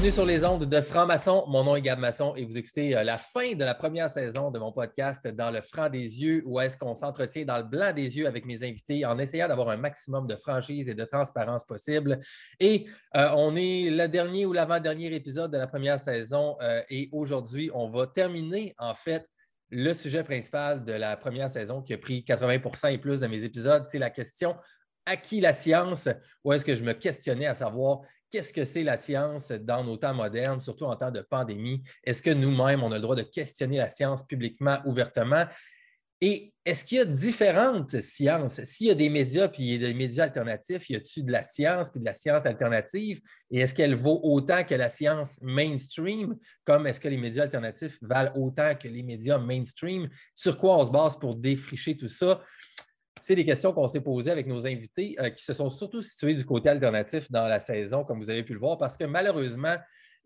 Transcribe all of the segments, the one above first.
Bienvenue sur les ondes de Franc-Maçon. Mon nom est Gab Masson et vous écoutez euh, la fin de la première saison de mon podcast dans le franc des yeux où est-ce qu'on s'entretient dans le blanc des yeux avec mes invités en essayant d'avoir un maximum de franchise et de transparence possible. Et euh, on est le dernier ou l'avant-dernier épisode de la première saison euh, et aujourd'hui, on va terminer en fait le sujet principal de la première saison qui a pris 80% et plus de mes épisodes. C'est la question à qui la science, ou est-ce que je me questionnais à savoir qu'est-ce que c'est la science dans nos temps modernes, surtout en temps de pandémie? Est-ce que nous-mêmes, on a le droit de questionner la science publiquement, ouvertement? Et est-ce qu'il y a différentes sciences? S'il y a des médias puis y a des médias alternatifs, y a-t-il de la science puis de la science alternative? Et est-ce qu'elle vaut autant que la science mainstream? Comme est-ce que les médias alternatifs valent autant que les médias mainstream? Sur quoi on se base pour défricher tout ça? C'est des questions qu'on s'est posées avec nos invités euh, qui se sont surtout situés du côté alternatif dans la saison, comme vous avez pu le voir, parce que malheureusement,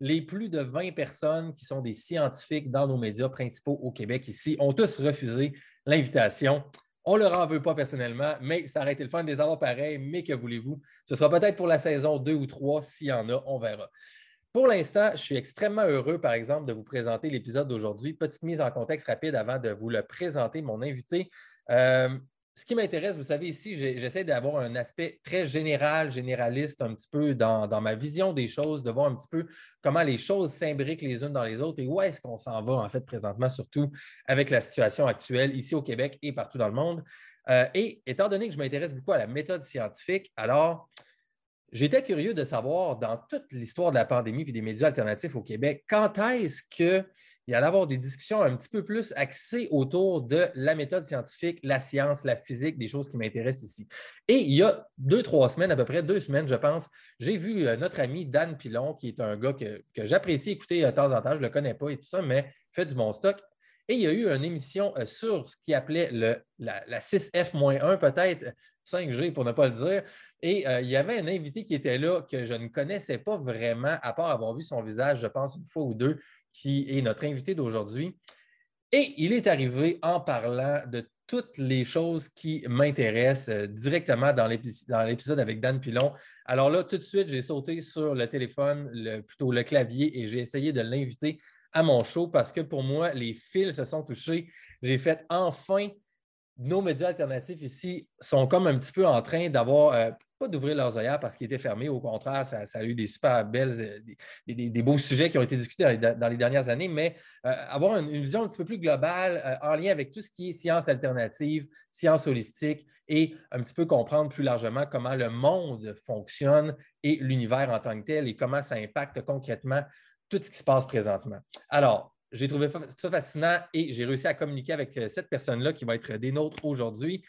les plus de 20 personnes qui sont des scientifiques dans nos médias principaux au Québec ici ont tous refusé l'invitation. On ne leur en veut pas personnellement, mais ça aurait été le fun de les avoir pareil. Mais que voulez-vous? Ce sera peut-être pour la saison 2 ou 3. S'il y en a, on verra. Pour l'instant, je suis extrêmement heureux, par exemple, de vous présenter l'épisode d'aujourd'hui. Petite mise en contexte rapide avant de vous le présenter, mon invité. Euh, ce qui m'intéresse, vous savez, ici, j'essaie d'avoir un aspect très général, généraliste, un petit peu dans, ma vision des choses, de voir un petit peu comment les choses s'imbriquent les unes dans les autres et où est-ce qu'on s'en va, en fait, présentement, surtout avec la situation actuelle ici au Québec et partout dans le monde. Euh, et étant donné que je m'intéresse beaucoup à la méthode scientifique, alors, j'étais curieux de savoir, dans toute l'histoire de la pandémie et des médias alternatifs au Québec, quand est-ce que il allait avoir des discussions un petit peu plus axées autour de la méthode scientifique, la science, la physique, des choses qui m'intéressent ici. Et il y a deux, trois semaines, à peu près deux semaines, je pense, j'ai vu euh, notre ami Dan Pilon, qui est un gars que, j'apprécie écouter euh, de temps en temps, je ne le connais pas et tout ça, mais fait du bon stock. Et il y a eu une émission euh, sur ce qu'il appelait le, la, 6F-1, peut-être 5G pour ne pas le dire. Et il y avait un invité qui était là que je ne connaissais pas vraiment, à part avoir vu son visage, je pense, une fois ou deux, qui est notre invité d'aujourd'hui. Et il est arrivé en parlant de toutes les choses qui m'intéressent euh, directement dans l'épisode avec Dan Pilon. Alors là, tout de suite, j'ai sauté sur le téléphone, plutôt le clavier, et j'ai essayé de l'inviter à mon show parce que pour moi, les fils se sont touchés. J'ai fait enfin nos médias alternatifs ici sont comme un petit peu en train d'avoir, euh, d'ouvrir leurs œillères parce qu'ils étaient fermés, au contraire, ça, a eu des super belles, euh, des, beaux sujets qui ont été discutés dans les, dernières années, mais euh, avoir une, vision un petit peu plus globale en lien avec tout ce qui est science alternative, science holistique et un petit peu comprendre plus largement comment le monde fonctionne et l'univers en tant que tel et comment ça impacte concrètement tout ce qui se passe présentement. Alors, j'ai trouvé ça fascinant et j'ai réussi à communiquer avec euh, cette personne-là qui va être des nôtres aujourd'hui.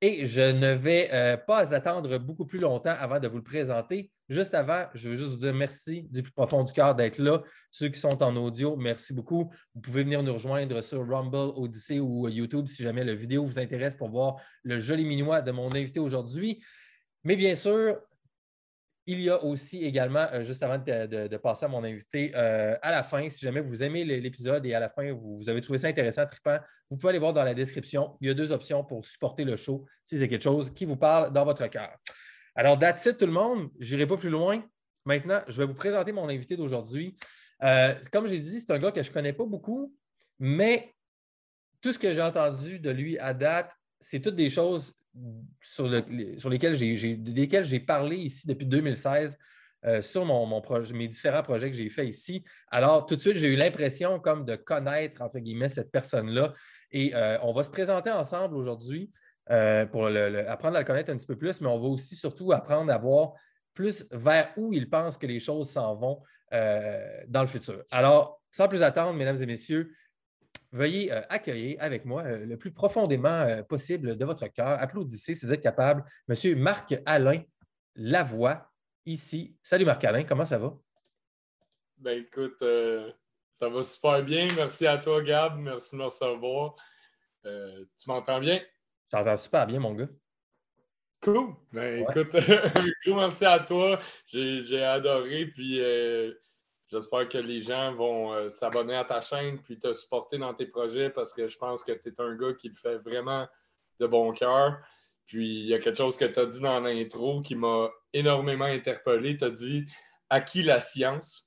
Et je ne vais euh, pas attendre beaucoup plus longtemps avant de vous le présenter. Juste avant, je veux juste vous dire merci du plus profond du cœur d'être là. Ceux qui sont en audio, merci beaucoup. Vous pouvez venir nous rejoindre sur Rumble, Odyssey ou YouTube si jamais la vidéo vous intéresse pour voir le joli minois de mon invité aujourd'hui. Mais bien sûr, il y a aussi également, euh, juste avant de, passer à mon invité, euh, à la fin, si jamais vous aimez l'épisode et à la fin, vous, avez trouvé ça intéressant, trippant, vous pouvez aller voir dans la description. Il y a deux options pour supporter le show si c'est quelque chose qui vous parle dans votre cœur. Alors, that's it, tout le monde. Je n'irai pas plus loin. Maintenant, je vais vous présenter mon invité d'aujourd'hui. Euh, comme j'ai dit, c'est un gars que je ne connais pas beaucoup, mais tout ce que j'ai entendu de lui à date, c'est toutes des choses sur, lesquels j'ai parlé ici depuis 2016 euh, sur mon, mes différents projets que j'ai faits ici. Alors, tout de suite, j'ai eu l'impression comme de connaître, entre guillemets, cette personne-là. Et euh, on va se présenter ensemble aujourd'hui euh, pour apprendre à le connaître un petit peu plus, mais on va aussi surtout apprendre à voir plus vers où il pense que les choses s'en vont dans le futur. Alors, sans plus attendre, mesdames et messieurs, veuillez euh, accueillir avec moi euh, le plus profondément euh, possible de votre cœur. Applaudissez si vous êtes capable. Monsieur Marc-Alain Lavoie, ici. Salut Marc-Alain, comment ça va? Ben écoute, ça va super bien. Merci à toi, Gab. Merci de me recevoir. tu m'entends bien? J'entends super bien, mon gars. Cool. Ben écoute, merci à toi. J'ai adoré. Puis J'espère que les gens vont euh, s'abonner à ta chaîne puis te supporter dans tes projets parce que je pense que tu es un gars qui le fait vraiment de bon cœur. Puis il y a quelque chose que tu as dit dans l'intro qui m'a énormément interpellé. Tu as dit à qui la science?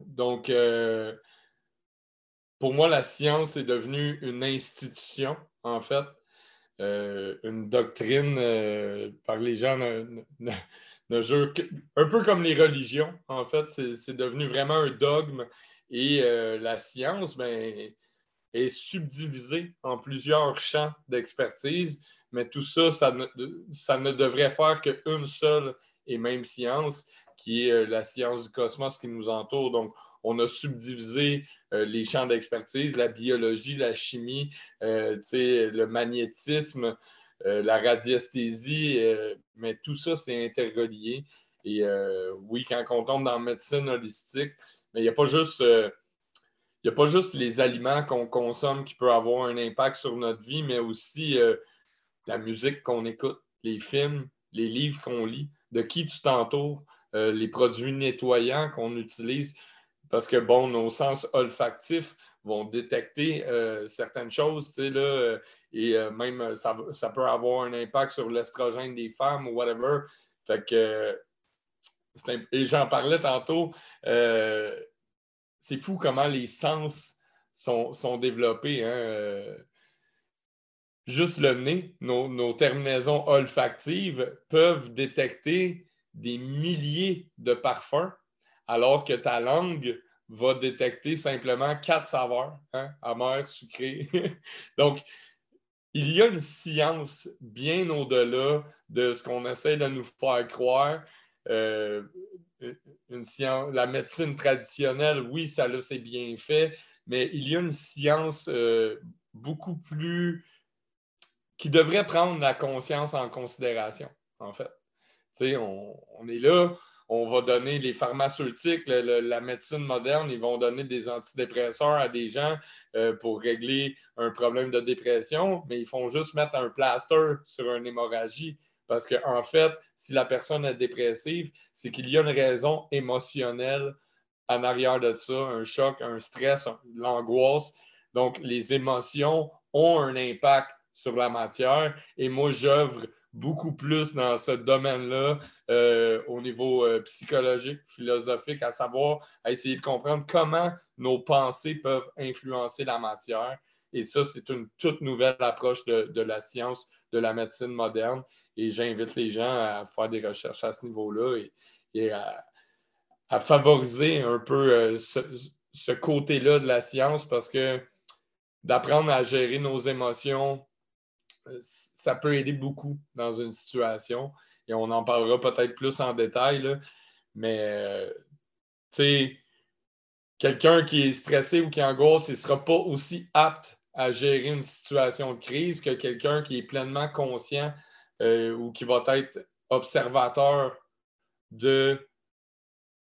donc, euh, pour moi, la science est devenue une institution, en fait, euh, une doctrine par les gens un peu comme les religions, en fait, c'est devenu vraiment un dogme. Et la science, ben, est subdivisée en plusieurs champs d'expertise, mais tout ça, ça ne, devrait faire qu'une seule et même science, qui est euh, la science du cosmos qui nous entoure. Donc, on a subdivisé euh, les champs d'expertise, la biologie, la chimie, euh, le magnétisme, la radiesthésie, mais tout ça, c'est interrelié. Et oui, quand on tombe dans la médecine holistique, mais il n'y a pas juste les aliments qu'on consomme qui peuvent avoir un impact sur notre vie, mais aussi euh, la musique qu'on écoute, les films, les livres qu'on lit, de qui tu t'entoures, euh, les produits nettoyants qu'on utilise. Parce que, bon, nos sens olfactifs vont détecter euh, certaines choses, tu sais, là, et même ça, peut avoir un impact sur l'estrogène des femmes ou whatever. Fait que, et j'en parlais tantôt, c'est fou comment les sens sont, développés. Hein, euh. juste le nez, nos, terminaisons olfactives peuvent détecter des milliers de parfums, alors que ta langue va détecter simplement quatre saveurs, hein, amère, sucré. Donc, il y a une science bien au-delà de ce qu'on essaie de nous faire croire. Euh, la médecine traditionnelle, oui, ça là, c'est bien fait, mais il y a une science euh, beaucoup plus qui devrait prendre la conscience en considération, en fait. On, est là, on va donner les pharmaceutiques, la médecine moderne, ils vont donner des antidépresseurs à des gens euh, pour régler un problème de dépression, mais ils font juste mettre un plaster sur une hémorragie. Parce qu'en en fait, si la personne est dépressive, c'est qu'il y a une raison émotionnelle en arrière de ça, un choc, un stress, l'angoisse. Donc, les émotions ont un impact sur la matière et moi, j'œuvre beaucoup plus dans ce domaine-là euh, au niveau euh, psychologique, philosophique, à savoir à essayer de comprendre comment nos pensées peuvent influencer la matière. Et ça, c'est une toute nouvelle approche de la science, de la médecine moderne. Et j'invite les gens à faire des recherches à ce niveau-là et, à, favoriser un peu euh, ce, côté-là de la science parce que d'apprendre à gérer nos émotions, ça peut aider beaucoup dans une situation. Et on en parlera peut-être plus en détail, mais euh, tu sais, quelqu'un qui est stressé ou qui angoisse, il ne sera pas aussi apte à gérer une situation de crise que quelqu'un qui est pleinement conscient euh, ou qui va être observateur de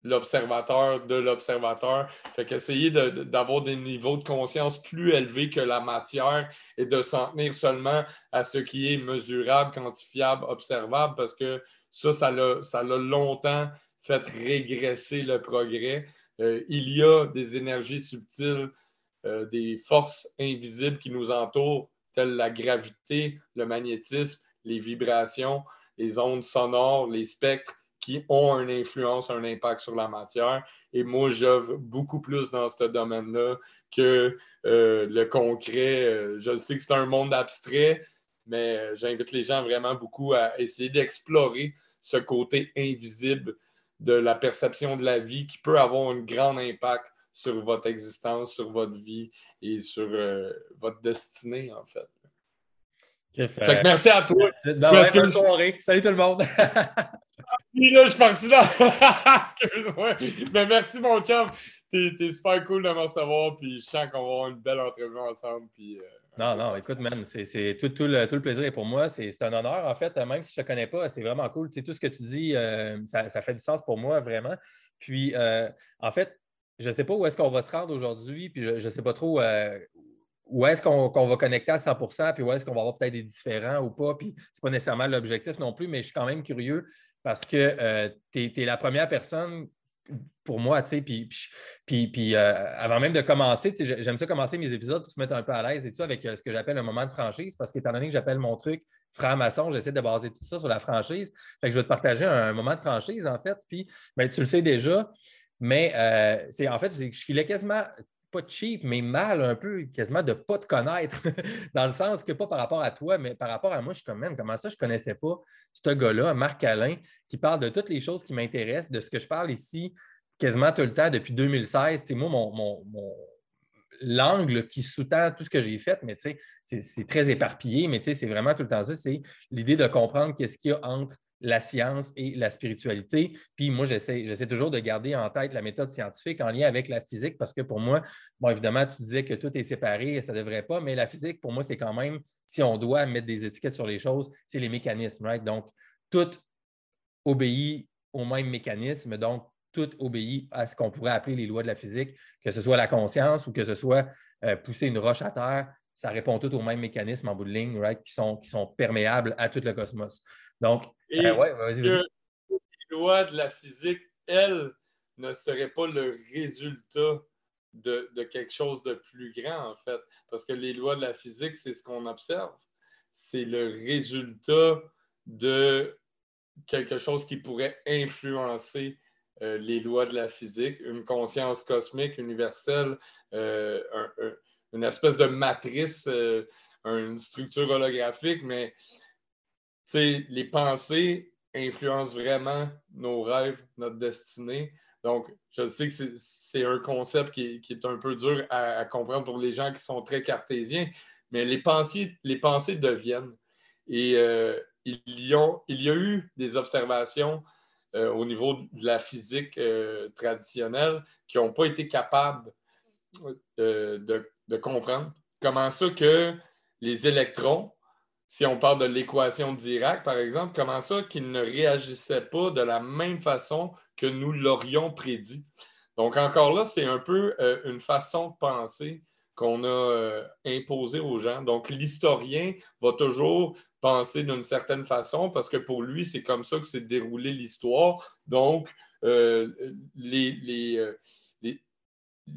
l'observateur de l'observateur. Fait qu'essayer d'avoir des niveaux de conscience plus élevés que la matière et de s'en tenir seulement à ce qui est mesurable, quantifiable, observable, parce que ça, ça l'a, longtemps fait régresser le progrès. Euh, il y a des énergies subtiles, euh, des forces invisibles qui nous entourent, telles la gravité, le magnétisme, les vibrations, les ondes sonores, les spectres qui ont une influence, un impact sur la matière. Et moi, j'œuvre beaucoup plus dans ce domaine-là que euh, le concret. Euh, je sais que c'est un monde abstrait, mais euh, j'invite les gens vraiment beaucoup à essayer d'explorer ce côté invisible de la perception de la vie qui peut avoir un grand impact sur votre existence, sur votre vie et sur votre destinée, en fait merci à toi. bonne soirée. Salut tout le monde. là, je suis parti là. Excuse-moi. Mais merci, mon chum. T'es super cool de me recevoir. Puis je sens qu'on va avoir une belle entrevue ensemble. Puis, euh, non, non, écoute, man, c'est tout, le, plaisir est pour moi. C'est un honneur, en fait, même si je ne te connais pas, c'est vraiment cool. Tout ce que tu dis, euh, ça, ça, fait du sens pour moi, vraiment. Puis, euh, en fait, je ne sais pas où est-ce qu'on va se rendre aujourd'hui, puis je ne sais pas trop où est-ce qu'on va connecter à 100% puis où est-ce qu'on va avoir peut-être des différents ou pas. Puis ce n'est pas nécessairement l'objectif non plus, mais je suis quand même curieux parce que euh, tu es, la première personne pour moi, tu sais, puis, puis, euh, avant même de commencer, j'aime ça commencer mes épisodes pour se mettre un peu à l'aise et tout avec euh, ce que j'appelle un moment de franchise, parce qu'étant donné que j'appelle mon truc franc-maçon, j'essaie de baser tout ça sur la franchise. Fait que je vais te partager un, moment de franchise, en fait. Puis, ben, tu le sais déjà, Mais c'est en fait, je filais quasiment pas cheap, mais mal un peu, quasiment de pas te connaître, dans le sens que pas par rapport à toi, mais par rapport à moi, je suis comme même, comment ça, je connaissais pas ce gars-là, Marc Alain, qui parle de toutes les choses qui m'intéressent, de ce que je parle ici quasiment tout le temps depuis 2016. moi, mon, l'angle qui sous-tend tout ce que j'ai fait, mais c'est très éparpillé, mais c'est vraiment tout le temps ça, c'est l'idée de comprendre qu'est-ce qu'il y a entre la science et la spiritualité. Puis moi, j'essaie toujours de garder en tête la méthode scientifique en lien avec la physique parce que pour moi, bon, évidemment, tu disais que tout est séparé, ça ne devrait pas, mais la physique, pour moi, c'est quand même, si on doit mettre des étiquettes sur les choses, c'est les mécanismes, right? Donc, tout obéit au même mécanisme. Donc, tout obéit à ce qu'on pourrait appeler les lois de la physique, que ce soit la conscience ou que ce soit euh, pousser une roche à terre, ça répond tout au même mécanisme en bout de ligne, right, qui, sont, qui sont perméables à tout le cosmos. Donc, euh, ouais, vas-y, les lois de la physique, elles, ne seraient pas le résultat de, de, quelque chose de plus grand, en fait. Parce que les lois de la physique, c'est ce qu'on observe. C'est le résultat de quelque chose qui pourrait influencer euh, les lois de la physique, une conscience cosmique universelle, euh, une espèce de matrice, euh, une structure holographique, mais les pensées influencent vraiment nos rêves, notre destinée. Donc, je sais que c'est un concept qui, est un peu dur à, comprendre pour les gens qui sont très cartésiens, mais les pensées, les pensées deviennent. Et il, y a, il y a eu des observations euh, au niveau de la physique euh, traditionnelle qui n'ont pas été capables euh, de, comprendre. Comment ça que les électrons, si on parle de l'équation d'Irak, par exemple, comment ça qu'ils ne réagissaient pas de la même façon que nous l'aurions prédit. Donc, encore là, c'est un peu une façon de penser qu'on a imposée aux gens. Donc, l'historien va toujours penser d'une certaine façon parce que pour lui, c'est comme ça que s'est déroulée l'histoire. Donc, euh, euh, les,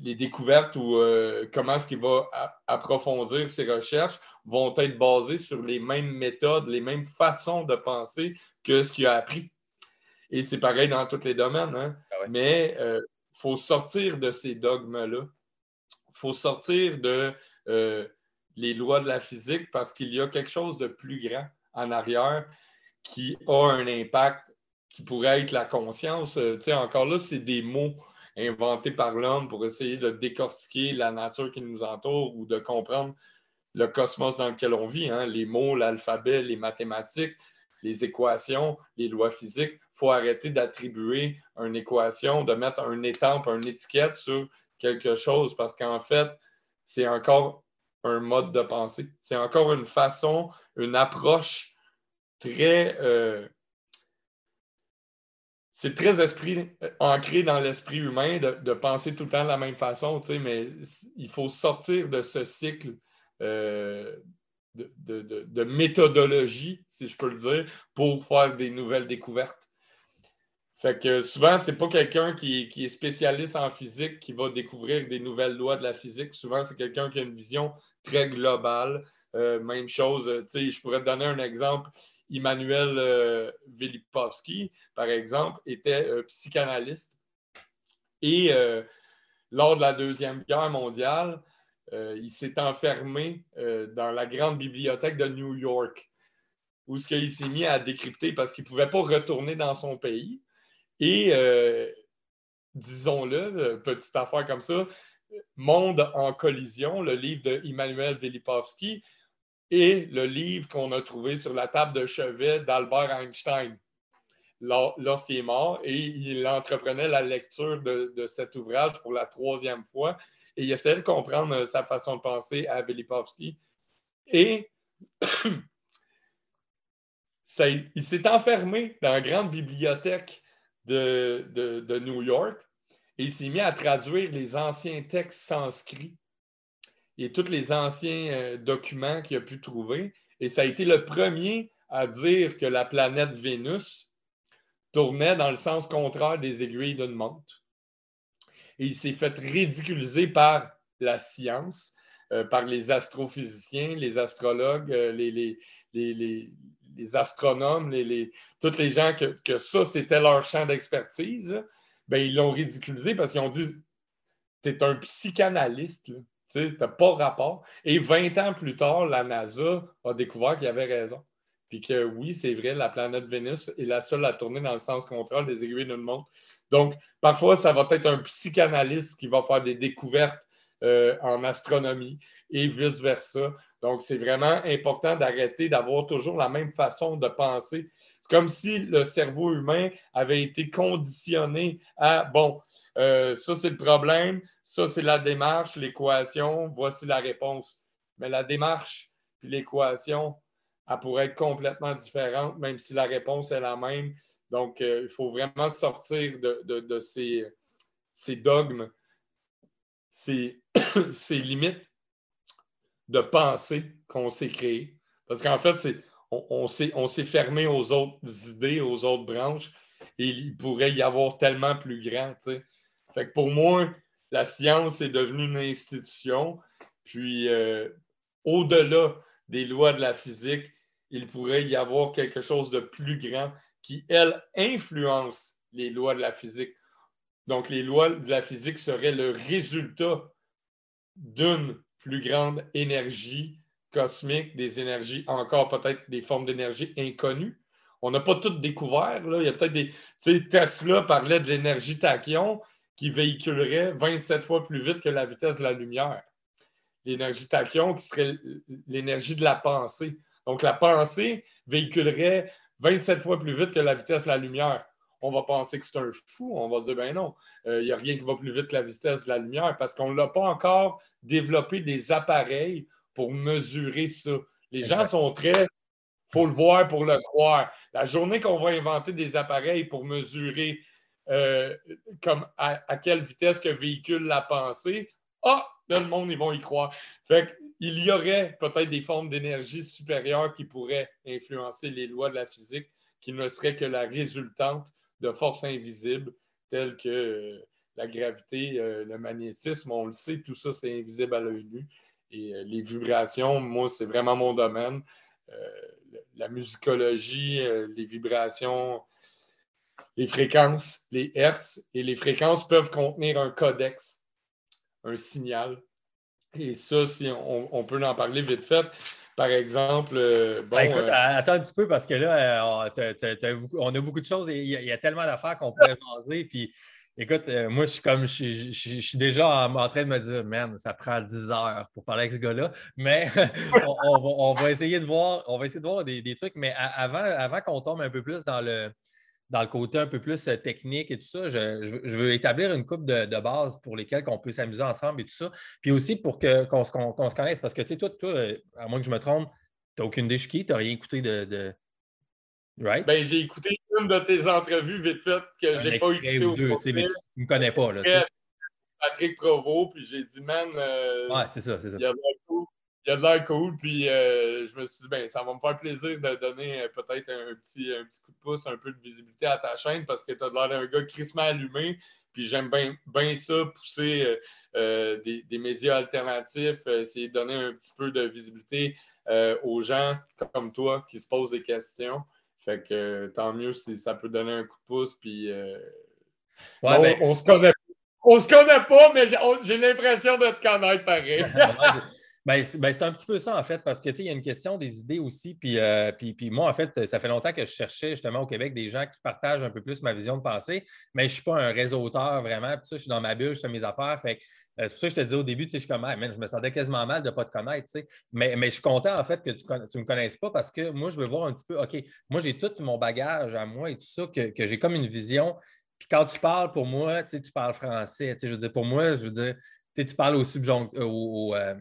les, découvertes ou euh, comment est-ce qu'il va approfondir ses recherches vont être basées sur les mêmes méthodes, les mêmes façons de penser que ce qu'il a appris. Et c'est pareil dans tous les domaines. Hein? Ah Mais il faut sortir de ces dogmes-là. Il faut sortir de les lois de la physique parce qu'il y a quelque chose de plus grand en arrière qui a un impact qui pourrait être la conscience. Euh, sais, encore là, c'est des mots inventés par l'homme pour essayer de décortiquer la nature qui nous entoure ou de comprendre le cosmos dans lequel on vit. Hein. Les mots, l'alphabet, les mathématiques, les équations, les lois physiques. Il faut arrêter d'attribuer une équation, de mettre un étampe, une étiquette sur quelque chose parce qu'en fait, c'est encore un mode de pensée. C'est encore une façon, une approche très. Euh, c'est très esprit, euh, ancré dans l'esprit humain de, penser tout le temps de la même façon, mais il faut sortir de ce cycle euh, de, méthodologie, si je peux le dire, pour faire des nouvelles découvertes. Fait que souvent, c'est pas quelqu'un qui, est spécialiste en physique qui va découvrir des nouvelles lois de la physique. Souvent, c'est quelqu'un qui a une vision très global. Euh, même chose, je pourrais te donner un exemple. Emmanuel euh, par exemple, était psychanalyste. Et lors de la Deuxième Guerre mondiale, il s'est enfermé dans la grande bibliothèque de New York, où ce qu'il s'est mis à décrypter parce qu'il ne pouvait pas retourner dans son pays. Et disons-le, petite affaire comme ça, Monde en collision, le livre de Emmanuel Velipovsky, et le livre qu'on a trouvé sur la table de chevet d'Albert Einstein lorsqu'il est mort. Et il entreprenait la lecture de, cet ouvrage pour la troisième fois. Et il essayait de comprendre euh, sa façon de penser à Velipovsky. Et il s'est enfermé dans la grande bibliothèque de New York et il s'est mis à traduire les anciens textes sanscrits et tous les anciens euh, documents qu'il a pu trouver. Et ça a été le premier à dire que la planète Vénus tournait dans le sens contraire des aiguilles d'une montre. Et il s'est fait ridiculiser par la science, euh, par les astrophysiciens, les astrologues, euh, les, astronomes, les, tous les gens que, ça, c'était leur champ d'expertise. ben, ils l'ont ridiculisé parce qu'ils ont dit T'es un psychanalyste, tu n'as pas rapport. Et 20 ans plus tard, la NASA a découvert qu'il avait raison. Puis que oui, c'est vrai, la planète Vénus est la seule à tourner dans le sens contraire des aiguilles d'une montre. Donc, parfois, ça va être un psychanalyste qui va faire des découvertes euh, en astronomie et vice-versa. Donc, c'est vraiment important d'arrêter d'avoir toujours la même façon de penser. C'est comme si le cerveau humain avait été conditionné à, bon, euh, ça c'est le problème, ça c'est la démarche, l'équation, voici la réponse. Mais la démarche puis l'équation, elle pourrait être complètement différente, même si la réponse est la même. Donc, euh, il faut vraiment sortir de, ces, dogmes, ces, limites de pensée qu'on s'est créées. Parce qu'en fait, on, s'est fermé aux autres idées, aux autres branches, et il pourrait y avoir tellement plus grand. Fait que pour moi, la science est devenue une institution, puis euh, au-delà des lois de la physique, il pourrait y avoir quelque chose de plus grand qui, elle, influence les lois de la physique. Donc, les lois de la physique seraient le résultat d'une plus grande énergie cosmique, des énergies, encore peut-être des formes d'énergie inconnues. On n'a pas tout découvert. Là. Il y a peut-être des. Tu sais, Tesla parlait de l'énergie tachyon qui véhiculerait 27 fois plus vite que la vitesse de la lumière. L'énergie tachyon qui serait l'énergie de la pensée. Donc, la pensée véhiculerait 27 fois plus vite que la vitesse de la lumière. On va penser que c'est un fou. On va dire, ben non, il euh, n'y a rien qui va plus vite que la vitesse de la lumière parce qu'on n'a pas encore développé des appareils pour mesurer ça. Les gens sont très, il faut le voir pour le croire. La journée qu'on va inventer des appareils pour mesurer euh, comme à, quelle vitesse que véhicule la pensée, ah, là, le monde, ils vont y croire. Fait il y aurait peut-être des formes d'énergie supérieures qui pourraient influencer les lois de la physique, qui ne seraient que la résultante de forces invisibles telles que euh, la gravité, euh, le magnétisme, on le sait, tout ça, c'est invisible à l'œil nu. Et les vibrations, moi, c'est vraiment mon domaine. la musicologie, les vibrations, les fréquences, les hertz, et les fréquences peuvent contenir un codex, un signal. Et ça, si on, peut en parler vite fait, par exemple. Euh, bon, ben, euh, attends un petit peu parce que là, euh, on a beaucoup de choses et il y, a tellement d'affaires qu'on pourrait jaser. Puis, écoute, moi, je suis comme, je, suis déjà en, train de me dire, man, ça prend 10 heures pour parler avec ce gars-là. Mais on, va, essayer de voir, on va essayer de voir des, des trucs. Mais avant, avant qu'on tombe un peu plus dans le, dans le côté un peu plus euh, technique et tout ça, je, veux établir une coupe de, de bases pour lesquelles on peut s'amuser ensemble et tout ça. Puis aussi pour qu'on se connaisse, parce que tu sais, toi, toi, euh, à moins que je me trompe, tu n'as aucune déchiquée, tu n'as rien écouté de. Right? Ben, j'ai écouté une de tes entrevues vite fait que j'ai pas écouté ou deux, tu ne me connais pas. Là, Patrick Provo, puis j'ai dit, man, euh, ouais, c'est ça, c'est ça il a de l'air cool. Puis euh, je me suis dit, ben, ça va me faire plaisir de donner euh, peut-être un petit, un petit coup de pouce, un peu de visibilité à ta chaîne parce que tu as l'air d'un gars crissement allumé. Puis j'aime bien ça, pousser euh, des, médias alternatifs, essayer de donner un petit peu de visibilité aux gens comme toi qui se posent des questions. Fait que tant mieux si ça peut donner un coup de pouce. Puis ben on, se connaît on se connaît pas, mais j'ai l'impression de te connaître pareil. Ben, ben, c'est un petit peu ça, en fait, parce que il y a une question des idées aussi. Euh, puis, puis, moi, en fait, ça fait longtemps que je cherchais justement au Québec des gens qui partagent un peu plus ma vision de pensée, mais je ne suis pas un réseauteur vraiment. Puis ça, je suis dans ma bulle, je fais mes affaires. Fait euh, c'est pour ça que je te disais au début, je suis comme, je me sentais quasiment mal de ne pas te connaître. Mais, mais je suis content, en fait, que tu ne me connaisses pas parce que moi, je veux voir un petit peu, OK, moi, j'ai tout mon bagage à moi et tout ça, que, j'ai comme une vision. Puis quand tu parles pour moi, tu parles français. Je veux dire, pour moi, je veux dire, tu parles au subjonctif, au, euh,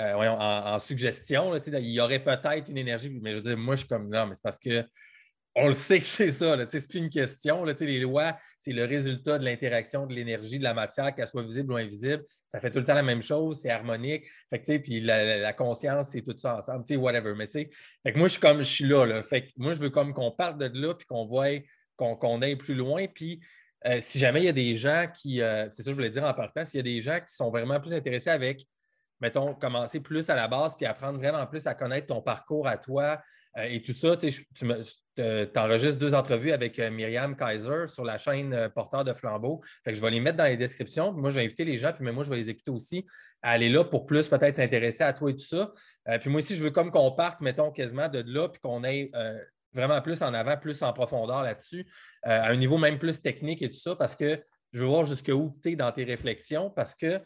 euh, en, suggestion. il y aurait peut-être une énergie, mais je veux dire, moi, je suis comme non, mais c'est parce que on le sait que c'est ça. Ce n'est plus une question. Les lois, c'est le résultat de l'interaction de l'énergie, de la matière, qu'elle soit visible ou invisible. Ça fait tout le temps la même chose, c'est harmonique. Puis la, conscience, c'est tout ça ensemble, whatever. Mais moi, je suis comme je suis là. Fait que moi, je veux comme qu'on parte de là puis qu'on voit qu'on aille plus loin. Puis euh, si jamais il y a des gens qui, euh, c'est ça que je voulais dire en partant, s'il y a des gens qui sont vraiment plus intéressés avec mettons, commencer plus à la base puis apprendre vraiment plus à connaître ton parcours à toi, et tout ça, tu enregistres deux entrevues avec Myriam Kaiser sur la chaîne Porteur de Flambeau. Fait que je vais les mettre dans les descriptions. Moi, je vais inviter les gens, puis moi, je vais les écouter aussi à aller là pour plus peut-être s'intéresser à toi et tout ça. puis moi aussi, je veux comme qu'on parte, mettons, quasiment de là, puis qu'on ait vraiment plus en avant, plus en profondeur là-dessus, à un niveau même plus technique et tout ça, parce que je veux voir jusqu'où tu es dans tes réflexions, parce que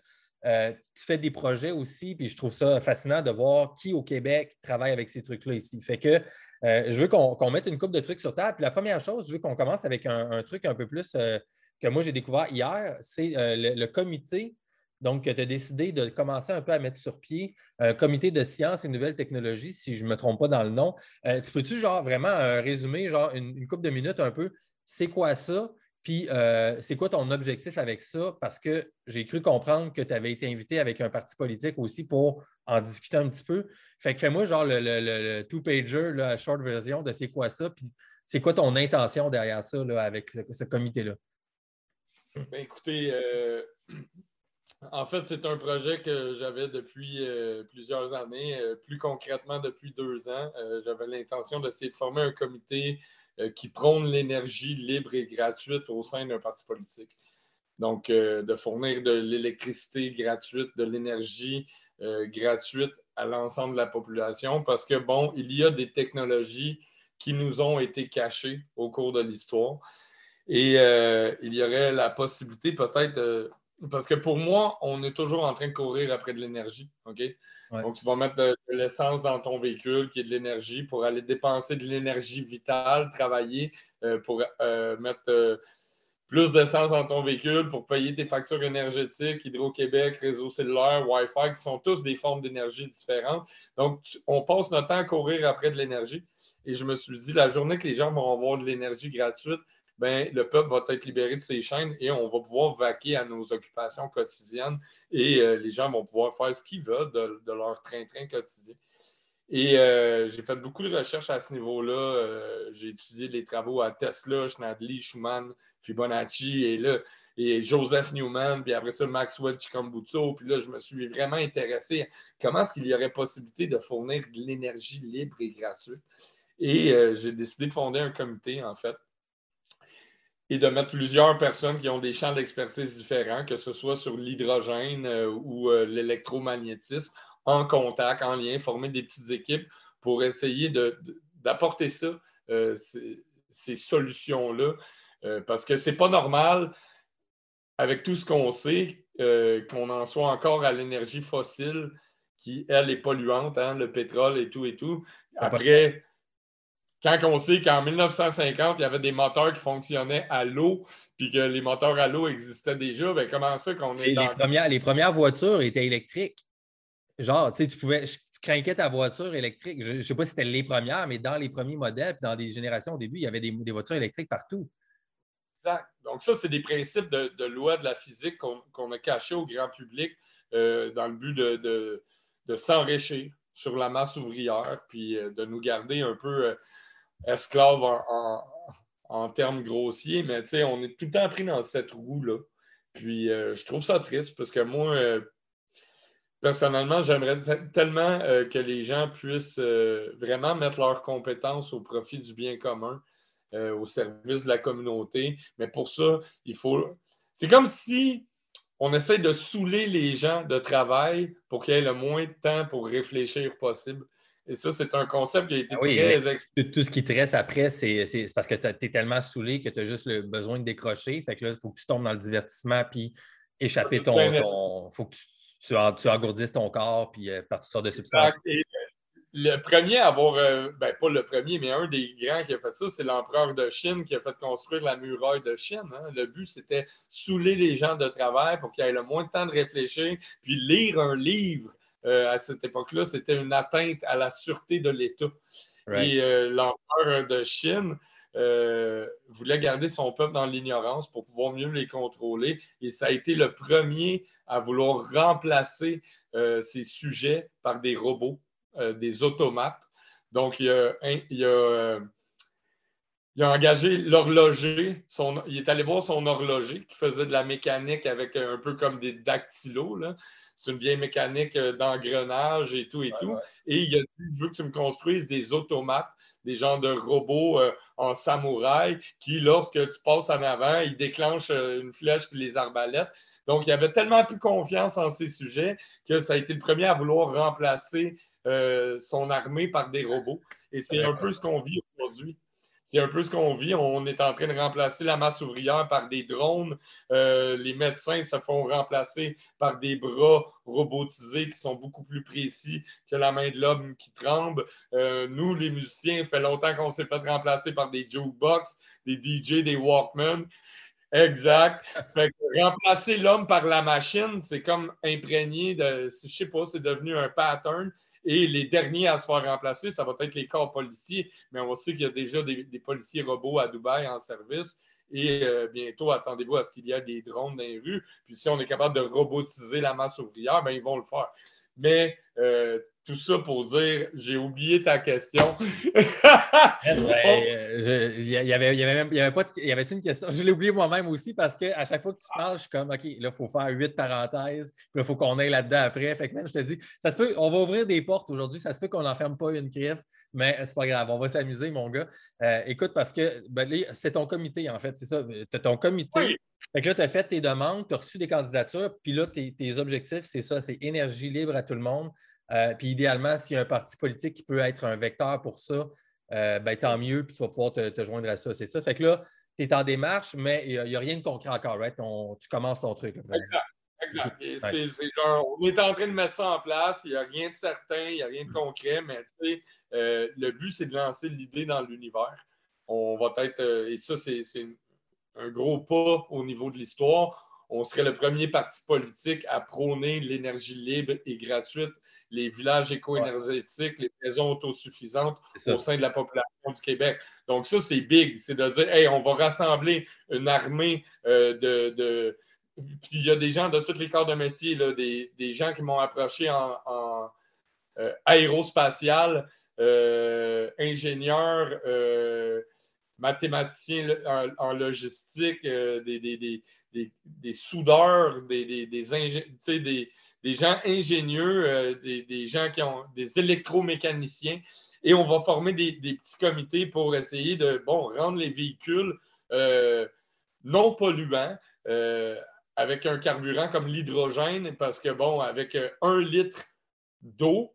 euh, tu fais des projets aussi, puis je trouve ça fascinant de voir qui au Québec travaille avec ces trucs-là ici. Fait que euh, je veux qu'on mette une coupe de trucs sur table. Puis la première chose, je veux qu'on commence avec un, truc un peu plus euh, que moi j'ai découvert hier, c'est le, comité. Donc, tu as décidé de commencer un peu à mettre sur pied un comité de sciences et nouvelles technologies, si je ne me trompe pas dans le nom. tu peux-tu, genre, vraiment résumer, genre, une, une couple de minutes un peu, c'est quoi ça? Puis, euh, c'est quoi ton objectif avec ça? Parce que j'ai cru comprendre que tu avais été invité avec un parti politique aussi pour en discuter un petit peu. Fait que fais-moi genre le, two-pager, la short version de c'est quoi ça, puis c'est quoi ton intention derrière ça avec ce, comité-là? Ben, écoutez, euh, en fait, c'est un projet que j'avais depuis euh, plusieurs années, plus concrètement depuis deux ans. j'avais l'intention d'essayer de former un comité qui prône l'énergie libre et gratuite au sein d'un parti politique. Donc, euh, de fournir de l'électricité gratuite, de l'énergie euh, gratuite à l'ensemble de la population parce que, bon, il y a des technologies qui nous ont été cachées au cours de l'histoire. Et il y aurait la possibilité peut-être, parce que pour moi, on est toujours en train de courir après de l'énergie, OK? Donc, tu vas mettre de, l'essence dans ton véhicule, qui est de l'énergie, pour aller dépenser de l'énergie vitale, travailler euh, pour euh, mettre euh, plus d'essence dans ton véhicule, pour payer tes factures énergétiques, Hydro-Québec, réseau cellulaire, Wi-Fi, qui sont tous des formes d'énergie différentes. Donc, on passe notre temps à courir après de l'énergie. Et je me suis dit, la journée que les gens vont avoir de l'énergie gratuite, ben, le peuple va être libéré de ses chaînes et on va pouvoir vaquer à nos occupations quotidiennes et euh, les gens vont pouvoir faire ce qu'ils veulent de, leur train-train quotidien. Et euh, j'ai fait beaucoup de recherches à ce niveau-là. Euh, j'ai étudié les travaux à Tesla, Schnadli, Schumann, Fibonacci et là, et Joseph Newman, puis après ça, Maxwell Chicambuzzo. Puis là, je me suis vraiment intéressé à comment est-ce qu'il y aurait possibilité de fournir de l'énergie libre et gratuite. Et j'ai décidé de fonder un comité, en fait, et de mettre plusieurs personnes qui ont des champs d'expertise différents, que ce soit sur l'hydrogène euh, ou euh, l'électromagnétisme, en contact, en lien, former des petites équipes pour essayer d'apporter ça, euh, ces, solutions-là. parce que ce n'est pas normal, avec tout ce qu'on sait, qu'on en soit encore à l'énergie fossile qui, elle, est polluante, hein, le pétrole et tout et tout. Après, quand on sait qu'en 1950, il y avait des moteurs qui fonctionnaient à l'eau, puis que les moteurs à l'eau existaient déjà, bien, comment ça qu'on est. les, premières, les premières voitures étaient électriques. Genre, tu sais, tu pouvais. Tu craquais ta voiture électrique. Je ne sais pas si c'était les premières, mais dans les premiers modèles, dans des générations au début, il y avait des, voitures électriques partout. Exact. Donc, ça, c'est des principes de, loi de la physique qu'on a cachés au grand public euh, dans le but de, de s'enrichir sur la masse ouvrière, puis euh, de nous garder un peu euh, esclave en, termes grossiers, mais on est tout le temps pris dans cette roue-là. Puis euh, je trouve ça triste parce que moi, euh, personnellement, j'aimerais tellement euh, que les gens puissent vraiment mettre leurs compétences au profit du bien commun, au service de la communauté. Mais pour ça, il faut. C'est comme si on essaie de saouler les gens de travail pour qu'ils aient le moins de temps pour réfléchir possible. Et ça, c'est un concept qui a été ah très Tout ce qui te reste après, c'est parce que tu es tellement saoulé que tu as juste le besoin de décrocher. Fait que là, il faut que tu tombes dans le divertissement puis échapper ton. Il faut que tu, tu, engourdisses ton corps puis euh, par toutes sortes de substances. le premier à avoir, euh, ben pas le premier, mais un des grands qui a fait ça, c'est l'empereur de Chine qui a fait construire la muraille de Chine. Hein. Le but, c'était saouler les gens de travail pour qu'ils aient le moins de temps de réfléchir, puis lire un livre euh, à cette époque-là, c'était une atteinte à la sûreté de l'État. Et euh, l'empereur de Chine euh, voulait garder son peuple dans l'ignorance pour pouvoir mieux les contrôler. Et ça a été le premier à vouloir remplacer ces sujets par des robots, des automates. Donc, il a, il a, engagé l'horloger. Il est allé voir son horloger qui faisait de la mécanique avec un peu comme des dactylos. Là c'est une vieille mécanique d'engrenage et tout et tout. Et il a dit, je veux que tu me construises des automates des genres de robots en samouraï qui, lorsque tu passes en avant, ils déclenchent une flèche puis les arbalètes. Donc, il avait tellement plus confiance en ces sujets que ça a été le premier à vouloir remplacer euh, son armée par des robots. Et c'est un peu ce qu'on vit aujourd'hui. C'est un peu ce qu'on vit. On est en train de remplacer la masse ouvrière par des drones. Euh, les médecins se font remplacer par des bras robotisés qui sont beaucoup plus précis que la main de l'homme qui tremble. Euh, nous, les musiciens, fait longtemps qu'on s'est fait remplacer par des jukebox, des DJ, des Walkman. Exact. remplacer l'homme par la machine, c'est comme imprégné de, je sais pas, c'est devenu un pattern. Et les derniers à se faire remplacer, ça va être les corps policiers, mais on sait qu'il y a déjà des, policiers robots à Dubaï en service. Et euh, bientôt, attendez-vous à ce qu'il y ait des drones dans les rues. Puis si on est capable de robotiser la masse ouvrière, ben, ils vont le faire. Mais euh, tout ça pour dire, j'ai oublié ta question. Il y avait, y avait, pas y avait une question? Je l'ai oublié moi-même aussi parce qu'à chaque fois que tu parles, je suis comme, OK, là, il faut faire huit parenthèses, puis là, il faut qu'on aille là-dedans après. Fait que même, je te dis, ça se peut, on va ouvrir des portes aujourd'hui, ça se peut qu'on n'enferme pas une griffe, mais c'est pas grave, on va s'amuser, mon gars. Euh, écoute, parce que ben, c'est ton comité, en fait, c'est ça. Tu as ton comité. Fait que là, tu as fait tes demandes, tu as reçu des candidatures, puis là, tes, tes objectifs, c'est ça, c'est énergie libre à tout le monde. Euh, puis idéalement, s'il y a un parti politique qui peut être un vecteur pour ça, euh, ben, tant mieux, puis tu vas pouvoir te, joindre à ça. C'est ça. Fait que là, tu es en démarche, mais il n'y a, rien de concret encore, right? tu commences ton truc. exact. Exact. Genre, on est en train de mettre ça en place, il n'y a rien de certain, il n'y a rien de concret, mais tu sais, euh, le but, c'est de lancer l'idée dans l'univers. On va être, et ça, c'est, un gros pas au niveau de l'histoire. On serait le premier parti politique à prôner l'énergie libre et gratuite les villages éco-énergétiques, les maisons autosuffisantes au sein de la population du Québec. Donc, ça, c'est big. C'est de dire, hey, on va rassembler une armée euh, de, Puis il y a des gens de tous les corps de métier, des, gens qui m'ont approché en, euh, aérospatial, euh, ingénieurs, mathématiciens en, logistique, des, des, soudeurs, des, des, des gens ingénieux, euh, des, gens qui ont des électromécaniciens. Et on va former des, petits comités pour essayer de rendre les véhicules euh, non polluants euh, avec un carburant comme l'hydrogène, parce que, bon, avec un litre d'eau,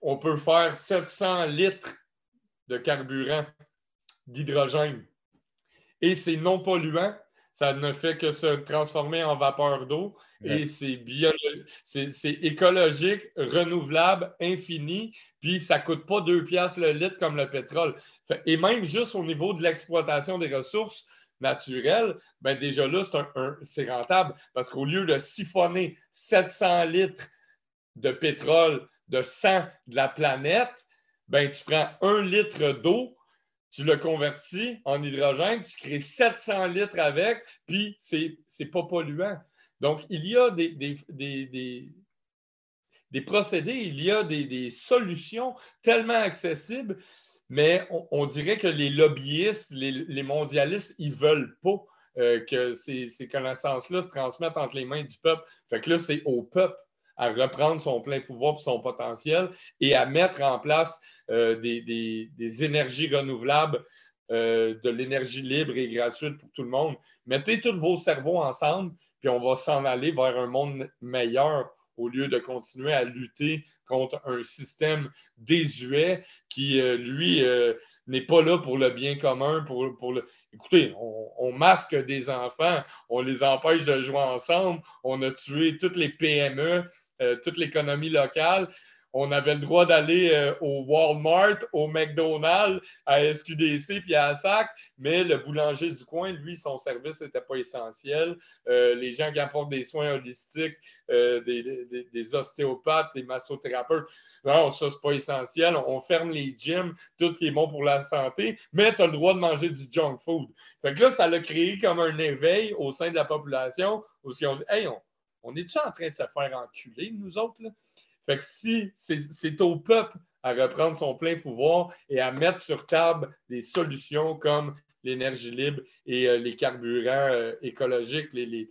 on peut faire 700 litres de carburant d'hydrogène. Et c'est non polluant, ça ne fait que se transformer en vapeur d'eau. Et c'est écologique, renouvelable, infini, puis ça ne coûte pas deux piastres le litre comme le pétrole. et même juste au niveau de l'exploitation des ressources naturelles, ben déjà là, c'est rentable. Parce qu'au lieu de siphonner 700 litres de pétrole de sang de la planète, ben, tu prends un litre d'eau, tu le convertis en hydrogène, tu crées 700 litres avec, puis c'est pas polluant. Donc, il y a des, procédés, il y a des, solutions tellement accessibles, mais on, dirait que les lobbyistes, les, mondialistes, ils ne veulent pas euh, que ces, connaissances-là se transmettent entre les mains du peuple. Fait que là, c'est au peuple à reprendre son plein pouvoir et son potentiel et à mettre en place euh, des, énergies renouvelables, euh, de l'énergie libre et gratuite pour tout le monde. Mettez tous vos cerveaux ensemble, puis on va s'en aller vers un monde meilleur au lieu de continuer à lutter contre un système désuet qui, euh, lui, n'est pas là pour le bien commun. Pour, le... Écoutez, on, masque des enfants, on les empêche de jouer ensemble, on a tué toutes les PME, toute l'économie locale on avait le droit d'aller euh, au Walmart, au McDonald's, à SQDC puis à SAC, mais le boulanger du coin, lui, son service n'était pas essentiel. Euh, les gens qui apportent des soins holistiques, euh, des, ostéopathes, des massothérapeutes, non, ça, c'est pas essentiel. On ferme les gyms, tout ce qui est bon pour la santé, mais tu as le droit de manger du junk food. Fait que là, ça l'a créé comme un éveil au sein de la population où ils ont dit Hey, on, on est-tu en train de se faire enculer, nous autres? Là? Fait que si c'est au peuple à reprendre son plein pouvoir et à mettre sur table des solutions comme l'énergie libre et euh, les carburants euh, écologiques, les,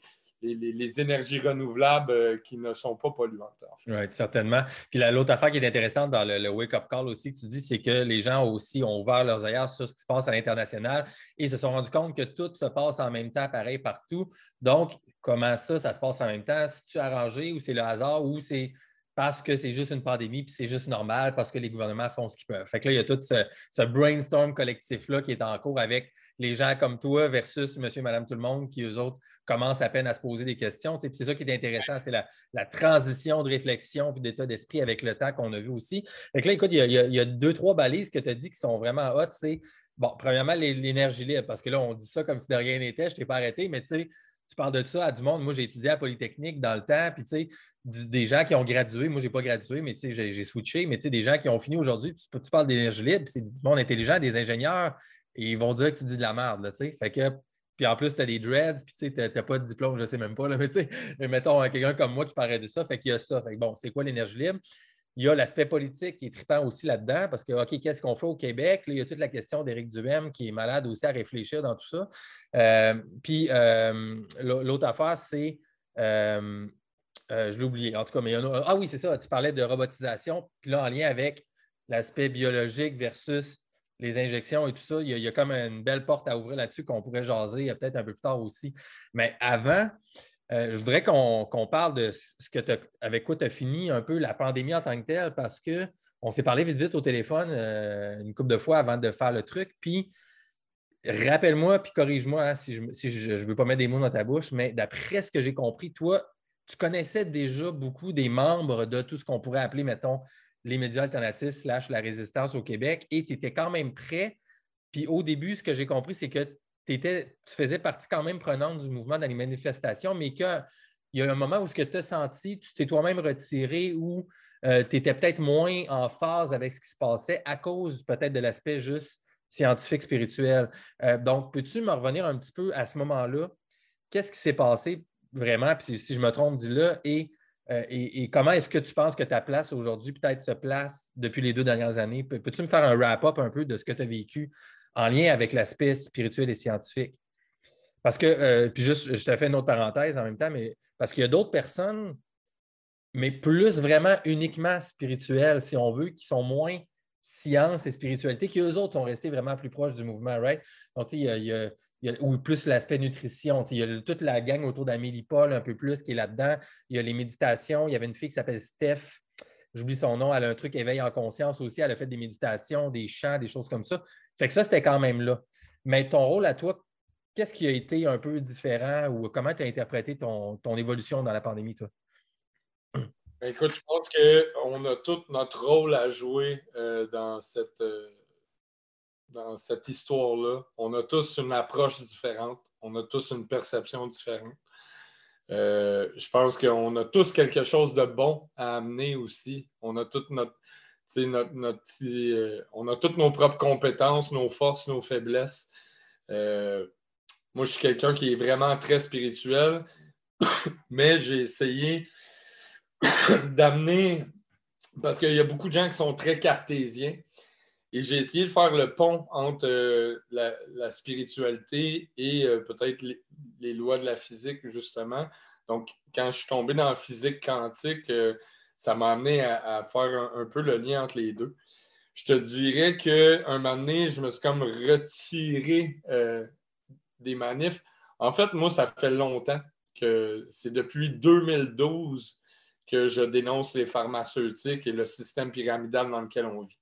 énergies renouvelables euh, qui ne sont pas polluantes. Oui, certainement. Puis l'autre affaire qui est intéressante dans le, wake-up call aussi que tu dis, c'est que les gens aussi ont ouvert leurs yeux sur ce qui se passe à l'international et se sont rendus compte que tout se passe en même temps, pareil partout. Donc, comment ça, ça se passe en même temps? Si tu arrangé ou c'est le hasard ou c'est parce que c'est juste une pandémie, puis c'est juste normal parce que les gouvernements font ce qu'ils peuvent? Fait que là, il y a tout ce, brainstorm collectif-là qui est en cours avec les gens comme toi versus monsieur, madame, tout le monde qui, eux autres, commencent à peine à se poser des questions. c'est ça qui est intéressant, c'est la, transition de réflexion et d'état d'esprit avec le temps qu'on a vu aussi. Fait que là, écoute, il y, a, deux, trois balises que tu as dit qui sont vraiment hot. C'est, bon, premièrement, l'énergie libre, parce que là, on dit ça comme si de rien n'était, je t'ai pas arrêté, mais tu sais, tu parles de ça à du monde. Moi, j'ai étudié à Polytechnique dans le temps, puis tu sais, des gens qui ont gradué. Moi, je n'ai pas gradué, mais tu sais, j'ai switché. Mais tu sais, des gens qui ont fini aujourd'hui, tu, parles d'énergie libre, c'est du monde intelligent, des ingénieurs, et ils vont dire que tu dis de la merde, tu sais. Fait que, puis en plus, tu as des dreads, puis tu n'as pas de diplôme, je ne sais même pas, là, mais tu sais, mettons quelqu'un comme moi qui paraît de ça, fait qu'il y a ça. Fait que bon, c'est quoi l'énergie libre? Il y a l'aspect politique qui est trippant aussi là-dedans, parce que, OK, qu'est-ce qu'on fait au Québec? il y a toute la question d'Éric Duhem qui est malade aussi à réfléchir dans tout ça. Euh, puis euh, l'autre affaire, c'est, euh, je l'ai oublié, en tout cas, mais il y a Ah oui, c'est ça, tu parlais de robotisation, puis là, en lien avec l'aspect biologique versus les injections et tout ça, il y, a, comme une belle porte à ouvrir là-dessus qu'on pourrait jaser peut-être un peu plus tard aussi. Mais avant, euh, je voudrais qu'on parle de ce que avec quoi tu as fini un peu la pandémie en tant que telle, parce qu'on s'est parlé vite vite au téléphone euh, une couple de fois avant de faire le truc. Puis rappelle-moi, puis corrige-moi hein, si je ne veux pas mettre des mots dans ta bouche, mais d'après ce que j'ai compris, toi, tu connaissais déjà beaucoup des membres de tout ce qu'on pourrait appeler, mettons, les médias alternatifs slash la résistance au Québec et tu étais quand même prêt. Puis au début, ce que j'ai compris, c'est que tu faisais partie quand même prenante du mouvement dans les manifestations, mais qu'il y a un moment où ce que tu as senti, tu t'es toi-même retiré ou euh, tu étais peut-être moins en phase avec ce qui se passait à cause peut-être de l'aspect juste scientifique, spirituel. Euh, donc, peux-tu me revenir un petit peu à ce moment-là? Qu'est-ce qui s'est passé vraiment? Puis si je me trompe, dis-le. Et euh, et, comment est-ce que tu penses que ta place aujourd'hui peut-être se place depuis les deux dernières années? Peux-tu me faire un wrap-up un peu de ce que tu as vécu en lien avec l'aspect spirituel et scientifique? Parce que, euh, puis juste, je te fais une autre parenthèse en même temps, mais parce qu'il y a d'autres personnes, mais plus vraiment uniquement spirituelles, si on veut, qui sont moins science et spiritualité, qui eux autres sont restés vraiment plus proches du mouvement, right? Donc, il y a ou plus l'aspect nutrition. Il y a toute la gang autour d'Amélie Paul un peu plus qui est là-dedans. Il y a les méditations. Il y avait une fille qui s'appelle Steph. J'oublie son nom. Elle a un truc éveil en conscience aussi. Elle a fait des méditations, des chants, des choses comme ça. Fait que ça, c'était quand même là. Mais ton rôle à toi, qu'est-ce qui a été un peu différent ou comment tu as interprété ton, évolution dans la pandémie, toi? Ben, écoute, je pense qu'on a tout notre rôle à jouer euh. Euh, dans cette histoire-là. On a tous une approche différente, on a tous une perception différente. Euh, je pense qu'on a tous quelque chose de bon à amener aussi. On a toutes nos propres compétences, nos forces, nos faiblesses. Euh, moi, je suis quelqu'un qui est vraiment très spirituel, mais j'ai essayé d'amener, parce qu'il y a beaucoup de gens qui sont très cartésiens. Et j'ai essayé de faire le pont entre euh, la, spiritualité et euh, peut-être les, lois de la physique, justement. Donc, quand je suis tombé dans la physique quantique, euh, ça m'a amené à, faire un, peu le lien entre les deux. Je te dirais qu'un moment donné, je me suis comme retiré des manifs. En fait, moi, ça fait longtemps que c'est depuis 2012 que je dénonce les pharmaceutiques et le système pyramidal dans lequel on vit.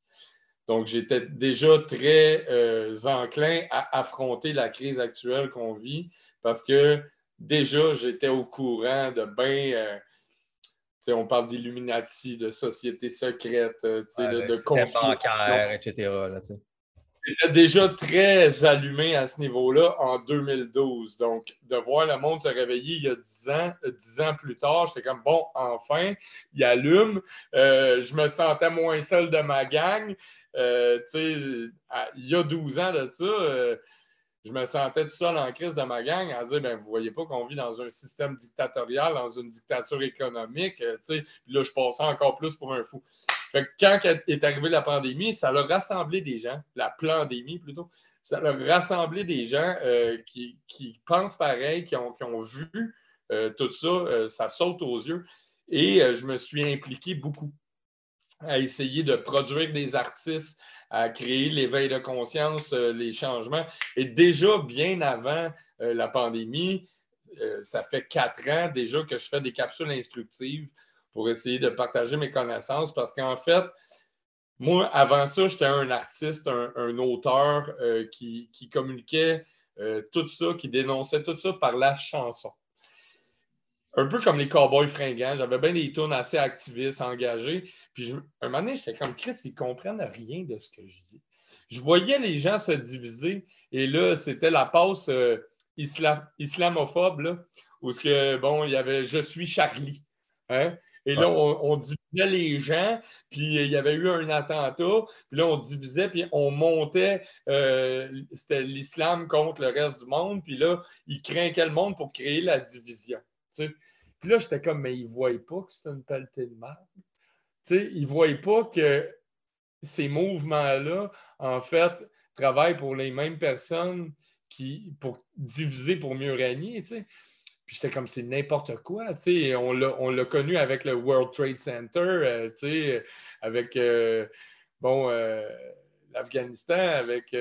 Donc, j'étais déjà très euh, enclin à affronter la crise actuelle qu'on vit parce que déjà, j'étais au courant de bien. Euh, on parle d'Illuminati, de sociétés secrètes, euh, de, de bancaire, etc. J'étais déjà très allumé à ce niveau-là en 2012. Donc, de voir le monde se réveiller il y a 10 ans, 10 ans plus tard, j'étais comme, bon, enfin, il allume. je me sentais moins seul de ma gang. Euh, il y a 12 ans de ça, euh, je me sentais tout seul en crise de ma gang à dire ben, Vous voyez pas qu'on vit dans un système dictatorial, dans une dictature économique. Euh, puis là, je passais encore plus pour un fou. Fait quand est arrivée la pandémie, ça a rassemblé des gens, la pandémie plutôt, ça a rassemblé des gens qui, pensent pareil, qui ont, vu tout ça, ça saute aux yeux. Et je me suis impliqué beaucoup à essayer de produire des artistes, à créer l'éveil de conscience, les changements. Et déjà, bien avant la pandémie, ça fait quatre ans déjà que je fais des capsules instructives pour essayer de partager mes connaissances parce qu'en fait, moi, avant ça, j'étais un artiste, un, auteur euh, qui, communiquait euh, tout ça, qui dénonçait tout ça par la chanson. Un peu comme les cowboys fringants, j'avais bien des tunes assez activistes, engagés. Puis un moment donné, j'étais comme Chris, ils ne comprennent rien de ce que je dis. Je voyais les gens se diviser et là, c'était la passe euh, islamophobe, là, où ce que, bon, il y avait Je suis Charlie. Hein? Et là, on, divisait les gens, puis il y avait eu un attentat, puis là, on divisait, puis on montait, euh, c'était l'islam contre le reste du monde, puis là, ils craignaient le monde pour créer la division. Puis là, j'étais comme, mais ils ne voient pas que c'est une pelletée de mal. Ils ne voient pas que ces mouvements-là, en fait, travaillent pour les mêmes personnes qui, pour diviser pour mieux régner. Puis j'étais comme, c'est n'importe quoi. on l'a connu avec le World Trade Center, euh, avec euh, bon, euh, l'Afghanistan, avec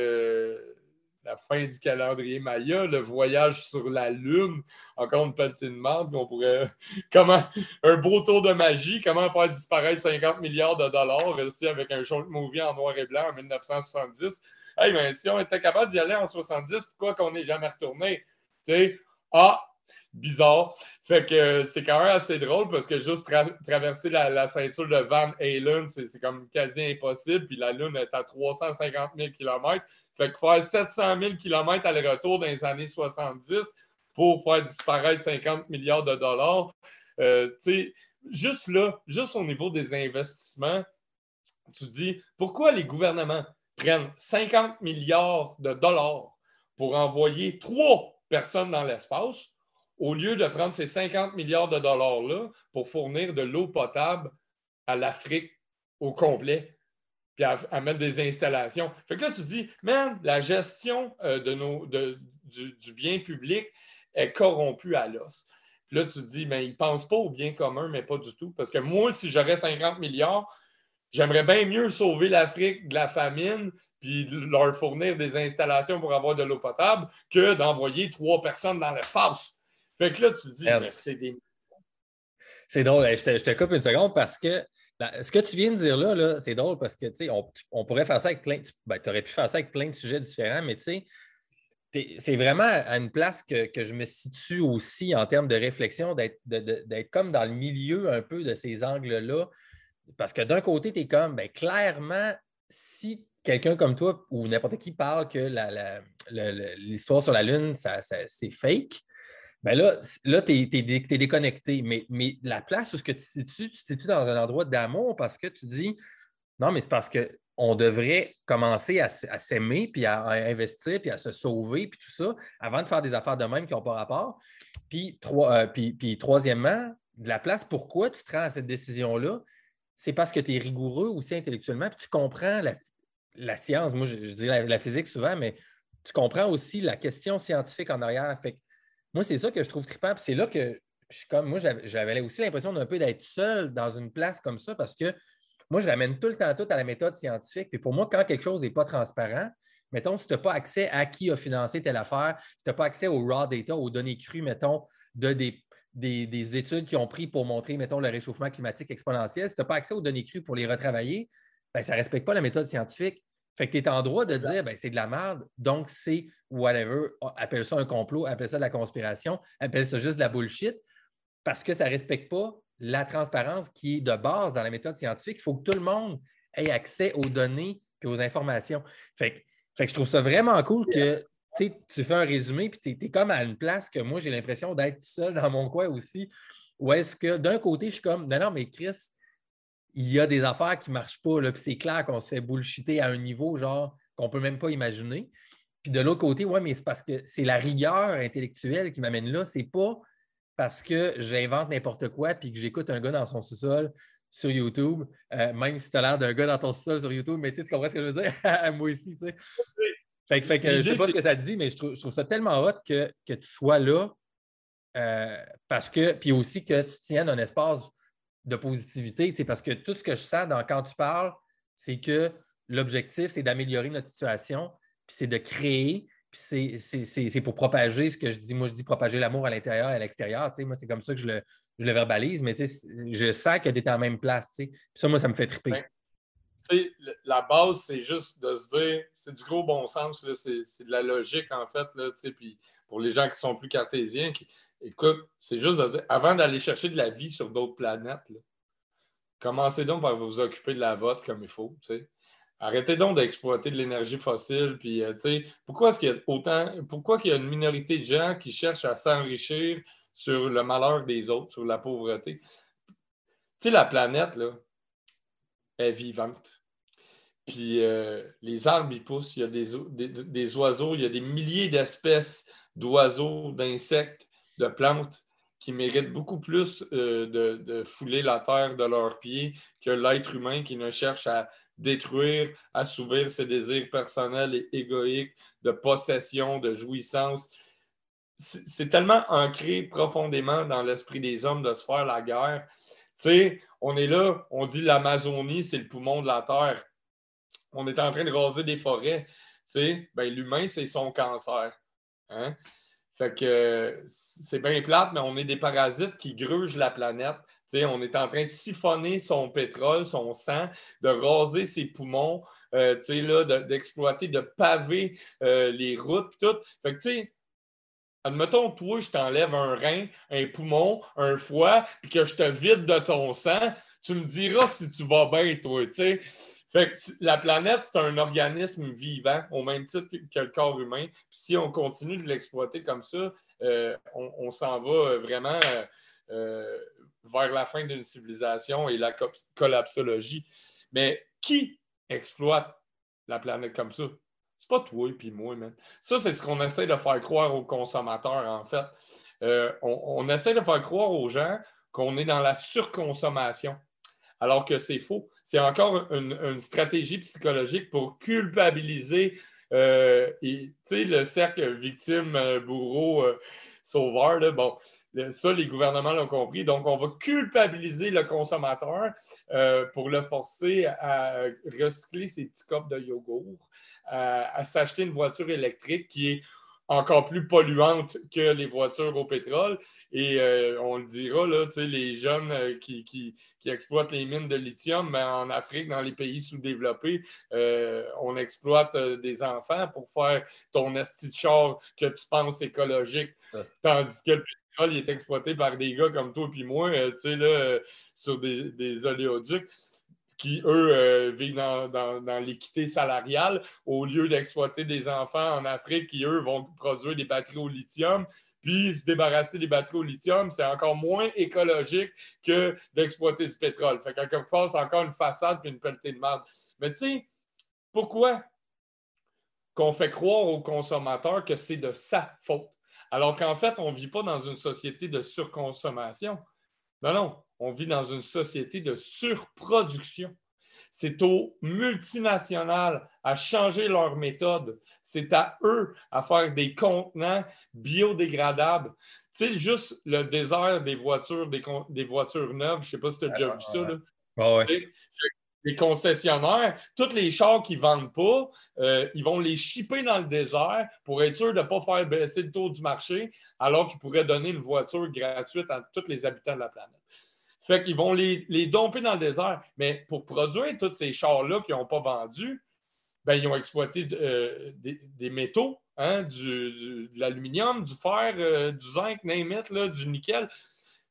la fin du calendrier Maya, le voyage sur la Lune, encore une petite de marde qu'on pourrait. comment un beau tour de magie, comment faire disparaître 50 milliards de dollars rester avec un short movie en noir et blanc en 1970. Hey, ben, si on était capable d'y aller en 70, pourquoi qu'on n'est jamais retourné? sais, ah, bizarre. Fait que c'est quand même assez drôle parce que juste traverser la, ceinture de Van Halen, c'est comme quasi impossible. Puis la Lune est à 350 000 km. Fait que faire 700 000 km aller-retour dans les années 70 pour faire disparaître 50 milliards de dollars, euh, juste là, juste au niveau des investissements, tu dis pourquoi les gouvernements prennent 50 milliards de dollars pour envoyer trois personnes dans l'espace au lieu de prendre ces 50 milliards de dollars-là pour fournir de l'eau potable à l'Afrique au complet, puis à, mettre des installations. Fait que là, tu dis, man, la gestion euh, de nos, du, bien public est corrompue à l'os. Puis là, tu dis, mais ils ne pensent pas au bien commun, mais pas du tout. Parce que moi, si j'aurais 50 milliards, j'aimerais bien mieux sauver l'Afrique de la famine puis leur fournir des installations pour avoir de l'eau potable que d'envoyer trois personnes dans l'espace. Fait que là, tu dis, c'est des. C'est drôle, je te, je te, coupe une seconde parce que ce que tu viens de dire là, là c'est drôle parce que tu sais, on, pourrait faire ça avec plein. Tu ben, aurais pu faire ça avec plein de sujets différents, mais tu sais, c'est vraiment à une place que, je me situe aussi en termes de réflexion, d'être comme dans le milieu un peu de ces angles-là. Parce que d'un côté, tu es comme, ben, clairement, si quelqu'un comme toi ou n'importe qui parle que l'histoire sur la Lune, ça, c'est fake, ben là, là tu es, déconnecté. Mais, mais la place où ce que tu te situes, tu te situes dans un endroit d'amour parce que tu dis non, mais c'est parce qu'on devrait commencer à, s'aimer, puis à, investir, puis à se sauver, puis tout ça, avant de faire des affaires de même qui n'ont pas rapport. Puis, euh, puis, puis, troisièmement, de la place, pourquoi tu te rends à cette décision-là? C'est parce que tu es rigoureux aussi intellectuellement, puis tu comprends la, science. Moi, je, dis la, physique souvent, mais tu comprends aussi la question scientifique en arrière. Fait moi, c'est ça que je trouve trippant. c'est là que je suis comme, moi, j'avais aussi l'impression d'un peu d'être seul dans une place comme ça parce que moi, je ramène tout le temps tout à la méthode scientifique. Puis pour moi, quand quelque chose n'est pas transparent, mettons, si tu n'as pas accès à qui a financé telle affaire, si tu n'as pas accès aux raw data, aux données crues, mettons, de des, des, études qui ont pris pour montrer, mettons, le réchauffement climatique exponentiel, si tu n'as pas accès aux données crues pour les retravailler, ben, ça ne respecte pas la méthode scientifique. Fait que tu es en droit de dire, ben, c'est de la merde, donc c'est whatever, appelle ça un complot, appelle ça de la conspiration, appelle ça juste de la bullshit, parce que ça ne respecte pas la transparence qui est de base dans la méthode scientifique. Il faut que tout le monde ait accès aux données et aux informations. Fait que, je trouve ça vraiment cool que tu fais un résumé puis tu es, comme à une place que moi, j'ai l'impression d'être seul dans mon coin aussi. Ou est-ce que d'un côté, je suis comme, non, non, mais Chris, il y a des affaires qui ne marchent pas. Puis c'est clair qu'on se fait bullshiter à un niveau genre qu'on ne peut même pas imaginer. Puis de l'autre côté, oui, mais c'est parce que c'est la rigueur intellectuelle qui m'amène là. C'est pas parce que j'invente n'importe quoi puis que j'écoute un gars dans son sous-sol sur YouTube, euh, même si tu as l'air d'un gars dans ton sous-sol sur YouTube, mais tu, comprends ce que je veux dire? Moi aussi, tu sais. Fait, que je ne sais pas ce que ça te dit, mais je trouve, ça tellement hot que, que tu sois là euh, parce que, puis aussi que tu tiennes un espace de positivité, parce que tout ce que je sens dans, quand tu parles, c'est que l'objectif, c'est d'améliorer notre situation, puis c'est de créer, puis c'est pour propager ce que je dis. Moi, je dis propager l'amour à l'intérieur et à l'extérieur. Moi, c'est comme ça que je le, je le verbalise, mais je sens que tu es en même place. Puis ça, moi, ça me fait triper. La base, c'est juste de se dire, c'est du gros bon sens, c'est de la logique, en fait. Pour les gens qui sont plus cartésiens, écoute, c'est juste de dire, avant d'aller chercher de la vie sur d'autres planètes, commencez donc par vous occuper de la vôtre comme il faut. Arrêtez donc d'exploiter de l'énergie fossile. Puis, euh, pourquoi est-ce qu'il y a autant, pourquoi qu'il y a une minorité de gens qui cherchent à s'enrichir sur le malheur des autres, sur la pauvreté? Tu sais, la planète, là, est vivante. Puis euh, les arbres, ils poussent, il y a des, oiseaux, il y a des milliers d'espèces d'oiseaux, d'insectes, de plantes qui méritent beaucoup plus euh, de, fouler la terre de leurs pieds que l'être humain qui ne cherche à détruire, assouvir ses désirs personnels et égoïques de possession, de jouissance. C'est tellement ancré profondément dans l'esprit des hommes de se faire la guerre. Tu sais, on est là, on dit l'Amazonie, c'est le poumon de la Terre. On est en train de raser des forêts. Tu sais, ben, l'humain, c'est son cancer. Hein? Fait que c'est bien plate, mais on est des parasites qui grugent la planète on est en train de siphonner son pétrole, son sang, de raser ses poumons, euh, d'exploiter, de, paver euh, les routes, tout. Fait que, admettons, toi, je t'enlève un rein, un poumon, un foie, puis que je te vide de ton sang, tu me diras si tu vas bien, toi, tu Fait que la planète, c'est un organisme vivant, au même titre que, le corps humain. Si on continue de l'exploiter comme ça, euh, on, s'en va vraiment vers la fin d'une civilisation et la collapsologie. Mais qui exploite la planète comme ça? C'est pas toi et puis moi. Ça, c'est ce qu'on essaie de faire croire aux consommateurs, en fait. Euh, on, essaie de faire croire aux gens qu'on est dans la surconsommation, alors que c'est faux. C'est encore une, stratégie psychologique pour culpabiliser euh, le cercle victime-bourreau-sauveur. Euh, bon, ça, les gouvernements l'ont compris. Donc, on va culpabiliser le consommateur euh, pour le forcer à recycler ses petits copes de yogourt, à, s'acheter une voiture électrique qui est encore plus polluante que les voitures au pétrole. Et euh, on le dira, là, les jeunes euh, qui, exploitent les mines de lithium, mais en Afrique, dans les pays sous-développés, on exploite des enfants pour faire ton de char que tu penses écologique. Tandis que le il est exploité par des gars comme toi et moi, euh, là, euh, sur des, oléoducs qui, eux, euh, vivent dans, l'équité salariale, au lieu d'exploiter des enfants en Afrique qui, eux, vont produire des batteries au lithium. Puis se débarrasser des batteries au lithium, c'est encore moins écologique que d'exploiter du pétrole. Fait qu'à quelque part, c'est encore une façade puis une pelletée de merde. Mais tu sais, pourquoi qu'on fait croire aux consommateurs que c'est de sa faute? Alors qu'en fait, on ne vit pas dans une société de surconsommation? Non, non, on vit dans une société de surproduction. C'est aux multinationales à changer leur méthode. C'est à eux à faire des contenants biodégradables. Tu sais, juste le désert des voitures, des, voitures neuves, je ne sais pas si tu as déjà vu ça. Là les concessionnaires, tous les chars qu'ils ne vendent pas, euh, ils vont les shipper dans le désert pour être sûr de ne pas faire baisser le taux du marché, alors qu'ils pourraient donner une voiture gratuite à tous les habitants de la planète. Fait qu'ils vont les, les domper dans le désert. Mais pour produire tous ces chars-là qu'ils n'ont pas vendus, ben, ils ont exploité euh, des, métaux, hein, du, de l'aluminium, du fer, euh, du zinc, name du nickel.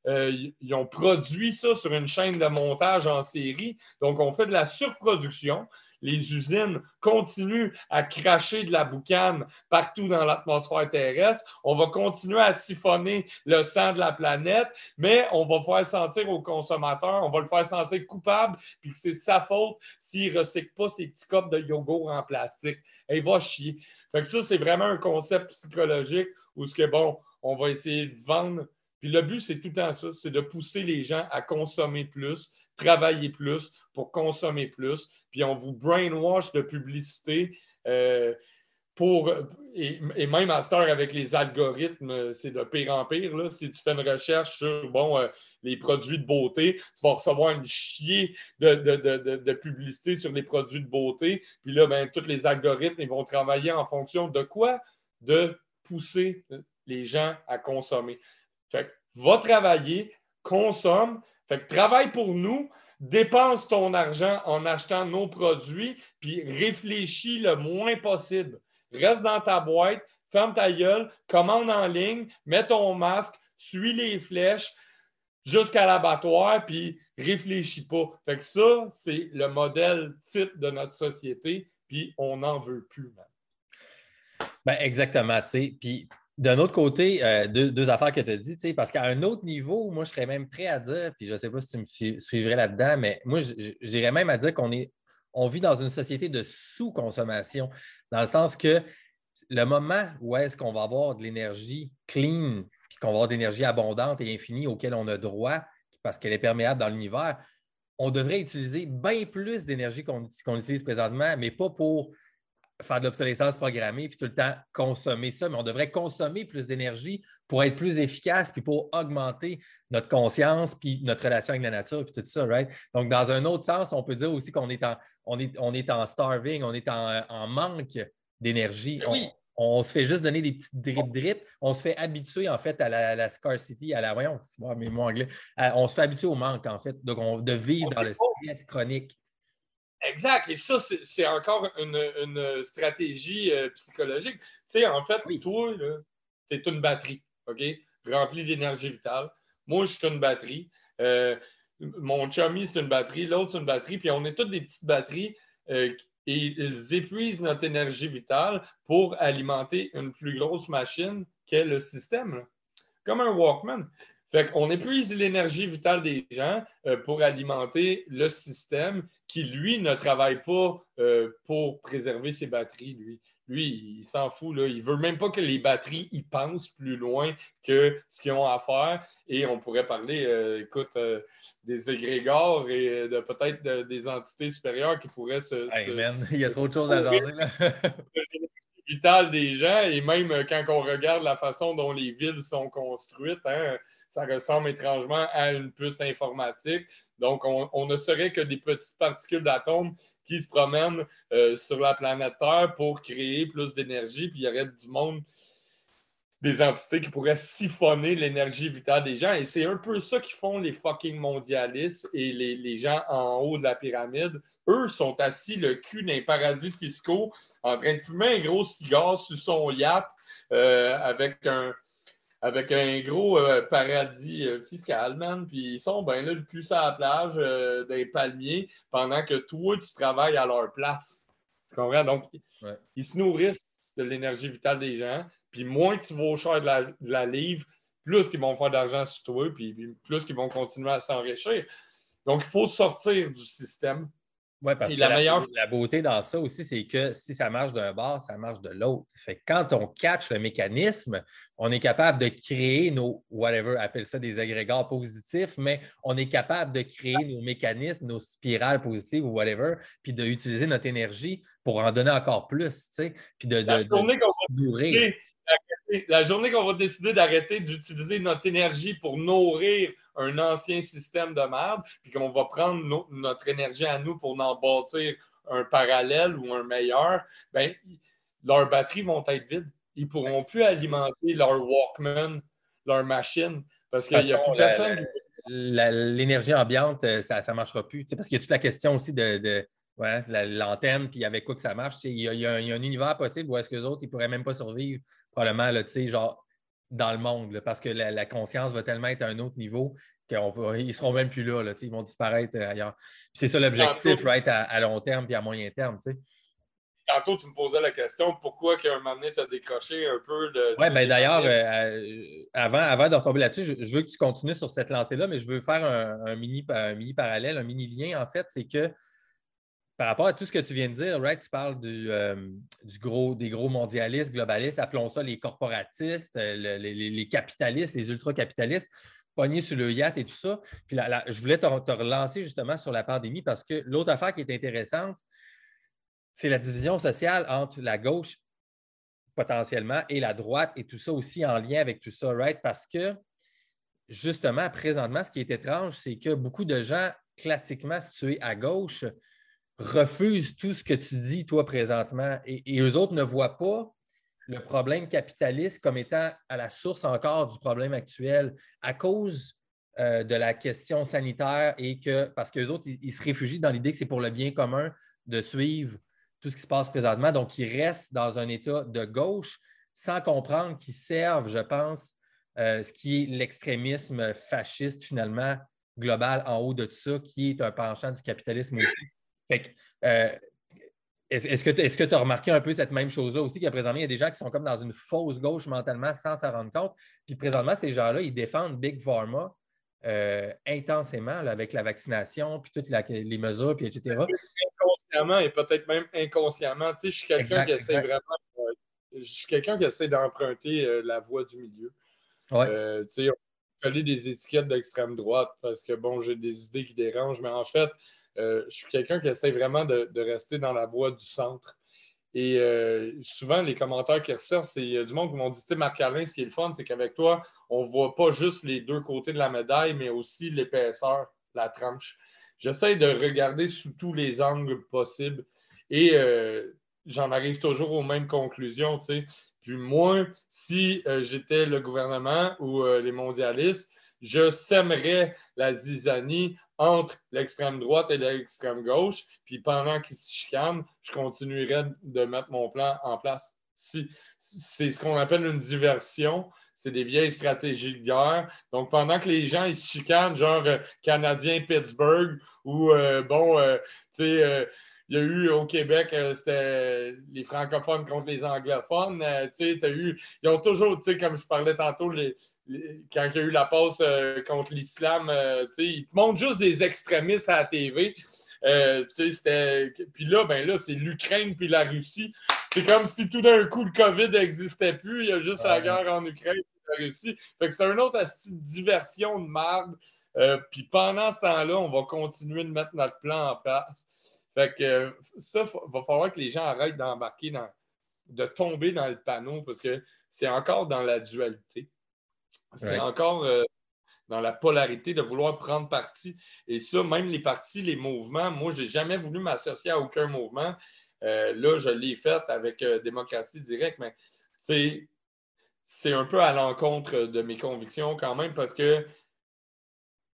Euh, ils ont produit ça sur une chaîne de montage en série. Donc, on fait de la surproduction. Les usines continuent à cracher de la boucane partout dans l'atmosphère terrestre. On va continuer à siphonner le sang de la planète, mais on va faire sentir aux consommateurs, on va le faire sentir coupable, puis que c'est sa faute s'il ne recycle pas ses petits copes de yogourt en plastique. Il va chier. Fait que ça, c'est vraiment un concept psychologique où ce que bon, on va essayer de vendre puis le but, c'est tout le temps ça, c'est de pousser les gens à consommer plus, travailler plus pour consommer plus. Puis on vous brainwash de publicité euh, pour, et, même à cette heure avec les algorithmes, c'est de pire en pire. Là. Si tu fais une recherche sur bon, euh, les produits de beauté, tu vas recevoir une chier de, de, publicité sur les produits de beauté. Puis là, ben, tous les algorithmes vont travailler en fonction de quoi? De pousser les gens à consommer. Fait que, va travailler, consomme, fait que travaille pour nous, dépense ton argent en achetant nos produits, puis réfléchis le moins possible. Reste dans ta boîte, ferme ta gueule, commande en ligne, mets ton masque, suis les flèches jusqu'à l'abattoir, puis réfléchis pas. Fait que ça, c'est le modèle type de notre société, puis on n'en veut plus, Ben exactement, tu sais. Puis d'un autre côté, euh, deux, affaires que tu as dit, parce qu'à un autre niveau, moi, je serais même prêt à dire, puis je ne sais pas si tu me suivrais là-dedans, mais moi, j'irais même à dire qu'on est, on vit dans une société de sous-consommation, dans le sens que le moment où est-ce qu'on va avoir de l'énergie clean, puis qu'on va avoir de l'énergie abondante et infinie auquel on a droit, parce qu'elle est perméable dans l'univers, on devrait utiliser bien plus d'énergie qu'on utilise présentement, mais pas pour faire de l'obsolescence programmée puis tout le temps consommer ça, mais on devrait consommer plus d'énergie pour être plus efficace puis pour augmenter notre conscience puis notre relation avec la nature puis tout ça, right? Donc, dans un autre sens, on peut dire aussi qu'on est en, on est, on est en starving, on est en, manque d'énergie. Ben on, se fait juste donner des petites drip drip. On se fait habituer en fait à la, scarcity, à la voyons, mais anglais. on se fait habituer au manque en fait. Donc, on, de vivre dans le stress chronique. Exact. Et ça, c'est encore une, stratégie euh, psychologique. Tu sais, en fait, toi, tu es une batterie, OK? Remplie d'énergie vitale. Moi, je suis une batterie. Euh, mon chummy, c'est une batterie. L'autre, c'est une batterie. Puis on est toutes des petites batteries euh, et ils épuisent notre énergie vitale pour alimenter une plus grosse machine qu'est le système. Comme un Walkman. Fait qu'on épuise l'énergie vitale des gens euh, pour alimenter le système qui, lui, ne travaille pas euh, pour préserver ses batteries, lui. Lui, il s'en fout. Là. Il ne veut même pas que les batteries y pensent plus loin que ce qu'ils ont à faire. Et on pourrait parler, euh, écoute, des égrégores et de peut-être des entités supérieures qui pourraient se. il y a trop de choses à jaser. Là. vitale des gens et même quand on regarde la façon dont les villes sont construites, hein, ça ressemble étrangement à une puce informatique. Donc, on, ne serait que des petites particules d'atomes qui se promènent euh, sur la planète Terre pour créer plus d'énergie, puis il y aurait du monde, des entités qui pourraient siphonner l'énergie vitale des gens. Et c'est un peu ça qui font les fucking mondialistes et les, gens en haut de la pyramide. Eux sont assis le cul les paradis fiscaux en train de fumer un gros cigare sur son yacht euh, avec un, avec un gros euh, paradis euh, fiscal, man. Puis ils sont ben là le plus à la plage euh, des palmiers pendant que toi, tu travailles à leur place. Tu comprends? Donc, ils se nourrissent de l'énergie vitale des gens. Puis moins tu vas au cher de la, livre, plus qu'ils vont faire d'argent sur toi, puis, plus qu'ils vont continuer à s'enrichir. Donc, il faut sortir du système. Oui, parce que la, beauté dans ça aussi, c'est que si ça marche d'un bord, ça marche de l'autre. Fait quand on catch le mécanisme, on est capable de créer nos, whatever, appelle ça des agrégats positifs, mais on est capable de créer nos mécanismes, nos spirales positives ou whatever, puis d'utiliser notre énergie pour en donner encore plus, tu sais, puis de, nourrir. La journée qu'on va décider d'arrêter d'utiliser notre énergie pour nourrir un ancien système de merde, puis qu'on va prendre notre énergie à nous pour en bâtir un parallèle ou un meilleur, ben, leurs batteries vont être vides. Ils ne pourront plus alimenter leur Walkman, leur machine, parce qu'il n'y a plus personne. L'énergie ambiante, euh, ça ne marchera plus. parce qu'il y a toute la question aussi de, l'antenne, puis avec quoi que ça marche. Il y, a, un univers possible où est-ce que les autres, ils ne pourraient même pas survivre, probablement, là, genre dans le monde, parce que la, conscience va tellement être à un autre niveau qu'ils ne seront même plus là, ils vont disparaître euh, ailleurs. C'est ça l'objectif, right, à, long terme puis à moyen terme. Tantôt, tu me posais la question pourquoi qu'à un moment donné, tu as décroché un peu de. Oui, bien d'ailleurs, euh, avant, avant de retomber là-dessus, je, veux que tu continues sur cette lancée-là, mais je veux faire un, mini, un mini parallèle, un mini lien, en fait, c'est que par rapport à tout ce que tu viens de dire, right, tu parles du, euh, gros, des gros mondialistes, globalistes, appelons ça les corporatistes, euh, les, capitalistes, les ultra-capitalistes, pognés sur le yacht et tout ça. Puis là, je voulais te, relancer justement sur la pandémie parce que l'autre affaire qui est intéressante, c'est la division sociale entre la gauche potentiellement, et la droite, et tout ça aussi en lien avec tout ça, right? Parce que, justement, présentement, ce qui est étrange, c'est que beaucoup de gens classiquement situés à gauche refusent tout ce que tu dis, toi, présentement, et, et eux autres ne voient pas le problème capitaliste comme étant à la source encore du problème actuel à cause euh, de la question sanitaire et que, parce qu'eux autres, ils, se réfugient dans l'idée que c'est pour le bien commun de suivre tout ce qui se passe présentement. Donc, ils restent dans un état de gauche sans comprendre qu'ils servent, je pense, euh, ce qui est l'extrémisme fasciste, finalement, global en haut de tout ça, qui est un penchant du capitalisme aussi. Fait euh, est-ce que tu as remarqué un peu cette même chose-là aussi, qu'il présentement, il y a des gens qui sont comme dans une fausse gauche mentalement sans s'en rendre compte? Puis présentement, ces gens-là, ils défendent Big Pharma euh, intensément avec la vaccination, puis toutes les mesures, puis etc. Inconsciemment et peut-être même inconsciemment. Tu sais, je suis quelqu'un qui essaie vraiment. Euh, je suis quelqu'un qui essaie d'emprunter euh, la voie du milieu. Ouais. tu sais, on coller des étiquettes d'extrême droite parce que bon, j'ai des idées qui dérangent, mais en fait, je suis quelqu'un qui essaie vraiment de, rester dans la voie du centre. Et euh, souvent, les commentaires qui ressortent, c'est du monde qui m'ont dit, tu sais, Marc-Alain, ce qui est le fun, c'est qu'avec toi, on ne voit pas juste les deux côtés de la médaille, mais aussi l'épaisseur, la tranche. J'essaie de regarder sous tous les angles possibles et euh, j'en arrive toujours aux mêmes conclusions, tu sais. Puis moi, si j'étais le gouvernement ou les mondialistes, je sèmerais la zizanie entre l'extrême droite et l'extrême gauche, puis pendant qu'ils se chicanent, je continuerai de mettre mon plan en place. C'est ce qu'on appelle une diversion. C'est des vieilles stratégies de guerre. Donc, pendant que les gens ils se chicanent, genre euh, Canadien Pittsburgh, ou euh, bon, euh, tu sais, il y a eu au Québec, c'était les francophones contre les anglophones. tu sais, eu, ils ont toujours, tu sais, comme je parlais tantôt, les, quand il y a eu la passe euh, contre l'islam, euh, ils te montrent juste des extrémistes à la TV. Euh, puis là, ben là, c'est l'Ukraine puis la Russie. C'est comme si tout d'un coup le COVID n'existait plus. Il y a juste la guerre en Ukraine et la Russie. Fait que c'est un autre diversion de merde. puis pendant ce temps-là, on va continuer de mettre notre plan en place. Fait que ça, il va falloir que les gens arrêtent d'embarquer dans, de tomber dans le panneau parce que c'est encore dans la dualité. C'est encore euh, dans la polarité de vouloir prendre parti. Et ça, même les partis, les mouvements, moi, je n'ai jamais voulu m'associer à aucun mouvement. Euh, là, je l'ai fait avec euh, Démocratie Directe, mais c'est un peu à l'encontre de mes convictions quand même parce que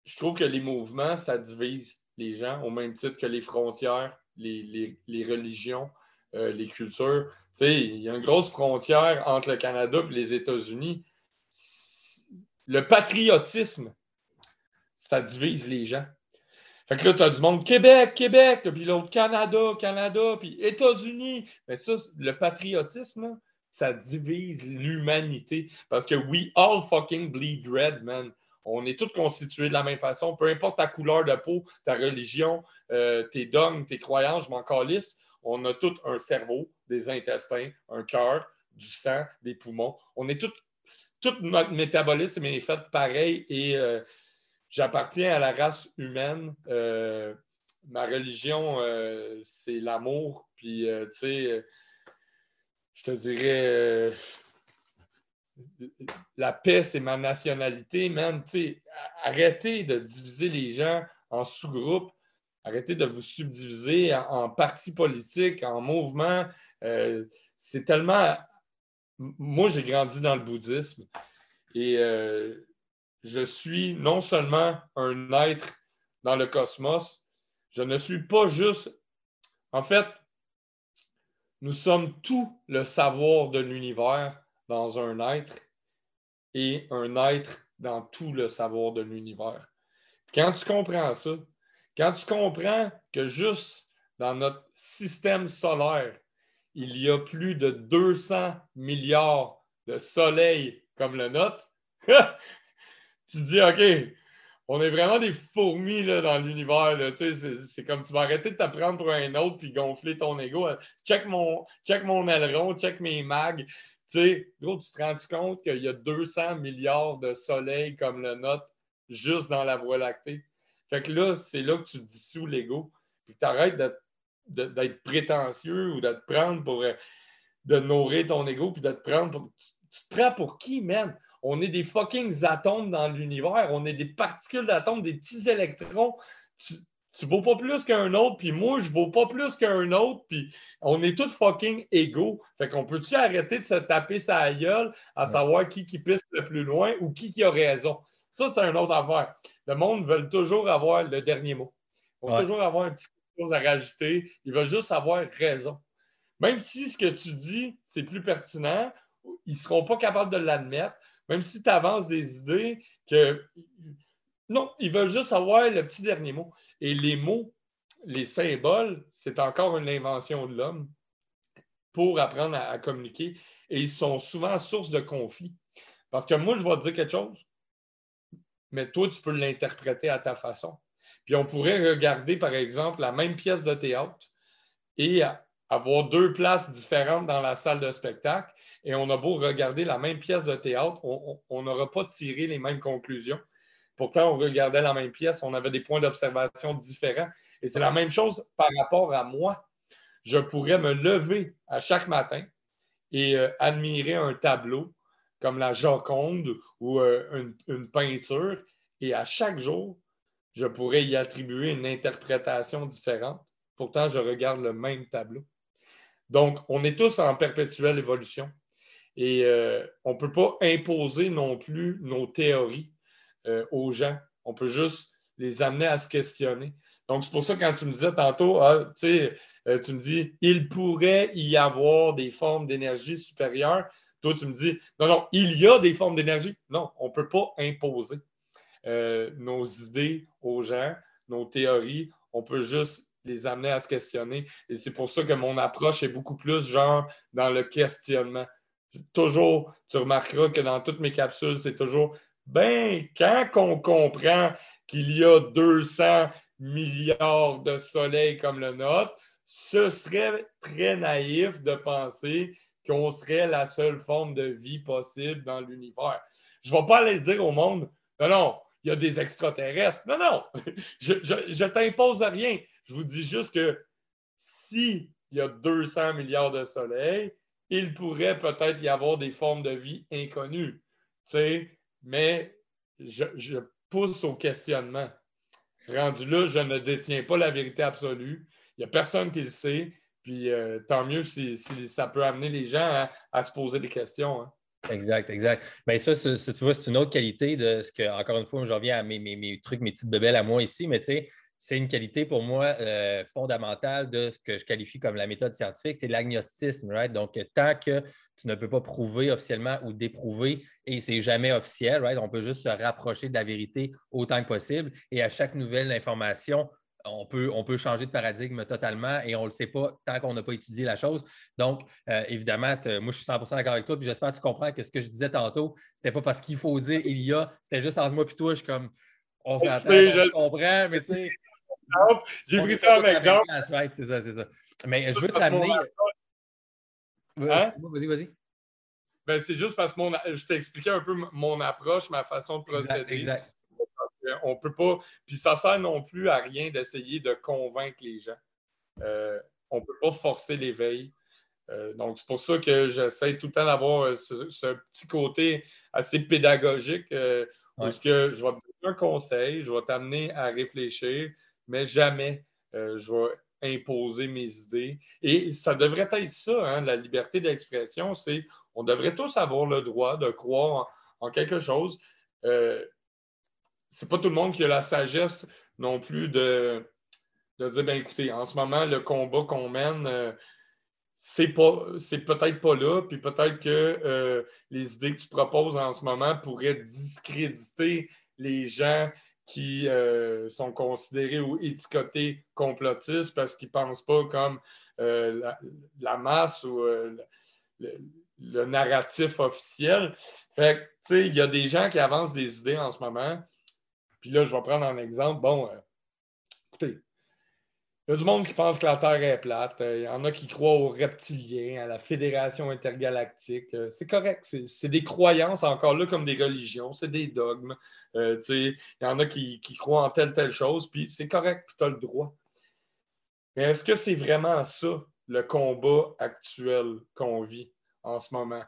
je trouve que les mouvements, ça divise les gens au même titre que les frontières, les, religions, les cultures. il y a une grosse frontière entre le Canada et les États-Unis le patriotisme, ça divise les gens. Fait que là, tu as du monde Québec, Québec, puis l'autre Canada, Canada, puis États-Unis. Mais ça, le patriotisme, ça divise l'humanité. Parce que we all fucking bleed red, man. On est tous constitués de la même façon. Peu importe ta couleur de peau, ta religion, euh, tes dogmes, tes croyances, je m'en calisse. On a tous un cerveau, des intestins, un cœur, du sang, des poumons. On est tous tout notre métabolisme est fait pareil et euh, j'appartiens à la race humaine. Euh, ma religion, c'est l'amour. Puis, tu sais, je te dirais, la paix, c'est ma nationalité, man. Arrêtez de diviser les gens en sous-groupes. Arrêtez de vous subdiviser en, partis politiques, en mouvements. c'est tellement moi, j'ai grandi dans le bouddhisme et euh, je suis non seulement un être dans le cosmos, je ne suis pas juste. En fait, nous sommes tout le savoir de l'univers dans un être et un être dans tout le savoir de l'univers. Quand tu comprends ça, quand tu comprends que juste dans notre système solaire, il y a plus de 200 milliards de soleils comme le nôtre, tu te dis, OK, on est vraiment des fourmis là, dans l'univers. C'est comme tu vas arrêter de t'apprendre pour un autre puis gonfler ton ego. Check mon, check mon aileron, check mes mags. Tu sais, gros, tu te rends compte qu'il y a 200 milliards de soleils comme le nôtre juste dans la Voie lactée? Fait que là, c'est là que tu dissous l'ego. Puis tu arrêtes d'être prétentieux ou de te prendre pour. Euh, de nourrir ton ego puis de te prendre pour. Tu, te prends pour qui, man? On est des fucking atomes dans l'univers. On est des particules d'atomes, des petits électrons. Tu, tu vaux pas plus qu'un autre, puis moi, je vaux pas plus qu'un autre, puis on est tous fucking égaux. Fait qu'on peut-tu arrêter de se taper sa gueule à savoir qui qui pisse le plus loin ou qui qui a raison? Ça, c'est une autre affaire. Le monde veut toujours avoir le dernier mot. Ils toujours avoir un petit chose à rajouter. Ils veulent juste avoir raison. Même si ce que tu dis, c'est plus pertinent, ils ne seront pas capables de l'admettre. Même si tu avances des idées que. Non, ils veulent juste avoir le petit dernier mot. Et les mots, les symboles, c'est encore une invention de l'homme pour apprendre à, communiquer. Et ils sont souvent source de conflit. Parce que moi, je vais te dire quelque chose, mais toi, tu peux l'interpréter à ta façon. Puis on pourrait regarder, par exemple, la même pièce de théâtre et avoir deux places différentes dans la salle de spectacle. Et on a beau regarder la même pièce de théâtre, on n'aura pas tiré les mêmes conclusions. Pourtant, on regardait la même pièce, on avait des points d'observation différents. Et c'est la même chose par rapport à moi. Je pourrais me lever à chaque matin et euh, admirer un tableau comme la Joconde ou euh, une, peinture, et à chaque jour, je pourrais y attribuer une interprétation différente. Pourtant, je regarde le même tableau. Donc, on est tous en perpétuelle évolution et euh, on ne peut pas imposer non plus nos théories euh, aux gens. On peut juste les amener à se questionner. Donc, c'est pour ça que quand tu me disais tantôt, ah, tu euh, tu me dis, il pourrait y avoir des formes d'énergie supérieures. Toi, tu me dis, non, non, il y a des formes d'énergie. Non, on ne peut pas imposer euh, nos idées aux gens, nos théories. On peut juste les amener à se questionner. Et c'est pour ça que mon approche est beaucoup plus genre dans le questionnement. Toujours, tu remarqueras que dans toutes mes capsules, c'est toujours ben, quand on comprend qu'il y a 200 milliards de soleils comme le nôtre, ce serait très naïf de penser qu'on serait la seule forme de vie possible dans l'univers. Je ne vais pas aller dire au monde, non, non, il y a des extraterrestres. Non, non, je ne t'impose rien. Je vous dis juste que s'il y a 200 milliards de soleils, il pourrait peut-être y avoir des formes de vie inconnues. Tu sais, mais je, pousse au questionnement. Rendu là, je ne détiens pas la vérité absolue. Il n'y a personne qui le sait. Puis euh, tant mieux si, ça peut amener les gens à, se poser des questions. Hein. Exact, exact. Mais ça, tu vois, c'est une autre qualité de ce que, encore une fois, je reviens à mes, trucs, mes petites bebelles à moi ici, mais tu sais, c'est une qualité pour moi euh, fondamentale de ce que je qualifie comme la méthode scientifique, c'est l'agnostisme. Right? Donc, tant que tu ne peux pas prouver officiellement ou déprouver, et c'est jamais officiel, right? on peut juste se rapprocher de la vérité autant que possible. Et à chaque nouvelle information, on peut, on peut changer de paradigme totalement et on ne le sait pas tant qu'on n'a pas étudié la chose. Donc, euh, évidemment, moi, je suis 100% d'accord avec toi, puis j'espère que tu comprends que ce que je disais tantôt, ce n'était pas parce qu'il faut dire il y a, c'était juste entre moi et toi, je suis comme, on s'entend, on comprend, mais tu sais, j'ai pris ça en exemple. c'est ça, c'est ça. Mais je veux te ramener. Hein? Vas-y, vas-y. Ben, c'est juste parce que je t'ai expliqué un peu mon approche, ma façon de procéder. Exact. On peut pas. Puis ça sert non plus à rien d'essayer de convaincre les gens. Euh, on ne peut pas forcer l'éveil. Euh, donc, c'est pour ça que j'essaie tout le temps d'avoir euh, ce, petit côté assez pédagogique parce que je vais te donner un conseil, je vais t'amener à réfléchir, mais jamais euh, je vais imposer mes idées. Et ça devrait être ça, hein, la liberté d'expression, c'est on devrait tous avoir le droit de croire en, quelque chose. Euh, c'est pas tout le monde qui a la sagesse non plus de, dire, ben écoutez, en ce moment, le combat qu'on mène, euh, c'est peut-être pas là, puis peut-être que euh, les idées que tu proposes en ce moment pourraient discréditer les gens qui euh, sont considérés ou étiquetés complotistes parce qu'ils ne pensent pas comme euh, la, masse ou euh, le, narratif officiel. Fait que, tu sais, il y a des gens qui avancent des idées en ce moment. Puis là, je vais prendre un exemple. Bon, écoutez, il y a du monde qui pense que la Terre est plate. Il y en a qui croient aux reptiliens, à la Fédération intergalactique. C'est correct. C'est des croyances, encore là, comme des religions. C'est des dogmes. Euh, il y en a qui, croient en telle, telle chose, puis c'est correct, puis tu as le droit. Mais est-ce que c'est vraiment ça, le combat actuel qu'on vit en ce moment?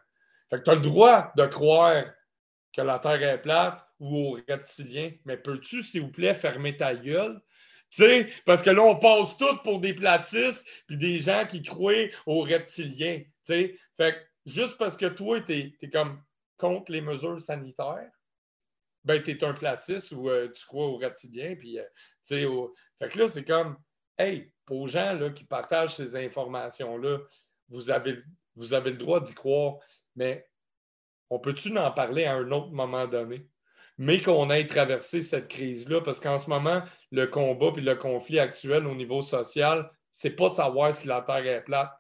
Fait que tu as le droit de croire que la Terre est plate ou aux reptiliens, mais peux-tu, s'il vous plaît, fermer ta gueule? Sais, parce que là, on passe tout pour des platistes puis des gens qui croient aux reptiliens. sais. Fait que juste parce que toi, tu es, comme contre les mesures sanitaires, ben, tu es un platiste ou euh, tu crois aux reptiliens. Puis, euh, Fait que là, c'est comme, hey, aux gens là, qui partagent ces informations-là, vous avez, vous avez le droit d'y croire, mais on peut-tu en parler à un autre moment donné? Mais qu'on ait traversé cette crise-là, parce qu'en ce moment, le combat et le conflit actuel au niveau social, c'est pas de savoir si la Terre est plate.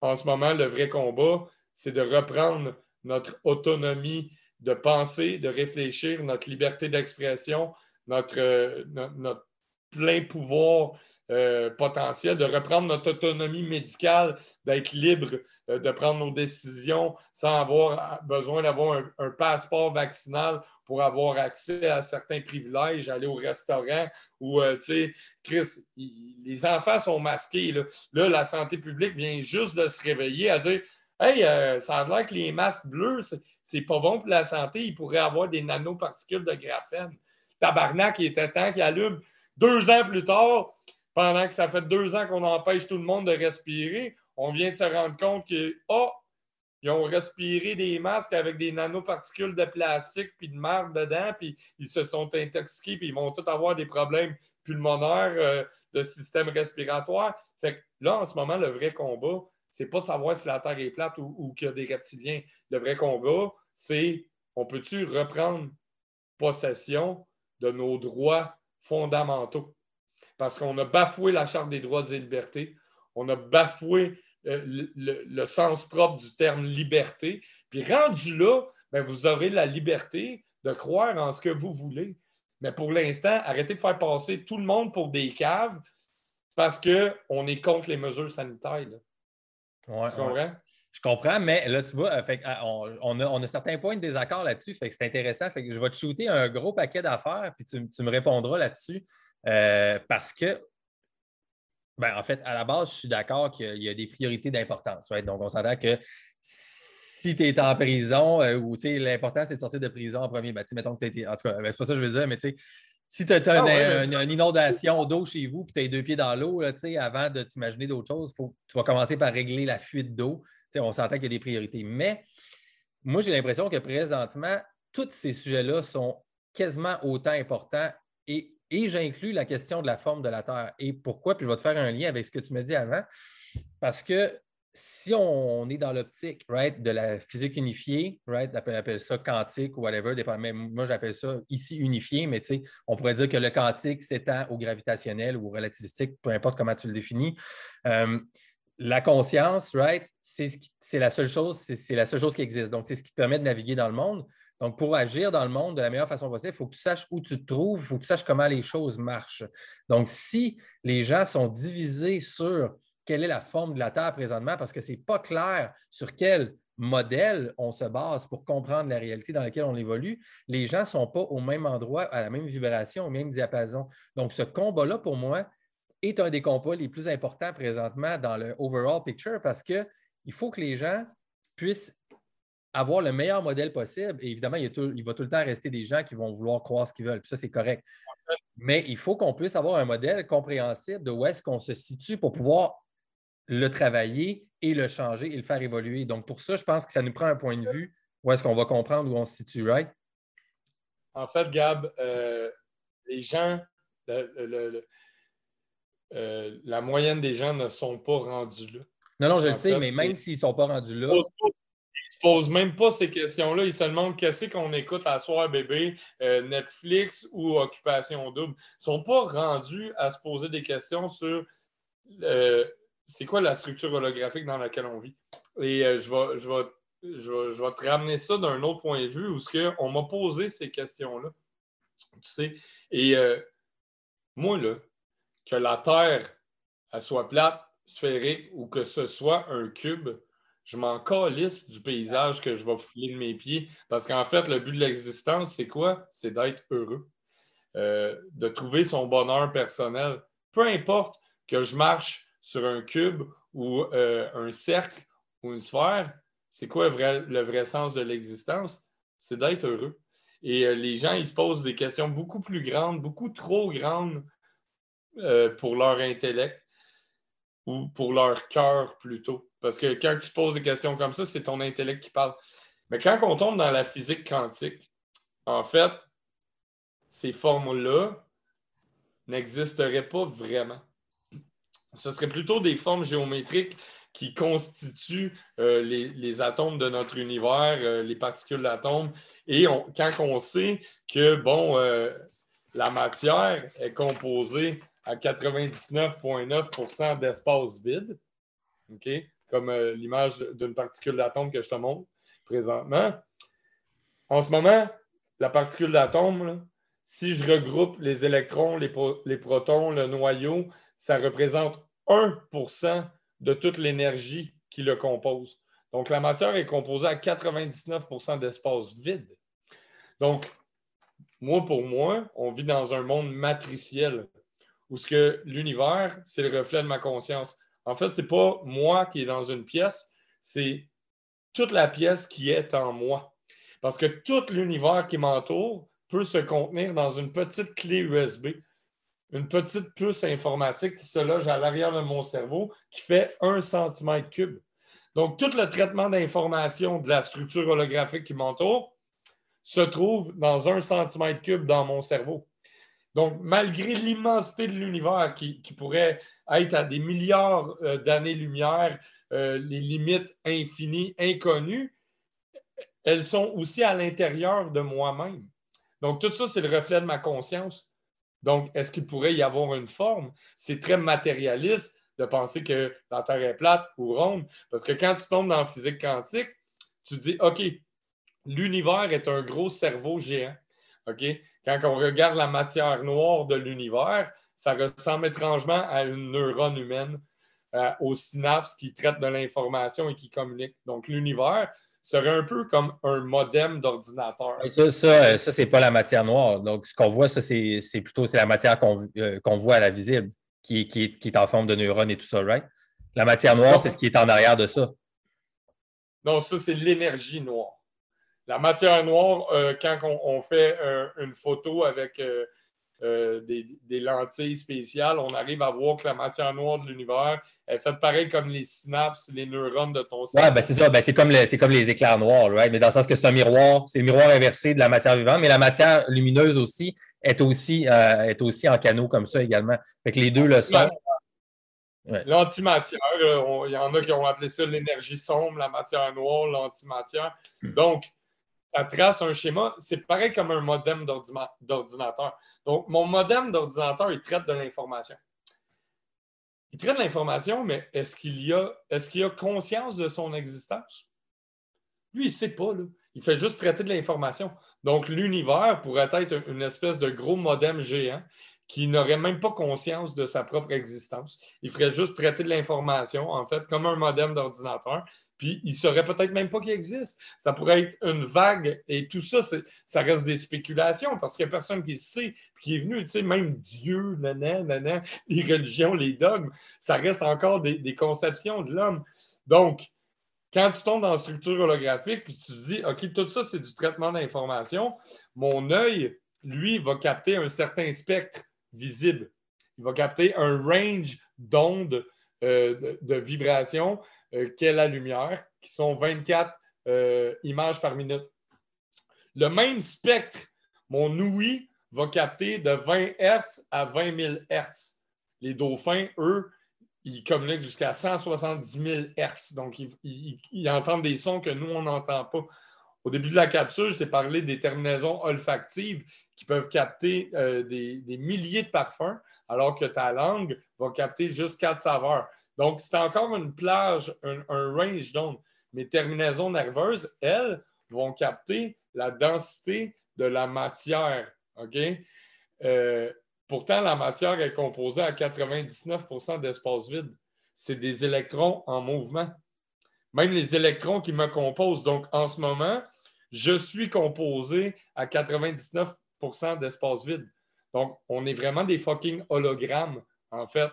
En ce moment, le vrai combat, c'est de reprendre notre autonomie de penser, de réfléchir, notre liberté d'expression, notre, euh, notre, plein pouvoir euh, potentiel, de reprendre notre autonomie médicale, d'être libre euh, de prendre nos décisions sans avoir besoin d'avoir un, passeport vaccinal pour avoir accès à certains privilèges, aller au restaurant ou, tu sais, Chris, les enfants sont masqués. Là. là. la santé publique vient juste de se réveiller à dire Hey, ça a l'air que les masques bleus, c'est pas bon pour la santé, il pourrait avoir des nanoparticules de graphène. Tabarnak, il était temps qu'il allume. Deux ans plus tard, pendant que ça fait deux ans qu'on empêche tout le monde de respirer, on vient de se rendre compte que, oh, ils ont respiré des masques avec des nanoparticules de plastique puis de marde dedans, puis ils se sont intoxiqués, puis ils vont tous avoir des problèmes pulmonaires, euh, de système respiratoire. Fait que là, en ce moment, le vrai combat, c'est pas de savoir si la Terre est plate ou, ou qu'il y a des reptiliens. Le vrai combat, c'est on peut-tu reprendre possession de nos droits fondamentaux? Parce qu'on a bafoué la Charte des droits et libertés, on a bafoué euh, le, sens propre du terme liberté. Puis rendu là, ben, vous aurez la liberté de croire en ce que vous voulez. Mais pour l'instant, arrêtez de faire passer tout le monde pour des caves parce qu'on est contre les mesures sanitaires. tu comprends? Je comprends, mais là, tu vois, euh, ah, on, a, certains points de désaccord là-dessus. Fait que c'est intéressant. Fait que je vais te shooter un gros paquet d'affaires, puis tu, me répondras là-dessus. Euh, parce que ben, en fait, à la base, je suis d'accord qu'il y a des priorités d'importance. Donc, on s'entend que si tu es en prison, euh, ou l'important, c'est de sortir de prison en premier. Ben, mettons que tu été. En tout cas, ben, c'est pas ça que je veux dire, mais si tu as, ah une, inondation d'eau chez vous et tu as deux pieds dans l'eau, avant de t'imaginer d'autres choses, faut, tu vas commencer par régler la fuite d'eau. On s'entend qu'il y a des priorités. Mais moi, j'ai l'impression que présentement, tous ces sujets-là sont quasiment autant importants et et j'inclus la question de la forme de la Terre. Et pourquoi? Puis je vais te faire un lien avec ce que tu m'as dit avant. Parce que si on est dans l'optique right, de la physique unifiée, right, on appelle ça quantique ou whatever, même, moi j'appelle ça ici unifié, mais on pourrait dire que le quantique s'étend au gravitationnel ou au relativistique, peu importe comment tu le définis. Euh, la conscience, right, c'est la seule chose, c'est la seule chose qui existe. Donc, c'est ce qui te permet de naviguer dans le monde. Donc, pour agir dans le monde de la meilleure façon possible, il faut que tu saches où tu te trouves, il faut que tu saches comment les choses marchent. Donc, si les gens sont divisés sur quelle est la forme de la Terre présentement, parce que ce n'est pas clair sur quel modèle on se base pour comprendre la réalité dans laquelle on évolue, les gens ne sont pas au même endroit, à la même vibration, au même diapason. Donc, ce combat-là, pour moi, est un des combats les plus importants présentement dans le overall picture parce qu'il faut que les gens puissent avoir le meilleur modèle possible. Et évidemment, il, va tout le temps rester des gens qui vont vouloir croire ce qu'ils veulent. Puis ça, c'est correct. Mais il faut qu'on puisse avoir un modèle compréhensible de où est-ce qu'on se situe pour pouvoir le travailler et le changer et le faire évoluer. Donc, pour ça, je pense que ça nous prend un point de vue où est-ce qu'on va comprendre où on se situe, right? En fait, Gab, euh, les gens, euh, la moyenne des gens ne sont pas rendus là. Non, non, je le sais, mais même s'ils ne sont pas rendus là posent même pas ces questions-là. Ils se demandent qu'est-ce qu'on écoute à soir, bébé, euh, Netflix ou Occupation Double. Ils sont pas rendus à se poser des questions sur euh, c'est quoi la structure holographique dans laquelle on vit? Et euh, je, vais, je, vais, je, vais, te ramener ça d'un autre point de vue où on m'a posé ces questions-là. Tu sais, et moi, là, que la Terre soit plate, sphérique ou que ce soit un cube, je m'en calisse du paysage que je vais fouiller de mes pieds. Parce qu'en fait, le but de l'existence, c'est quoi? C'est d'être heureux, euh, de trouver son bonheur personnel. Peu importe que je marche sur un cube ou euh, un cercle ou une sphère, c'est quoi le vrai, sens de l'existence? C'est d'être heureux. Et euh, les gens, ils se posent des questions beaucoup plus grandes, beaucoup trop grandes pour leur intellect ou pour leur cœur plutôt. Parce que quand tu poses des questions comme ça, c'est ton intellect qui parle. Mais quand on tombe dans la physique quantique, en fait, ces formes-là n'existeraient pas vraiment. Ce serait plutôt des formes géométriques qui constituent euh, les, atomes de notre univers, euh, les particules d'atomes. Et quand on sait que, bon, euh, la matière est composée à 99,9% d'espace vide, comme l'image d'une particule d'atome que je te montre présentement, en ce moment, la particule d'atome, si je regroupe les électrons, les, protons, le noyau, ça représente 1% de toute l'énergie qui le compose. Donc, la matière est composée à 99% d'espace vide. Donc, moi, pour moi, on vit dans un monde matriciel où ce que l'univers, c'est le reflet de ma conscience. En fait, ce n'est pas moi qui est dans une pièce, c'est toute la pièce qui est en moi. Parce que tout l'univers qui m'entoure peut se contenir dans une petite clé USB, une petite puce informatique qui se loge à l'arrière de mon cerveau qui fait un centimètre cube. Donc, tout le traitement d'information de la structure holographique qui m'entoure se trouve dans un centimètre cube dans mon cerveau. Donc, malgré l'immensité de l'univers qui, pourrait être à des milliards euh, d'années-lumière, euh, les limites infinies, inconnues, elles sont aussi à l'intérieur de moi-même. Donc, tout ça, c'est le reflet de ma conscience. Donc, est-ce qu'il pourrait y avoir une forme? C'est très matérialiste de penser que la Terre est plate ou ronde, parce que quand tu tombes dans la physique quantique, tu dis, OK, l'univers est un gros cerveau géant. OK? Quand on regarde la matière noire de l'univers, ça ressemble étrangement à une neurone humaine, euh, aux synapses qui traitent de l'information et qui communiquent. Donc, l'univers, serait un peu comme un modem d'ordinateur. Ça, ça, ça c'est pas la matière noire. Donc, ce qu'on voit, ça, c'est plutôt la matière euh, qu'on voit à la visible, qui, qui, est en forme de neurones et tout ça, right? La matière noire, c'est ce qui est en arrière de ça. Non, ça, c'est l'énergie noire. La matière noire, euh, quand on, fait euh, une photo avec des, lentilles spéciales, on arrive à voir que la matière noire de l'univers elle fait pareil comme les synapses, les neurones de ton cerveau. Oui, ben c'est ça. Ben c'est comme, comme, les éclairs noirs, right? mais dans le sens que c'est un miroir, c'est le miroir inversé de la matière vivante, mais la matière lumineuse aussi est aussi, euh, est aussi en canaux comme ça également. Fait que les deux le sont. L'antimatière, il y en a qui ont appelé ça l'énergie sombre, la matière noire, l'antimatière. Hmm. Donc, ça trace un schéma. C'est pareil comme un modem d'ordinateur. Donc, mon modem d'ordinateur, il traite de l'information il traite l'information, mais est-ce qu'il y a, est-ce qu'il a conscience de son existence? Lui, il ne sait pas. Il fait juste traiter de l'information. Donc, l'univers pourrait être une espèce de gros modem géant qui n'aurait même pas conscience de sa propre existence. Il ferait juste traiter de l'information, en fait, comme un modem d'ordinateur, puis il ne saurait peut-être même pas qu'il existe. Ça pourrait être une vague et tout ça, ça reste des spéculations parce qu'il n'y a personne qui sait, qui est venu, tu sais, même Dieu, nanan, les religions, les dogmes, ça reste encore des, conceptions de l'homme. Donc, quand tu tombes dans la structure holographique, puis tu te dis, OK, tout ça, c'est du traitement d'information, mon œil, lui, va capter un certain spectre visible. Il va capter un range d'ondes euh, de, de vibrations qu'est la lumière, qui sont 24 euh, images par minute. Le même spectre, mon ouïe va capter de 20 Hz à 20 000 Hz. Les dauphins, eux, ils communiquent jusqu'à 170 000 Hz. Donc, ils, entendent des sons que nous, on n'entend pas. Au début de la capsule, je t'ai parlé des terminaisons olfactives qui peuvent capter euh, des, des, milliers de parfums, alors que ta langue va capter juste quatre saveurs. Donc, c'est encore une plage, un, range d'ondes. Mes terminaisons nerveuses, elles, vont capter la densité de la matière. OK? Euh, pourtant, la matière est composée à 99% d'espace vide. C'est des électrons en mouvement. Même les électrons qui me composent. Donc, en ce moment, je suis composé à 99% d'espace vide. Donc, on est vraiment des fucking hologrammes, en fait.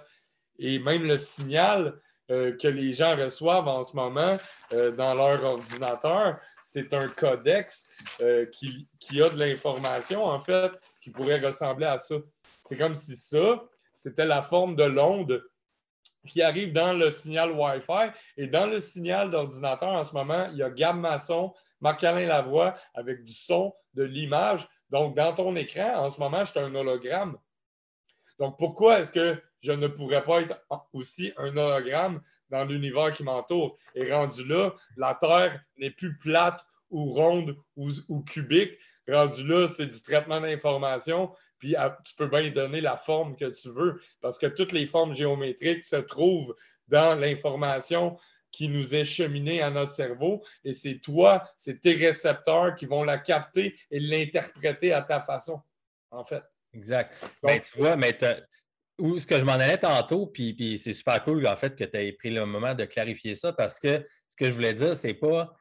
Et même le signal euh, que les gens reçoivent en ce moment euh, dans leur ordinateur, c'est un codex euh, qui, a de l'information, en fait, qui pourrait ressembler à ça. C'est comme si ça, c'était la forme de l'onde qui arrive dans le signal Wi-Fi. Et dans le signal d'ordinateur, en ce moment, il y a Gab Masson, Marc-Alain Lavoie avec du son, de l'image. Donc, dans ton écran, en ce moment, je suis un hologramme. Donc, pourquoi est-ce que je ne pourrais pas être aussi un hologramme dans l'univers qui m'entoure? Et rendu là, la Terre n'est plus plate ou ronde ou, cubique. Rendu là, c'est du traitement d'information. Puis tu peux bien donner la forme que tu veux parce que toutes les formes géométriques se trouvent dans l'information qui nous est cheminée à notre cerveau. Et c'est toi, c'est tes récepteurs qui vont la capter et l'interpréter à ta façon, en fait. Exact. Ben, tu vois, mais où ce que je m'en allais tantôt, puis, c'est super cool en fait que tu aies pris le moment de clarifier ça parce que ce que je voulais dire, c'est pas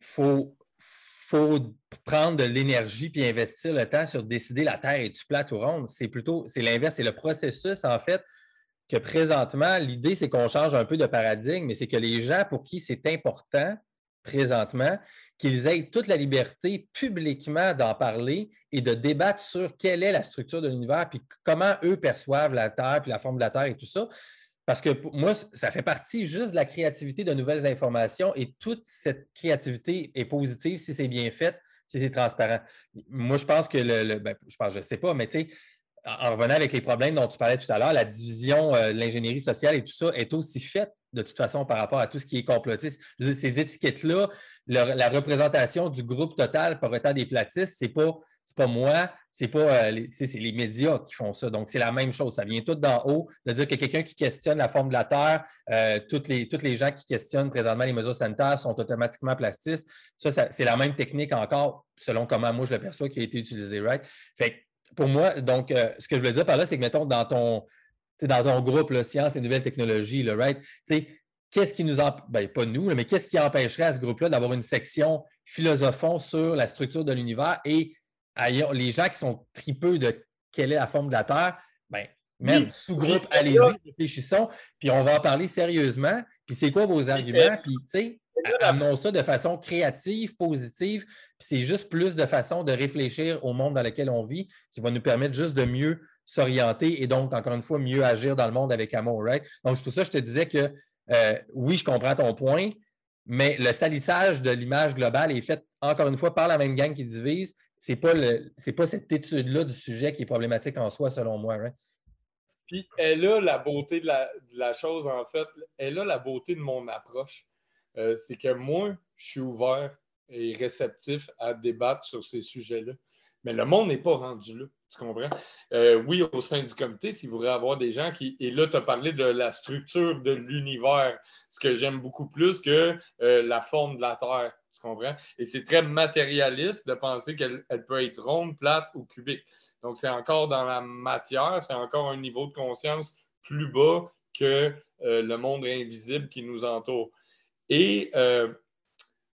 faut, faut prendre de l'énergie puis investir le temps sur décider la Terre est-tu plate ou ronde. C'est plutôt c'est l'inverse, c'est le processus en fait que présentement, l'idée, c'est qu'on change un peu de paradigme, mais c'est que les gens pour qui c'est important présentement, qu'ils aient toute la liberté publiquement d'en parler et de débattre sur quelle est la structure de l'univers, puis comment eux perçoivent la Terre, puis la forme de la Terre et tout ça. Parce que moi, ça fait partie juste de la créativité de nouvelles informations et toute cette créativité est positive si c'est bien fait, si c'est transparent. Moi, je pense que le, ben, je pense, je ne sais pas, mais tu sais, en revenant avec les problèmes dont tu parlais tout à l'heure, la division euh, de l'ingénierie sociale et tout ça est aussi faite de toute façon par rapport à tout ce qui est complotiste. ces étiquettes-là, la représentation du groupe total par état des platistes, ce n'est pas, pas moi, c'est pas euh, c'est les médias qui font ça. Donc, c'est la même chose. Ça vient tout d'en haut de dire que quelqu'un qui questionne la forme de la Terre, euh, toutes, les, toutes les gens qui questionnent présentement les mesures sanitaires sont automatiquement plastistes. Ça, c'est la même technique encore, selon comment moi je le perçois, qui a été utilisée, right? Fait pour moi, donc, euh, ce que je veux dire par là, c'est que, mettons, dans ton, dans ton groupe, là, Sciences et Nouvelles Technologies, là, right? Qu'est-ce qui nous empêche, ben, pas nous, mais qu'est-ce qui empêcherait à ce groupe-là d'avoir une section philosophon sur la structure de l'univers et les gens qui sont tripeux de quelle est la forme de la Terre, ben, même sous-groupe, allez-y, réfléchissons, puis on va en parler sérieusement. Puis c'est quoi vos arguments? Puis, tu sais, amenons ça de façon créative, positive. Puis c'est juste plus de façon de réfléchir au monde dans lequel on vit qui va nous permettre juste de mieux s'orienter et donc, encore une fois, mieux agir dans le monde avec amour, right? Donc, c'est pour ça que je te disais que euh, oui, je comprends ton point, mais le salissage de l'image globale est fait, encore une fois, par la même gang qui divise. Ce n'est pas, pas cette étude-là du sujet qui est problématique en soi, selon moi. Puis elle a la beauté de la, de la, chose, en fait. Elle a la beauté de mon approche. Euh, c'est que moi, je suis ouvert et réceptif à débattre sur ces sujets-là. Mais le monde n'est pas rendu là. Tu comprends? Euh, oui, au sein du comité, s'il voudrait avoir des gens qui. Et là, tu as parlé de la structure de l'univers, ce que j'aime beaucoup plus que euh, la forme de la Terre. Tu comprends? Et c'est très matérialiste de penser qu'elle peut être ronde, plate ou cubique. Donc, c'est encore dans la matière, c'est encore un niveau de conscience plus bas que le monde invisible qui nous entoure. Et euh,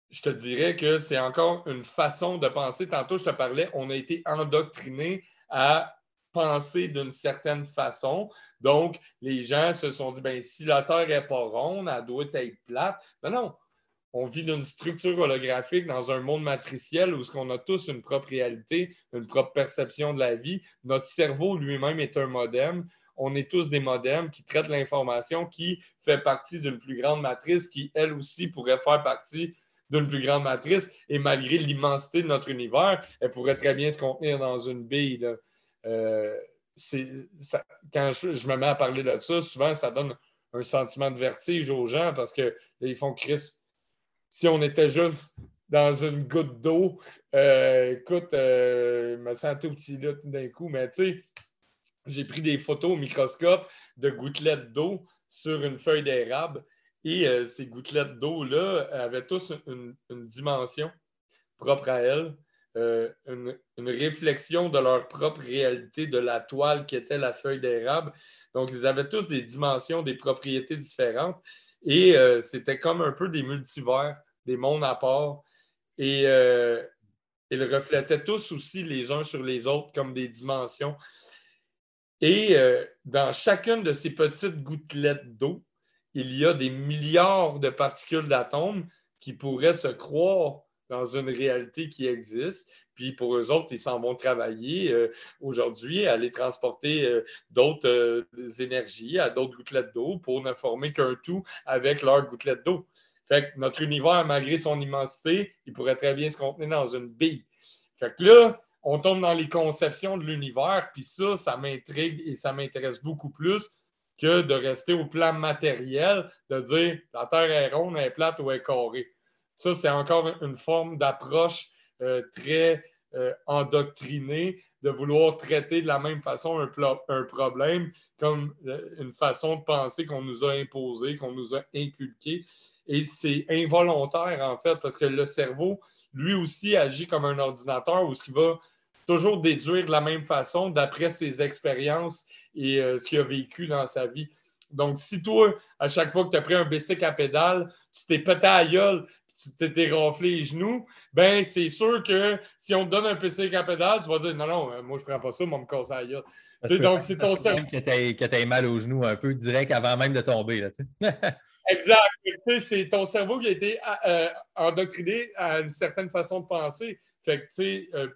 je te dirais que c'est encore une façon de penser. Tantôt, je te parlais, on a été endoctriné à penser d'une certaine façon. Donc, les gens se sont dit, ben, si la Terre n'est pas ronde, elle doit être plate. Non, non. On vit d'une structure holographique dans un monde matriciel où on a tous une propre réalité, une propre perception de la vie. Notre cerveau lui-même est un modem on est tous des modems qui traitent l'information qui fait partie d'une plus grande matrice qui, elle aussi, pourrait faire partie d'une plus grande matrice. Et malgré l'immensité de notre univers, elle pourrait très bien se contenir dans une bille. Euh, quand je, me mets à parler de ça, souvent, ça donne un sentiment de vertige aux gens parce que ils font Chris. Si on était juste dans une goutte d'eau, euh, écoute, euh, je me sens tout petit là tout d'un coup, mais tu sais, j'ai pris des photos au microscope de gouttelettes d'eau sur une feuille d'érable. Et euh, ces gouttelettes d'eau-là avaient tous une, dimension propre à elles, euh, une, réflexion de leur propre réalité de la toile qui était la feuille d'érable. Donc, ils avaient tous des dimensions, des propriétés différentes. Et euh, c'était comme un peu des multivers, des mondes à part. Et ils reflétaient tous aussi les uns sur les autres comme des dimensions. Et dans chacune de ces petites gouttelettes d'eau, il y a des milliards de particules d'atomes qui pourraient se croire dans une réalité qui existe. Puis pour eux autres, ils s'en vont travailler euh, aujourd'hui, aller transporter euh, d'autres énergies à d'autres gouttelettes d'eau pour ne former qu'un tout avec leurs gouttelettes d'eau. Fait que notre univers, malgré son immensité, il pourrait très bien se contenir dans une bille. Fait que là, on tombe dans les conceptions de l'univers, puis ça, ça m'intrigue et ça m'intéresse beaucoup plus que de rester au plan matériel, de dire la Terre est ronde, elle est plate ou elle est carrée. Ça, c'est encore une forme d'approche euh, très euh, endoctrinée de vouloir traiter de la même façon un, problème comme euh, une façon de penser qu'on nous a imposé, qu'on nous a inculqué. Et c'est involontaire, en fait, parce que le cerveau, lui aussi, agit comme un ordinateur où ce va toujours déduire de la même façon d'après ses expériences et euh, ce qu'il a vécu dans sa vie. Donc, si toi, à chaque fois que tu as pris un bicycle à pédale, tu t'es pété à gueule, tu t'es raflé les genoux, ben c'est sûr que si on te donne un bicycle à pédale, tu vas dire non, non, euh, moi je prends pas ça, moi me casser la gueule. donc, c'est ton cerveau. Que tu aies mal aux genoux un peu direct avant même de tomber. Là, Exact. C'est ton cerveau qui a été euh, endoctriné à une certaine façon de penser. Fait que, tu sais, euh,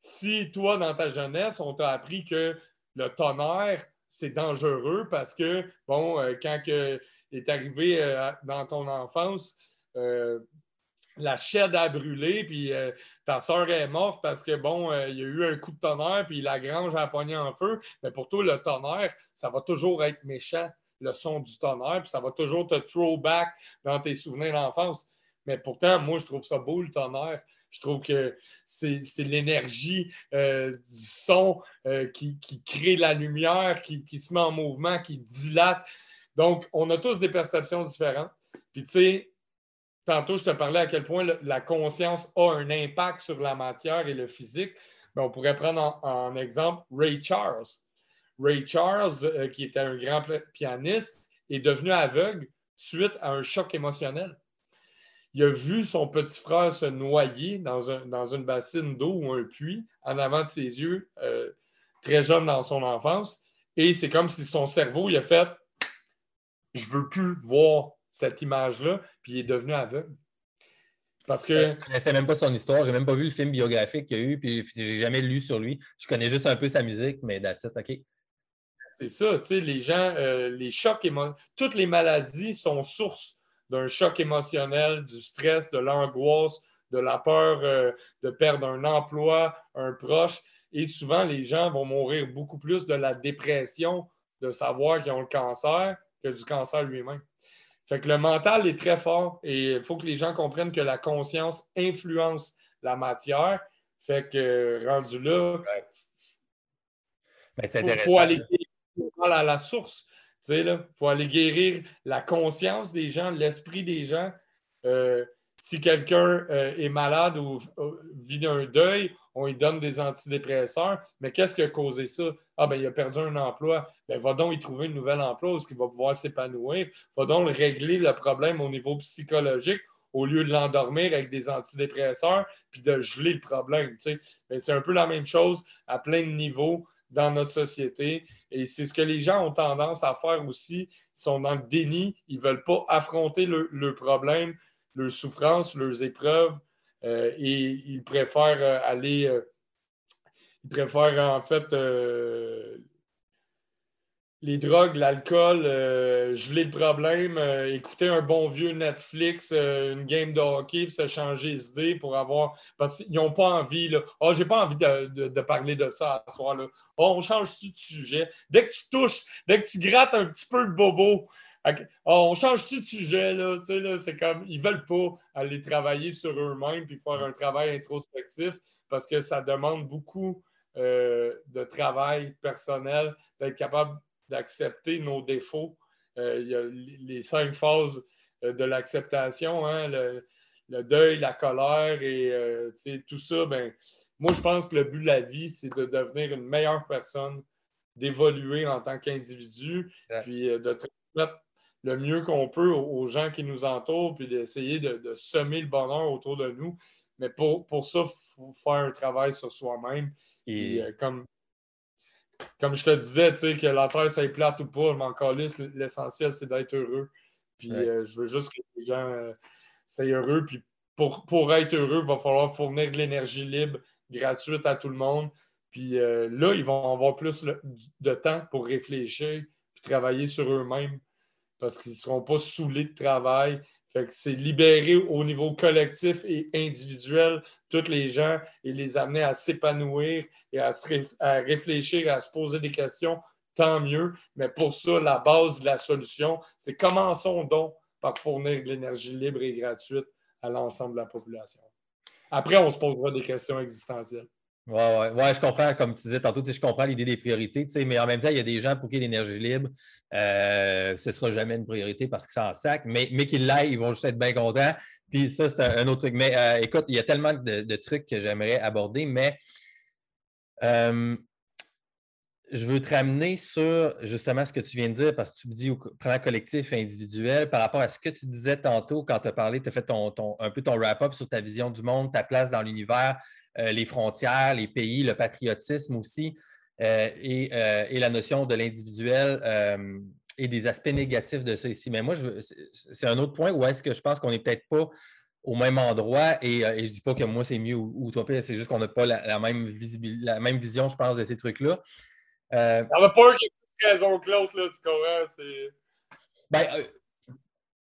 si toi, dans ta jeunesse, on t'a appris que le tonnerre, c'est dangereux parce que, bon, euh, quand que est arrivé dans ton enfance, la chaîne a brûlé, puis ta soeur est morte parce que, bon, il y a eu un coup de tonnerre, puis la grange a pogné en feu. Mais pour toi, le tonnerre, ça va toujours être méchant le son du tonnerre, puis ça va toujours te throwback dans tes souvenirs d'enfance. Mais pourtant, moi, je trouve ça beau, le tonnerre. Je trouve que c'est l'énergie euh, du son euh, qui, crée la lumière, qui, se met en mouvement, qui dilate. Donc, on a tous des perceptions différentes. Puis, tu sais, tantôt, je te parlais à quel point la conscience a un impact sur la matière et le physique. Mais on pourrait prendre en exemple Ray Charles. Ray Charles, euh, qui était un grand pianiste, est devenu aveugle suite à un choc émotionnel. Il a vu son petit frère se noyer dans, une bassine d'eau ou un puits en avant de ses yeux, euh, très jeune dans son enfance. Et c'est comme si son cerveau, il a fait Je ne veux plus voir cette image-là, puis il est devenu aveugle. Parce que. Je ne connaissais même pas son histoire, j'ai même pas vu le film biographique qu'il y a eu, puis j'ai jamais lu sur lui. Je connais juste un peu sa musique, mais that's OK. C'est ça, tu sais, les gens, euh, les chocs toutes les maladies sont source d'un choc émotionnel, du stress, de l'angoisse, de la peur euh, de perdre un emploi, un proche. Et souvent, les gens vont mourir beaucoup plus de la dépression, de savoir qu'ils ont le cancer, que du cancer lui-même. Fait que le mental est très fort et il faut que les gens comprennent que la conscience influence la matière. Fait que rendu là, ben, il faut, aller à la source. Il faut aller guérir la conscience des gens, l'esprit des gens. Euh, si quelqu'un euh, est malade ou vit d'un deuil, on lui donne des antidépresseurs. Mais qu'est-ce qui a causé ça? Ah, ben, il a perdu un emploi. Ben, va donc y trouver un nouvel emploi où il va pouvoir s'épanouir. Va donc régler le problème au niveau psychologique au lieu de l'endormir avec des antidépresseurs puis de geler le problème. Ben, c'est un peu la même chose à plein de niveaux dans notre société. Et c'est ce que les gens ont tendance à faire aussi. Ils sont dans le déni, ils ne veulent pas affronter le, problème, leurs souffrances, leurs épreuves, euh, et ils préfèrent euh, aller, euh, ils préfèrent en fait les drogues, l'alcool, euh, geler le problème, euh, écouter un bon vieux Netflix, euh, une game de hockey, puis se changer les idées pour avoir. Parce qu'ils n'ont pas envie, là. Oh, j'ai pas envie de, parler de ça à ce soir-là. Oh, on change-tu de sujet? Dès que tu touches, dès que tu grattes un petit peu le bobo, oh, on change-tu de sujet, là? Tu sais, là, c'est comme. Ils veulent pas aller travailler sur eux-mêmes puis faire un travail introspectif parce que ça demande beaucoup de travail personnel d'être capable d'accepter nos défauts. Euh, il y a les cinq phases euh, de l'acceptation, hein, le, deuil, la colère et euh, tout ça. Ben, moi, je pense que le but de la vie, c'est de devenir une meilleure personne, d'évoluer en tant qu'individu, puis de transmettre le mieux qu'on peut aux, gens qui nous entourent, puis d'essayer de, semer le bonheur autour de nous. Mais pour, pour ça, il faut faire un travail sur soi-même. Et comme comme je te disais, que la terre, ça est plate ou pas, je m'en calisse. L'essentiel, c'est d'être heureux. Puis euh, je veux juste que les gens euh, soient heureux. Puis pour, pour être heureux, il va falloir fournir de l'énergie libre, gratuite à tout le monde. Puis euh, là, ils vont avoir plus de temps pour réfléchir puis travailler sur eux-mêmes parce qu'ils ne seront pas saoulés de travail. C'est libérer au niveau collectif et individuel tous les gens et les amener à s'épanouir et à, à réfléchir, à se poser des questions, tant mieux. Mais pour ça, la base de la solution, c'est commençons donc par fournir de l'énergie libre et gratuite à l'ensemble de la population. Après, on se posera des questions existentielles. Oui, ouais, ouais, je comprends, comme tu disais tantôt, je comprends l'idée des priorités, mais en même temps, il y a des gens pour qui l'énergie libre, euh, ce ne sera jamais une priorité parce qu'ils s'en sac, mais, mais qu'ils l'aillent, ils vont juste être bien contents. Puis ça, c'est un, autre truc. Mais euh, écoute, il y a tellement de, trucs que j'aimerais aborder, mais euh, je veux te ramener sur justement ce que tu viens de dire, parce que tu me dis au collectif et individuel, par rapport à ce que tu disais tantôt quand tu as parlé, tu as fait ton, un peu ton wrap-up sur ta vision du monde, ta place dans l'univers, les frontières, les pays, le patriotisme aussi, euh, euh, et, la notion de l'individuel et des aspects négatifs de ça ici. Mais moi, c'est un autre point où est-ce que je pense qu'on n'est peut-être pas au même endroit et, je ne dis pas que moi c'est mieux ou, toi c'est juste qu'on n'a pas la, même la même vision, je pense, de ces trucs-là. Euh, On n'a pas une raison que l'autre, tu comprends? Ben,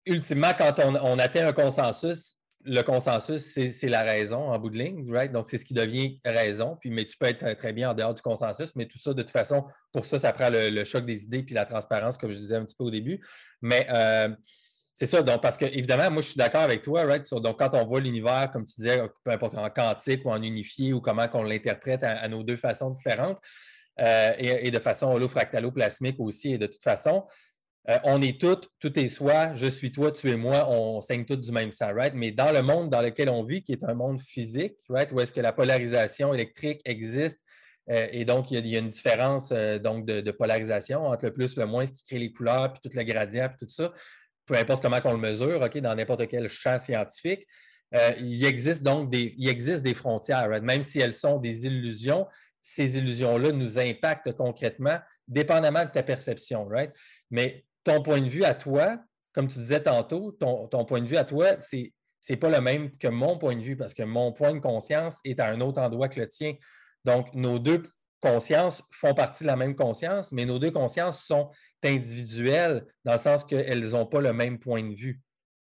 ultimement, quand on, on, atteint un consensus, le consensus, c'est la raison en bout de ligne, right? Donc, c'est ce qui devient raison. Puis, mais tu peux être très bien en dehors du consensus, mais tout ça, de toute façon, pour ça, ça prend le, choc des idées puis la transparence, comme je disais un petit peu au début. Mais euh, c'est ça, donc, parce que, évidemment, moi, je suis d'accord avec toi, right? donc, quand on voit l'univers, comme tu disais, peu importe en quantique ou en unifié ou comment qu'on l'interprète à, nos deux façons différentes, euh, et, de façon holofractalo-plasmique aussi, et de toute façon, euh, on est toutes, tout est soi, je suis toi, tu es moi, on saigne toutes du même sang, right? Mais dans le monde dans lequel on vit, qui est un monde physique, right, où est-ce que la polarisation électrique existe, euh, et donc il y, a, une différence euh, donc de, polarisation entre le plus, le moins, ce qui crée les couleurs, puis tout le gradient, puis tout ça, peu importe comment on le mesure, OK, dans n'importe quel champ scientifique. il existe donc des, il existe des frontières, même si elles sont des illusions, ces illusions-là nous impactent concrètement, dépendamment de ta perception, right? Mais ton point de vue à toi, comme tu disais tantôt, ton, point de vue à toi, c'est n'est pas le même que mon point de vue parce que mon point de conscience est à un autre endroit que le tien. Donc, nos deux consciences font partie de la même conscience, mais nos deux consciences sont individuelles dans le sens qu'elles n'ont pas le même point de vue.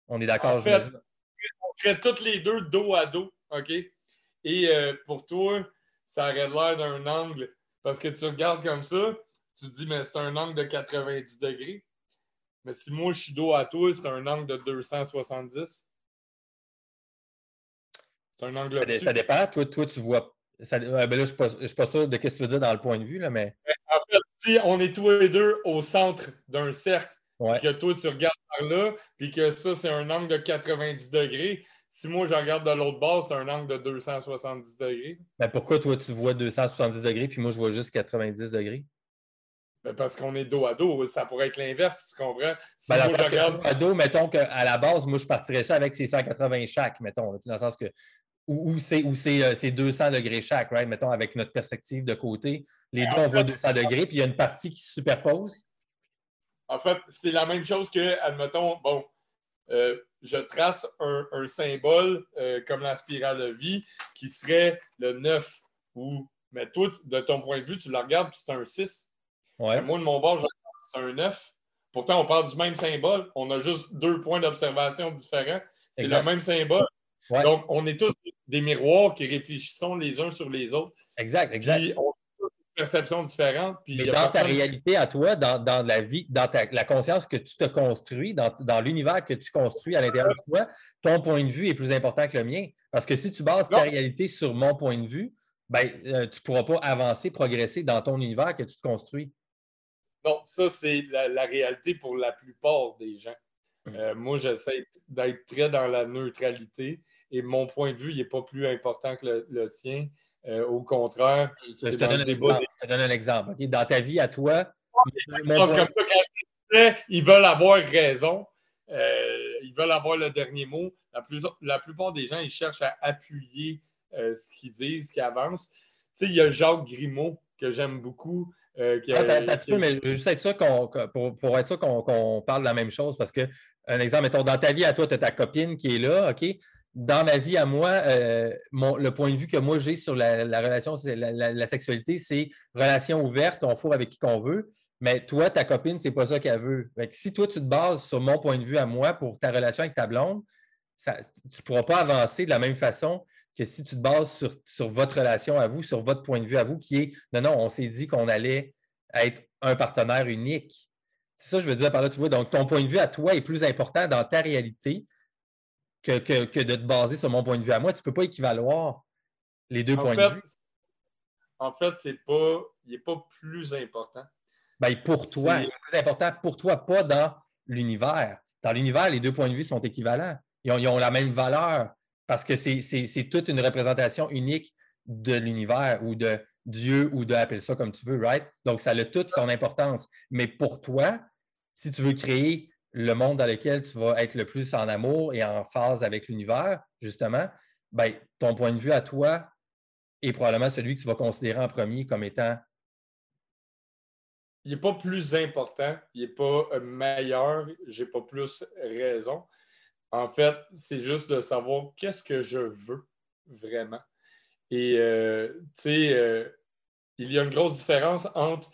On est d'accord? En fait, on serait toutes les deux dos à dos, OK? Et euh, pour toi, ça aurait l'air d'un angle, parce que tu regardes comme ça, tu te dis, mais c'est un angle de 90 degrés. Mais si moi, je suis dos à toi, c'est un angle de 270. C'est un angle ça, ça dépend. Toi, toi, tu vois. Ça, ben là, je ne suis, pas sûr de ce que tu veux dire dans le point de vue, là, mais. En fait, si on est tous les deux au centre d'un cercle, que toi, tu regardes par là, puis que ça, c'est un angle de 90 degrés, si moi, je regarde de l'autre base, c'est un angle de 270 degrés. Mais ben, pourquoi toi, tu vois 270 degrés, puis moi, je vois juste 90 degrés? Ben, parce qu'on est dos à dos. Ça pourrait être l'inverse, tu comprends? Si ben, dos à dos, mettons qu'à la base, moi, je partirais ça avec ces 180 chaque, mettons, dans le sens que. Ou, c'est 200 euh, degrés chaque, right? Mettons, avec notre perspective de côté. Les ben, deux, on voit 200 degrés, puis il y a une partie qui se superpose. En fait, c'est la même chose que, admettons, bon, euh, je trace un, symbole euh, comme la spirale de vie qui serait le 9 ou, mais toi, de ton point de vue, tu le regardes, puis c'est un 6. Moi, de mon bord, c'est un 9. Pourtant, on parle du même symbole. On a juste deux points d'observation différents. C'est le même symbole. Donc, on est tous des miroirs qui réfléchissons les uns sur les autres. Exact, exact. Puis, on a une perception différente. Mais dans ta réalité à toi, dans, la vie, dans la conscience que tu te construis, dans, l'univers que tu construis à l'intérieur de toi, ton point de vue est plus important que le mien. Parce que si tu bases ta réalité sur mon point de vue, ben, euh, tu ne pourras pas avancer, progresser dans ton univers que tu te construis. Non, ça, c'est la, réalité pour la plupart des gens. Euh, moi, j'essaie d'être très dans la neutralité et mon point de vue, il n'est pas plus important que le, tien. Euh, au contraire, je te, donne un exemple, Dans ta vie à toi, je pense comme ça, quand je ils veulent avoir raison. Euh, ils veulent avoir le dernier mot. La, la, plupart des gens, ils cherchent à appuyer ce qu'ils disent, ce qu'ils avancent. Tu sais, il y a Jacques Grimaud que j'aime beaucoup, Euh, peu, mais juste être sûr pour, pour, être sûr qu'on parle de la même chose, parce que, un exemple, mettons, dans ta vie à toi, tu as ta copine qui est là, OK? Dans ma vie à moi, euh, le point de vue que moi j'ai sur la, relation, la, la, sexualité, c'est relation ouverte, on fourre avec qui qu'on veut. Mais toi, ta copine, c'est pas ça qu'elle veut. si toi, tu te bases sur mon point de vue à moi pour ta relation avec ta blonde, tu ne pourras pas avancer de la même façon que si tu te bases sur, votre relation à vous, sur votre point de vue à vous, qui est non, non, on s'est dit qu'on allait être un partenaire unique. C'est ça que je veux dire par là, tu vois. Donc, ton point de vue à toi est plus important dans ta réalité que, de te baser sur mon point de vue à moi. Tu ne peux pas équivaloir les deux points de vue. En fait, c'est pas, il n'est pas plus important. Ben, pour toi, c'est plus important pour toi, pas dans l'univers. Dans l'univers, les deux points de vue sont équivalents. Ils ont, la même valeur parce que c'est toute une représentation unique de l'univers ou de Dieu ou de appelle ça comme tu veux, right? Donc, ça a toute son importance. Mais pour toi, si tu veux créer le monde dans lequel tu vas être le plus en amour et en phase avec l'univers, justement, ben, ton point de vue à toi est probablement celui que tu vas considérer en premier comme étant il n'est pas plus important, il n'est pas euh, meilleur, j'ai pas plus raison. En fait, c'est juste de savoir qu'est-ce que je veux vraiment. Et euh, tu sais, euh, il y a une grosse différence entre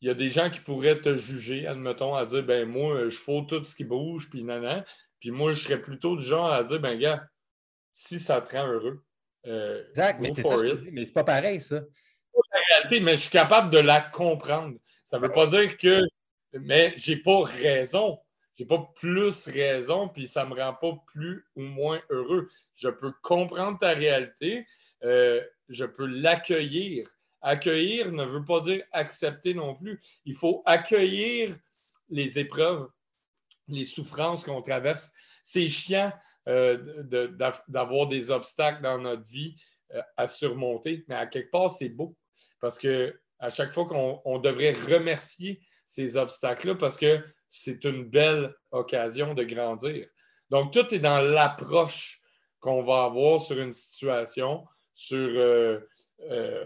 il y a des gens qui pourraient te juger, admettons, à dire ben moi, je fous tout ce qui bouge, puis nanan. Puis moi, je serais plutôt du genre à dire ben gars, si ça te rend heureux. exact, mais c'est ça, je te dis, mais c'est pas pareil, ça. la réalité, mais je suis capable de la comprendre. Ça ne veut pas dire que. Mais j'ai pas raison. J'ai pas plus raison, puis ça me rend pas plus ou moins heureux. Je peux comprendre ta réalité, euh, je peux l'accueillir. Accueillir ne veut pas dire accepter non plus. Il faut accueillir les épreuves, les souffrances qu'on traverse. C'est chiant euh, d'avoir des obstacles dans notre vie euh, à surmonter, mais à quelque part, c'est beau parce que à chaque fois qu'on devrait remercier ces obstacles-là parce que c'est une belle occasion de grandir. Donc, tout est dans l'approche qu'on va avoir sur une situation, sur euh, euh,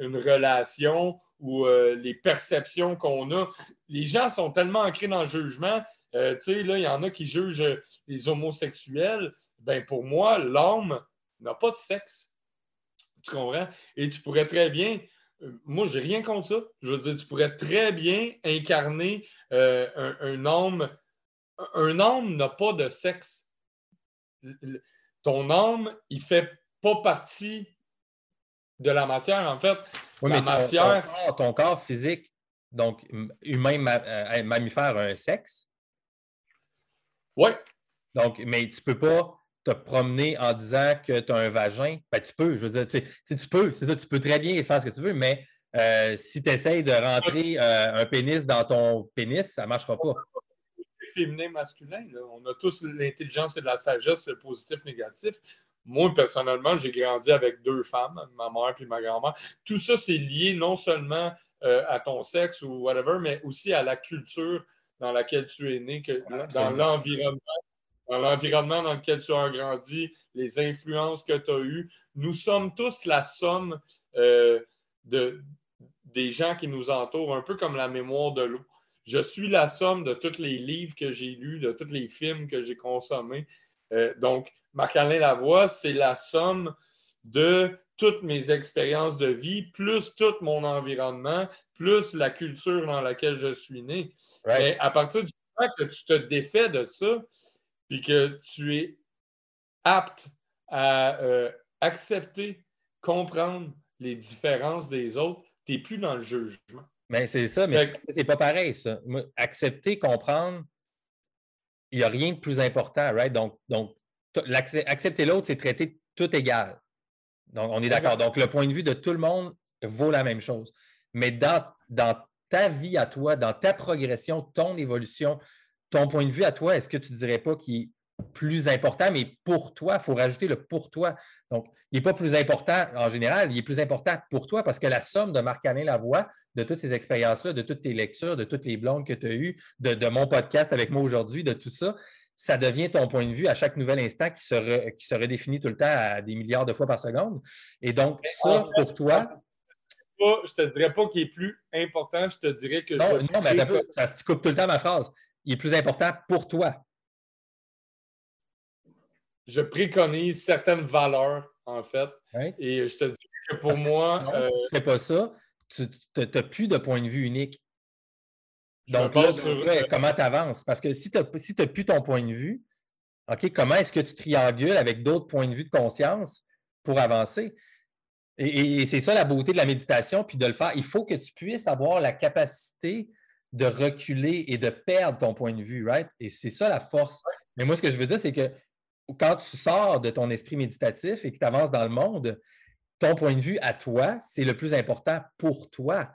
une relation ou euh, les perceptions qu'on a. Les gens sont tellement ancrés dans le jugement. tu sais, là, il y en a qui jugent les homosexuels. Ben, pour moi, l'homme n'a pas de sexe. Tu comprends? Et tu pourrais très bien moi, j'ai rien contre ça. Je veux dire, tu pourrais très bien incarner euh, un, homme. Un homme n'a pas de sexe. Ton homme, il fait pas partie de la matière. En fait, la matière. Ton corps, physique, donc humain, euh, mammifère, a un sexe. Oui. Donc, mais tu peux pas te promener en disant que tu as un vagin, ben, tu peux. Je veux dire, tu, tu peux, c'est ça, tu peux très bien faire ce que tu veux, mais euh, si tu essayes de rentrer euh, un pénis dans ton pénis, ça ne marchera pas. Féminin, masculin, on a tous l'intelligence et la sagesse, le positif, négatif. Moi, personnellement, j'ai grandi avec deux femmes, ma mère et ma grand-mère. Tout ça, c'est lié non seulement euh, à ton sexe ou whatever, mais aussi à la culture dans laquelle tu es né, que, dans l'environnement dans l'environnement dans lequel tu as grandi, les influences que tu as eues. Nous sommes tous la somme euh, de, des gens qui nous entourent, un peu comme la mémoire de l'eau. Je suis la somme de tous les livres que j'ai lus, de tous les films que j'ai consommés. Euh, donc, Marc-Alain Lavoie, c'est la somme de toutes mes expériences de vie, plus tout mon environnement, plus la culture dans laquelle je suis né. À partir du moment que tu te défais de ça, puis que tu es apte à euh, accepter, comprendre les différences des autres, tu n'es plus dans le jugement. Mais c'est ça, mais c'est pas pareil, ça. Accepter, comprendre, il n'y a rien de plus important, right? Donc, donc accepter l'autre, c'est traiter tout égal. Donc, on est d'accord. Donc, le point de vue de tout le monde vaut la même chose. Mais dans, dans ta vie à toi, dans ta progression, ton évolution, ton point de vue à toi, est-ce que tu ne dirais pas qu'il est plus important, mais pour toi, il faut rajouter le pour toi. Donc, il n'est pas plus important en général, il est plus important pour toi parce que la somme de Marc-Alain Lavoie, de toutes ces expériences-là, de toutes tes lectures, de toutes les blondes que tu as eues, de, mon podcast avec moi aujourd'hui, de tout ça, ça devient ton point de vue à chaque nouvel instant qui se, qui se redéfinit tout le temps à des milliards de fois par seconde. Et donc, ça, pour toi, je te dirais pas qu'il est plus important, je te dirais que. Non, non mais ça, tu coupes tout le temps ma phrase. Il est plus important pour toi. Je préconise certaines valeurs, en fait. Et je te dis que pour moi. si tu ne euh, fais pas ça, tu n'as plus de point de vue unique. Donc, là, euh, comment tu avances? Parce que si tu n'as si plus ton point de vue, OK, comment est-ce que tu triangules avec d'autres points de vue de conscience pour avancer? Et, c'est ça la beauté de la méditation, puis de le faire. Il faut que tu puisses avoir la capacité de reculer et de perdre ton point de vue, right? Et c'est ça la force. Mais moi, ce que je veux dire, c'est que quand tu sors de ton esprit méditatif et que tu avances dans le monde, ton point de vue à toi, c'est le plus important pour toi.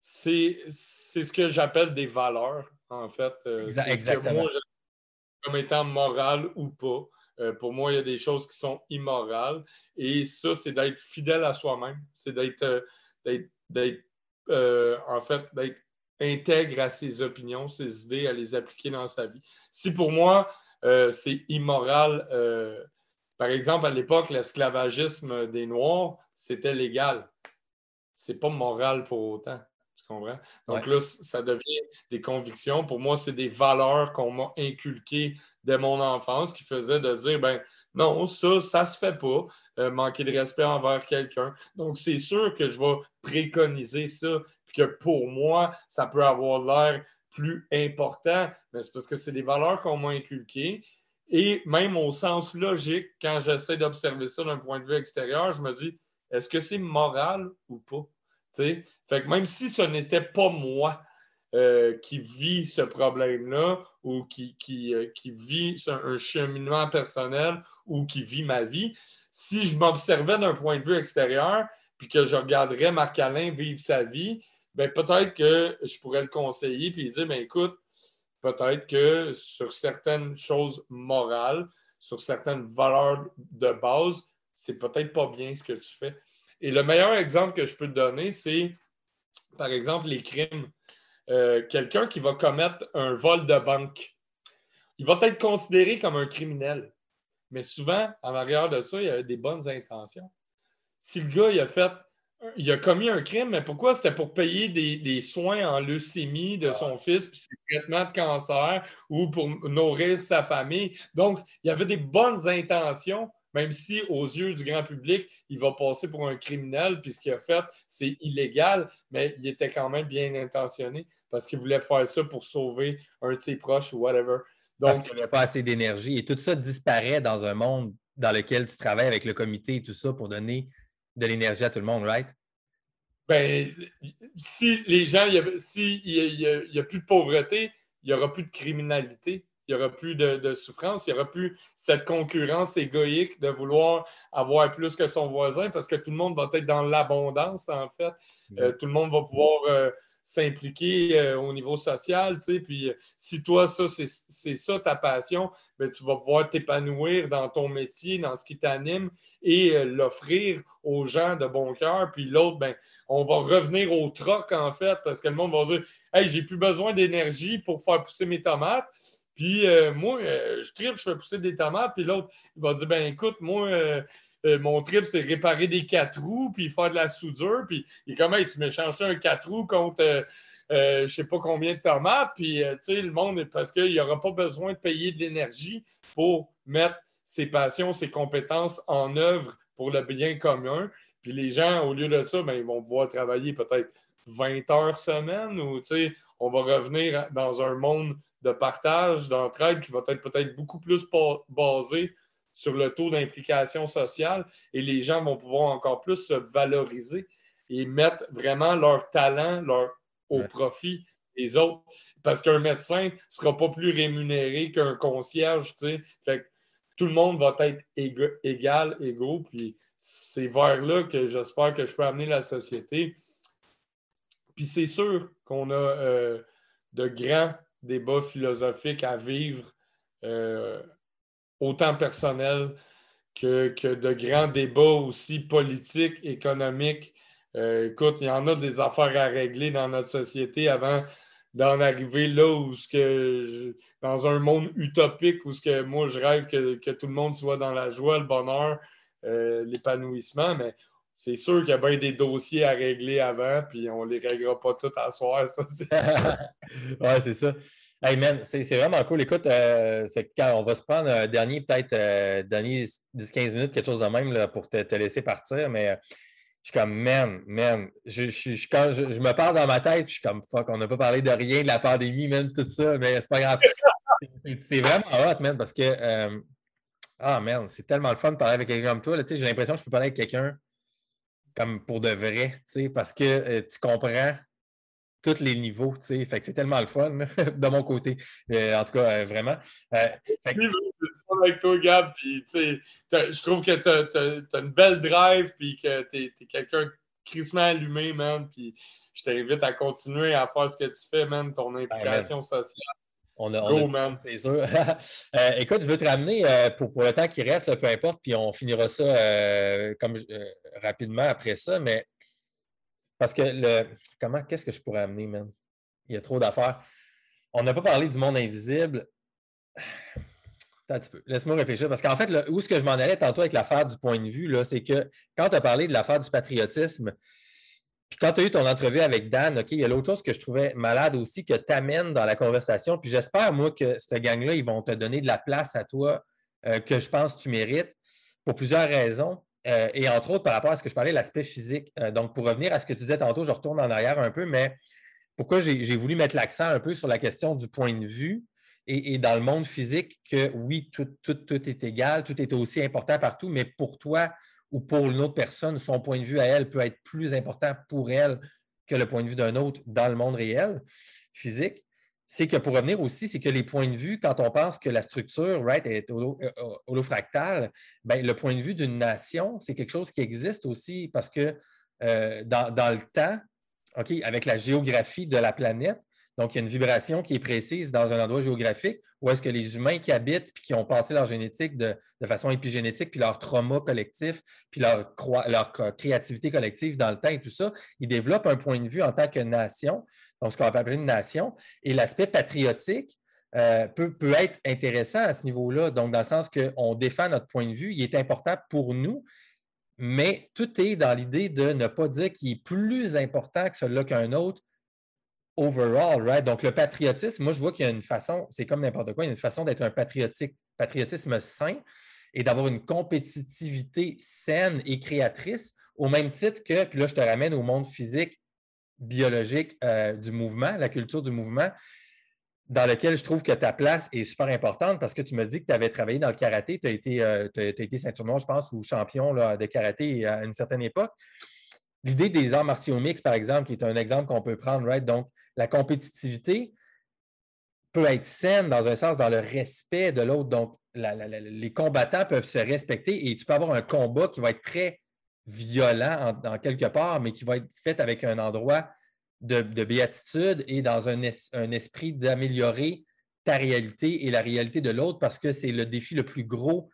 C'est ce que j'appelle des valeurs, en fait. Euh, exactement. comme étant moral ou pas. Euh, pour moi, il y a des choses qui sont immorales. Et ça, c'est d'être fidèle à soi-même. C'est d'être, euh, en fait, d'être intègre à ses opinions, ses idées, à les appliquer dans sa vie. Si pour moi, euh, c'est immoral, par exemple, à l'époque, l'esclavagisme des Noirs, c'était légal. C'est pas moral pour autant. Tu comprends? Donc là, ça devient des convictions. Pour moi, c'est des valeurs qu'on m'a inculquées de mon enfance qui faisait de dire, ben non, ça, ça se fait pas, euh, manquer de respect envers quelqu'un. Donc, c'est sûr que je vais préconiser ça, que pour moi, ça peut avoir l'air plus important, mais c'est parce que c'est des valeurs qu'on m'a inculquées. Et même au sens logique, quand j'essaie d'observer ça d'un point de vue extérieur, je me dis, est-ce que c'est moral ou pas? Fait que même si ce n'était pas moi, euh, qui vit ce problème-là ou qui, qui, euh, vit un, cheminement personnel ou qui vit ma vie, si je m'observais d'un point de vue extérieur puis que je regarderais Marc-Alain vivre sa vie, ben peut-être que je pourrais le conseiller puis dire ben écoute, peut-être que sur certaines choses morales, sur certaines valeurs de base, c'est peut-être pas bien ce que tu fais. Et le meilleur exemple que je peux te donner, c'est par exemple les crimes. Euh, quelqu'un qui va commettre un vol de banque, il va être considéré comme un criminel. Mais souvent, en arrière de ça, il y a des bonnes intentions. Si le gars, il a fait, il a commis un crime, mais pourquoi? C'était pour payer des, soins en leucémie de son fils, puis ses traitements de cancer, ou pour nourrir sa famille? Donc, il y avait des bonnes intentions, même si aux yeux du grand public, il va passer pour un criminel, puis ce qu'il a fait, c'est illégal, mais il était quand même bien intentionné parce qu'il voulait faire ça pour sauver un de ses proches ou whatever. Donc, parce qu'il n'y avait pas assez d'énergie. Et tout ça disparaît dans un monde dans lequel tu travailles avec le comité et tout ça pour donner de l'énergie à tout le monde, right? Ben, si les gens, s'il n'y a, plus de pauvreté, il n'y aura plus de criminalité, il n'y aura plus de, souffrance, il n'y aura plus cette concurrence égoïque de vouloir avoir plus que son voisin parce que tout le monde va être dans l'abondance, en fait. Euh, tout le monde va pouvoir euh, s'impliquer euh, au niveau social, tu sais, puis euh, si toi, ça, c'est ça ta passion, bien, tu vas pouvoir t'épanouir dans ton métier, dans ce qui t'anime et euh, l'offrir aux gens de bon cœur, puis l'autre, ben, on va revenir au troc, en fait, parce que le monde va dire « Hey, j'ai plus besoin d'énergie pour faire pousser mes tomates, puis moi, je tripe, je fais pousser des tomates, puis l'autre, il va dire « Ben écoute, moi... Euh, mon trip, c'est réparer des quatre roues, puis faire de la soudure. Puis, et comment tu m'échanges un quatre roues contre euh, euh, je ne sais pas combien de tomates. Puis, tu sais, le monde, parce qu'il n'y aura pas besoin de payer de l'énergie pour mettre ses passions, ses compétences en œuvre pour le bien commun. Puis les gens, au lieu de ça, ben, ils vont pouvoir travailler peut-être 20 heures semaine ou, tu sais, on va revenir dans un monde de partage, d'entraide qui va être peut-être beaucoup plus basé sur le taux d'implication sociale et les gens vont pouvoir encore plus se valoriser et mettre vraiment leur talent leur, au profit des autres. Parce qu'un médecin ne sera pas plus rémunéré qu'un concierge. Fait que tout le monde va être égal, égaux. Puis c'est vers là que j'espère que je peux amener la société. Puis c'est sûr qu'on a euh, de grands débats philosophiques à vivre euh, autant personnel que, de grands débats aussi politiques, économiques. Euh, écoute, il y en a des affaires à régler dans notre société avant d'en arriver là où ce que dans un monde utopique où ce que moi je rêve que, tout le monde soit dans la joie, le bonheur, euh, l'épanouissement, mais c'est sûr qu'il y a bien des dossiers à régler avant, puis on ne les réglera pas tous à soir. Ça, ouais, c'est ça. Hey man, c'est vraiment cool. Écoute, euh, quand on va se prendre un dernier, peut-être euh, dernier 10-15 minutes, quelque chose de même là, pour te, laisser partir, mais je suis comme, man, man, je, je, quand je, me parle dans ma tête, puis je suis comme, fuck, on n'a pas parlé de rien, de la pandémie, même tout ça, mais c'est pas grave. c'est vraiment hot, man, parce que, euh, ah, man, c'est tellement le fun de parler avec quelqu'un comme toi. J'ai l'impression que je peux parler avec quelqu'un comme pour de vrai, parce que euh, tu comprends tous les niveaux, tu sais. Fait que c'est tellement le fun de mon côté. Euh, en tout cas, vraiment. Euh, fait que... avec toi, Gab, puis tu sais, je trouve que tu as, une belle drive, puis que tu es, quelqu'un crissement allumé, man, puis je t'invite à continuer à faire ce que tu fais, man, ton ben, implication sociale. On a, c'est sûr. Euh, écoute, je veux te ramener euh, pour, le temps qui reste, peu importe, puis on finira ça euh, comme, rapidement après ça, mais parce que le. Comment, qu'est-ce que je pourrais amener, man? Il y a trop d'affaires. On n'a pas parlé du monde invisible. un petit peu. Laisse-moi réfléchir. Parce qu'en fait, où est-ce que je m'en allais tantôt avec l'affaire du point de vue, c'est que quand tu as parlé de l'affaire du patriotisme, puis quand tu as eu ton entrevue avec Dan, OK, il y a l'autre chose que je trouvais malade aussi que tu amènes dans la conversation. Puis j'espère, moi, que cette gang-là, ils vont te donner de la place à toi euh, que je pense que tu mérites pour plusieurs raisons. Euh, et entre autres, par rapport à ce que je parlais, l'aspect physique. Euh, donc, pour revenir à ce que tu disais tantôt, je retourne en arrière un peu, mais pourquoi j'ai voulu mettre l'accent un peu sur la question du point de vue et, dans le monde physique, que oui, tout est égal, tout est aussi important partout, mais pour toi, ou pour une autre personne, son point de vue à elle peut être plus important pour elle que le point de vue d'un autre dans le monde réel, physique, c'est que pour revenir aussi, c'est que les points de vue, quand on pense que la structure right, est euh, holofractale, ben, le point de vue d'une nation, c'est quelque chose qui existe aussi parce que euh, dans, dans, le temps, avec la géographie de la planète, donc, il y a une vibration qui est précise dans un endroit géographique où est-ce que les humains qui habitent puis qui ont passé leur génétique de, façon épigénétique, puis leur trauma collectif, puis leur, leur, créativité collective dans le temps et tout ça, ils développent un point de vue en tant que nation, donc ce qu'on va appeler une nation. Et l'aspect patriotique, euh, peut, peut, être intéressant à ce niveau-là, donc dans le sens qu'on défend notre point de vue, il est important pour nous, mais tout est dans l'idée de ne pas dire qu'il est plus important que celui-là qu'un autre overall, right? Donc, le patriotisme, moi, je vois qu'il y a une façon, c'est comme n'importe quoi, il y a une façon d'être un patriotique, patriotisme sain et d'avoir une compétitivité saine et créatrice au même titre que, puis là, je te ramène au monde physique, biologique euh, du mouvement, la culture du mouvement, dans lequel je trouve que ta place est super importante parce que tu me dis que tu avais travaillé dans le karaté, tu as été, euh, été ceinture noire, je pense, ou champion là, de karaté à une certaine époque. L'idée des arts martiaux mix, par exemple, qui est un exemple qu'on peut prendre, right? Donc, la compétitivité peut être saine dans un sens, dans le respect de l'autre. Donc, les combattants peuvent se respecter et tu peux avoir un combat qui va être très violent en, quelque part, mais qui va être fait avec un endroit de, béatitude et dans un, un esprit d'améliorer ta réalité et la réalité de l'autre parce que c'est le défi le plus gros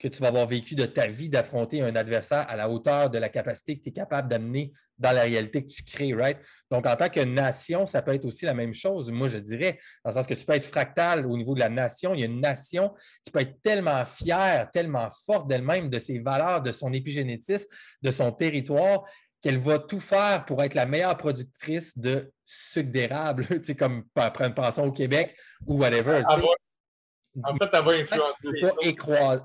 que tu vas avoir vécu de ta vie d'affronter un adversaire à la hauteur de la capacité que tu es capable d'amener dans la réalité que tu crées, right? Donc, en tant que nation, ça peut être aussi la même chose, moi, je dirais, dans le sens que tu peux être fractal au niveau de la nation. Il y a une nation qui peut être tellement fière, tellement forte d'elle-même, de ses valeurs, de son épigénétisme, de son territoire, qu'elle va tout faire pour être la meilleure productrice de sucre d'érable, tu sais, comme pension au Québec ou whatever. En fait, elle va influencer.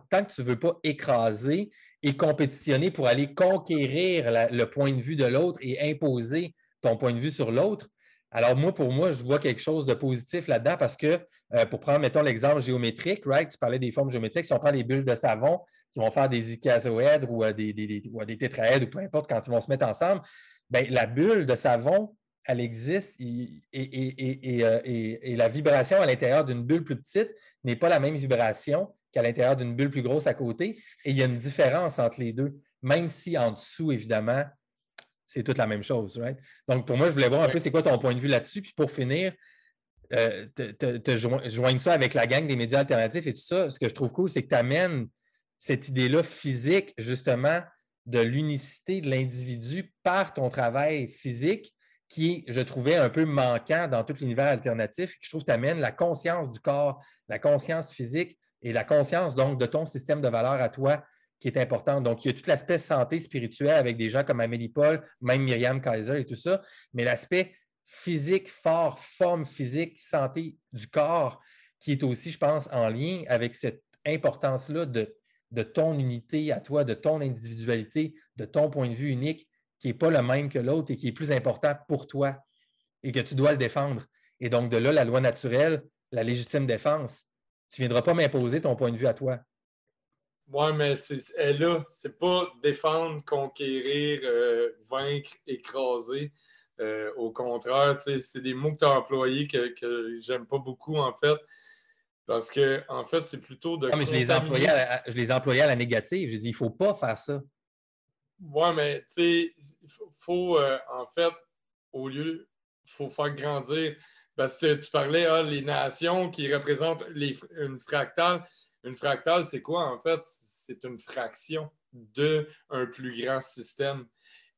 Tant que tu ne veux pas écraser et compétitionner pour aller conquérir le point de vue de l'autre et imposer ton point de vue sur l'autre, alors moi, pour moi, je vois quelque chose de positif là-dedans parce que, euh, pour prendre, mettons, l'exemple géométrique, right? tu parlais des formes géométriques, si on prend des bulles de savon qui vont faire des icasoèdres ou, euh, des, des, ou des tétraèdres ou peu importe quand ils vont se mettre ensemble, bien, la bulle de savon, elle existe et, euh, et, la vibration à l'intérieur d'une bulle plus petite n'est pas la même vibration qu'à l'intérieur d'une bulle plus grosse à côté. Et il y a une différence entre les deux, même si en dessous, évidemment, c'est toute la même chose. Right? Donc, pour moi, je voulais voir un peu c'est quoi ton point de vue là-dessus. Puis pour finir, euh, te, joindre ça avec la gang des médias alternatifs et tout ça, ce que je trouve cool, c'est que tu amènes cette idée-là physique, justement, de l'unicité de l'individu par ton travail physique qui je trouvais, un peu manquant dans tout l'univers alternatif. Je trouve amènes la conscience du corps, la conscience physique et la conscience donc de ton système de valeurs à toi, qui est importante. Donc, il y a tout l'aspect santé spirituelle avec des gens comme Amélie Paul, même Myriam Kaiser et tout ça, mais l'aspect physique fort, forme physique, santé du corps, qui est aussi, je pense, en lien avec cette importance-là de, de ton unité à toi, de ton individualité, de ton point de vue unique, qui n'est pas le même que l'autre et qui est plus important pour toi et que tu dois le défendre. Et donc, de là, la loi naturelle, la légitime défense. Tu ne viendras pas m'imposer ton point de vue à toi. Oui, mais c'est là, c'est pas défendre, conquérir, euh, vaincre, écraser. Euh, au contraire, c'est des mots que tu as employés que, que j'aime pas beaucoup, en fait. Parce que, en fait, c'est plutôt de. Non, mais je les, employais à la, je les employais à la négative. J'ai dit, il ne faut pas faire ça. Oui, mais tu sais, il faut, euh, en fait, au lieu, il faut faire grandir. Parce que tu parlais, ah, les nations qui représentent une fractale. Une fractale, c'est quoi, en fait? C'est une fraction d'un plus grand système.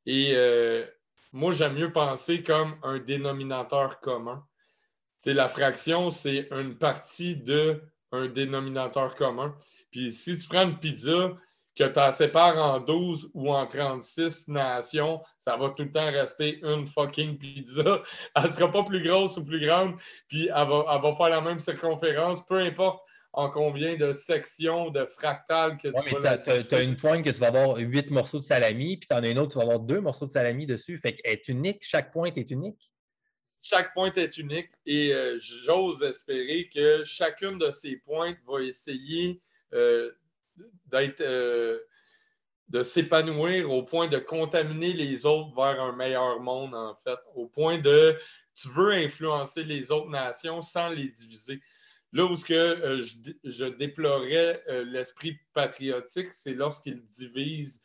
Et euh, moi, j'aime mieux penser comme un dénominateur commun. C'est la fraction, c'est une partie d'un dénominateur commun. Puis si tu prends une pizza, que tu la sépares en 12 ou en 36 nations, ça va tout le temps rester une fucking pizza. Elle ne sera pas plus grosse ou plus grande, puis elle va, faire la même circonférence, peu importe en combien de sections, de fractales que tu vas. Tu as, une pointe que tu vas avoir huit morceaux de salami, puis tu en as une autre, tu vas avoir deux morceaux de salami dessus. Fait qu'elle est unique, chaque pointe est unique. Chaque pointe est unique et euh, j'ose espérer que chacune de ces pointes va essayer euh, d'être euh, de s'épanouir au point de contaminer les autres vers un meilleur monde, en fait, au point de tu veux influencer les autres nations sans les diviser. Là où ce que, euh, je, déplorais euh, l'esprit patriotique, c'est lorsqu'ils divisent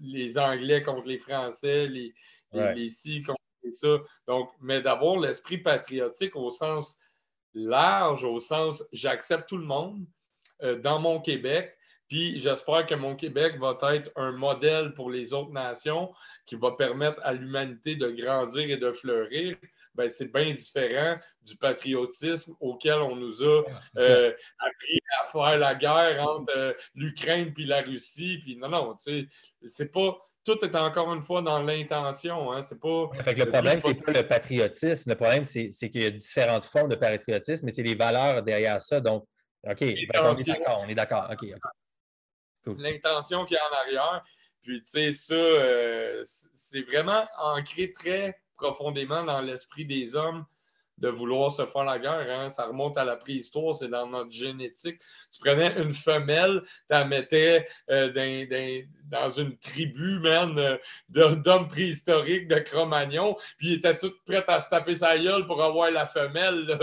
les Anglais contre les Français, les, les, ci contre les ça. Donc, mais d'avoir l'esprit patriotique au sens large, au sens j'accepte tout le monde dans mon Québec, puis j'espère que mon Québec va être un modèle pour les autres nations qui va permettre à l'humanité de grandir et de fleurir. Ben, c'est bien différent du patriotisme auquel on nous a euh, appris à faire la guerre entre euh, l'Ukraine puis la Russie. Puis non, non, tu sais, c'est pas. Tout est encore une fois dans l'intention. Hein, c'est pas. le problème, c'est pas le patriotisme. Le problème, c'est qu'il y a différentes formes de patriotisme, mais c'est les valeurs derrière ça. Donc, OK, on est d'accord, on est d'accord. OK, L'intention qu'il y a en arrière. Puis, tu sais, ça, euh, c'est vraiment ancré très profondément dans l'esprit des hommes de vouloir se faire la guerre. Hein. Ça remonte à la préhistoire, c'est dans notre génétique. Tu prenais une femelle, tu la mettais euh, dans, une tribu, man, euh, d'hommes préhistoriques, de Cro-Magnon, puis ils étaient tous prêts à se taper sa gueule pour avoir la femelle, là,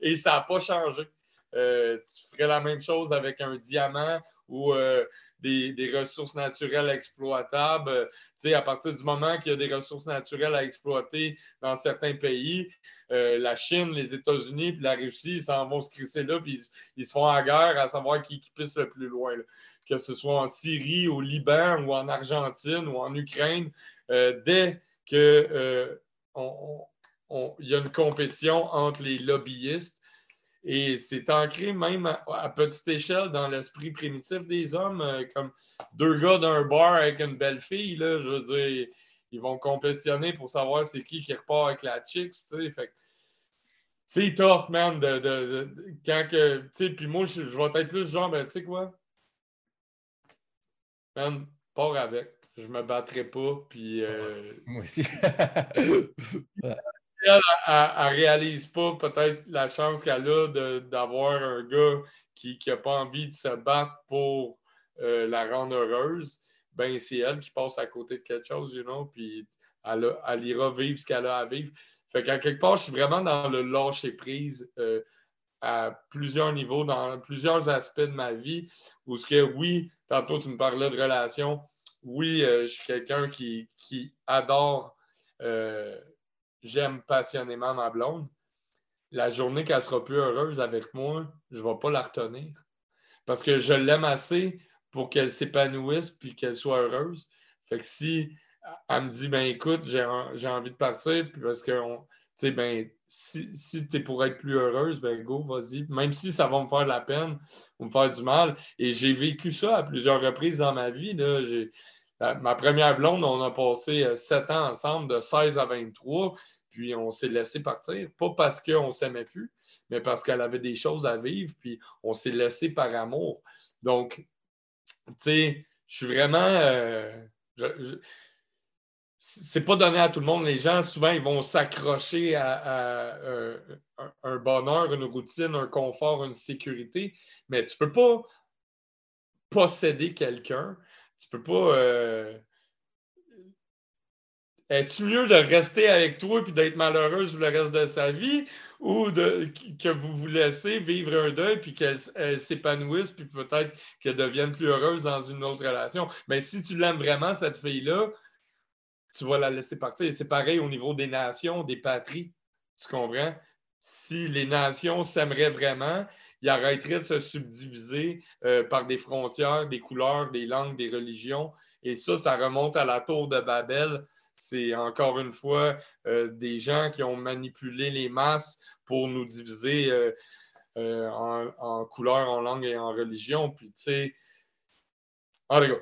et ça n'a pas changé. tu ferais la même chose avec un diamant ou euh, des, ressources naturelles exploitables. Euh, sais, à partir du moment qu'il y a des ressources naturelles à exploiter dans certains pays, euh, la Chine, les États-Unis puis la Russie, ils s'en vont se crisser là, puis ils, se font en guerre à savoir qui, qui pisse le plus loin. Que ce soit en Syrie, au Liban ou en Argentine ou en Ukraine, dès qu'il y a une compétition entre les lobbyistes, et c'est ancré même à, petite échelle dans l'esprit primitif des hommes, euh, comme deux gars d'un bar avec une belle fille, là, je veux dire, ils vont compétitionner pour savoir c'est qui qui repart avec la chicks, tu sais. Fait c'est tough, man, de, quand que, tu sais, puis moi, je, vais être plus genre, ben, tu sais quoi? Man, pars avec. Je me battrai pas, puis... Euh, moi aussi. elle, ne réalise pas peut-être la chance qu'elle a d'avoir un gars qui n'a pas envie de se battre pour euh, la rendre heureuse. Ben, c'est elle qui passe à côté de quelque chose, you know, puis elle, elle ira vivre ce qu'elle a à vivre. Fait qu'à quelque part, je suis vraiment dans le lâcher prise euh, à plusieurs niveaux, dans plusieurs aspects de ma vie, où ce que, oui, tantôt tu me parlais de relations, oui, euh, je suis quelqu'un qui, qui adore j'aime passionnément ma blonde, la journée qu'elle sera plus heureuse avec moi, je ne vais pas la retenir. Parce que je l'aime assez pour qu'elle s'épanouisse puis qu'elle soit heureuse. Fait que si elle me dit, ben écoute, j'ai envie de partir, puis parce que sais, ben, si, si tu es pour être plus heureuse, ben go, vas-y. Même si ça va me faire de la peine ou me faire du mal. Et j'ai vécu ça à plusieurs reprises dans ma vie. Ma première blonde, on a passé euh, sept ans ensemble, de 16 à 23, puis on s'est laissé partir. Pas parce qu'on ne s'aimait plus, mais parce qu'elle avait des choses à vivre, puis on s'est laissé par amour. Donc, tu sais, je suis vraiment. Euh, c'est pas donné à tout le monde. Les gens, souvent, ils vont s'accrocher à, euh, un, bonheur, une routine, un confort, une sécurité, mais tu peux pas posséder quelqu'un. Tu peux pas. Euh... Est-ce mieux de rester avec toi et d'être malheureuse le reste de sa vie ou de, que vous vous laissez vivre un deuil puis qu'elle s'épanouisse puis peut-être qu'elle devienne plus heureuse dans une autre relation? Mais si tu l'aimes vraiment, cette fille-là, tu vas la laisser partir. C'est pareil au niveau des nations, des patries. Tu comprends? Si les nations s'aimeraient vraiment, ils arrêteraient de se subdiviser euh, par des frontières, des couleurs, des langues, des religions. Et ça, ça remonte à la tour de Babel. C'est encore une fois euh, des gens qui ont manipulé les masses pour nous diviser euh, en, couleurs, en langue et en religion. Puis, tu sais, en tout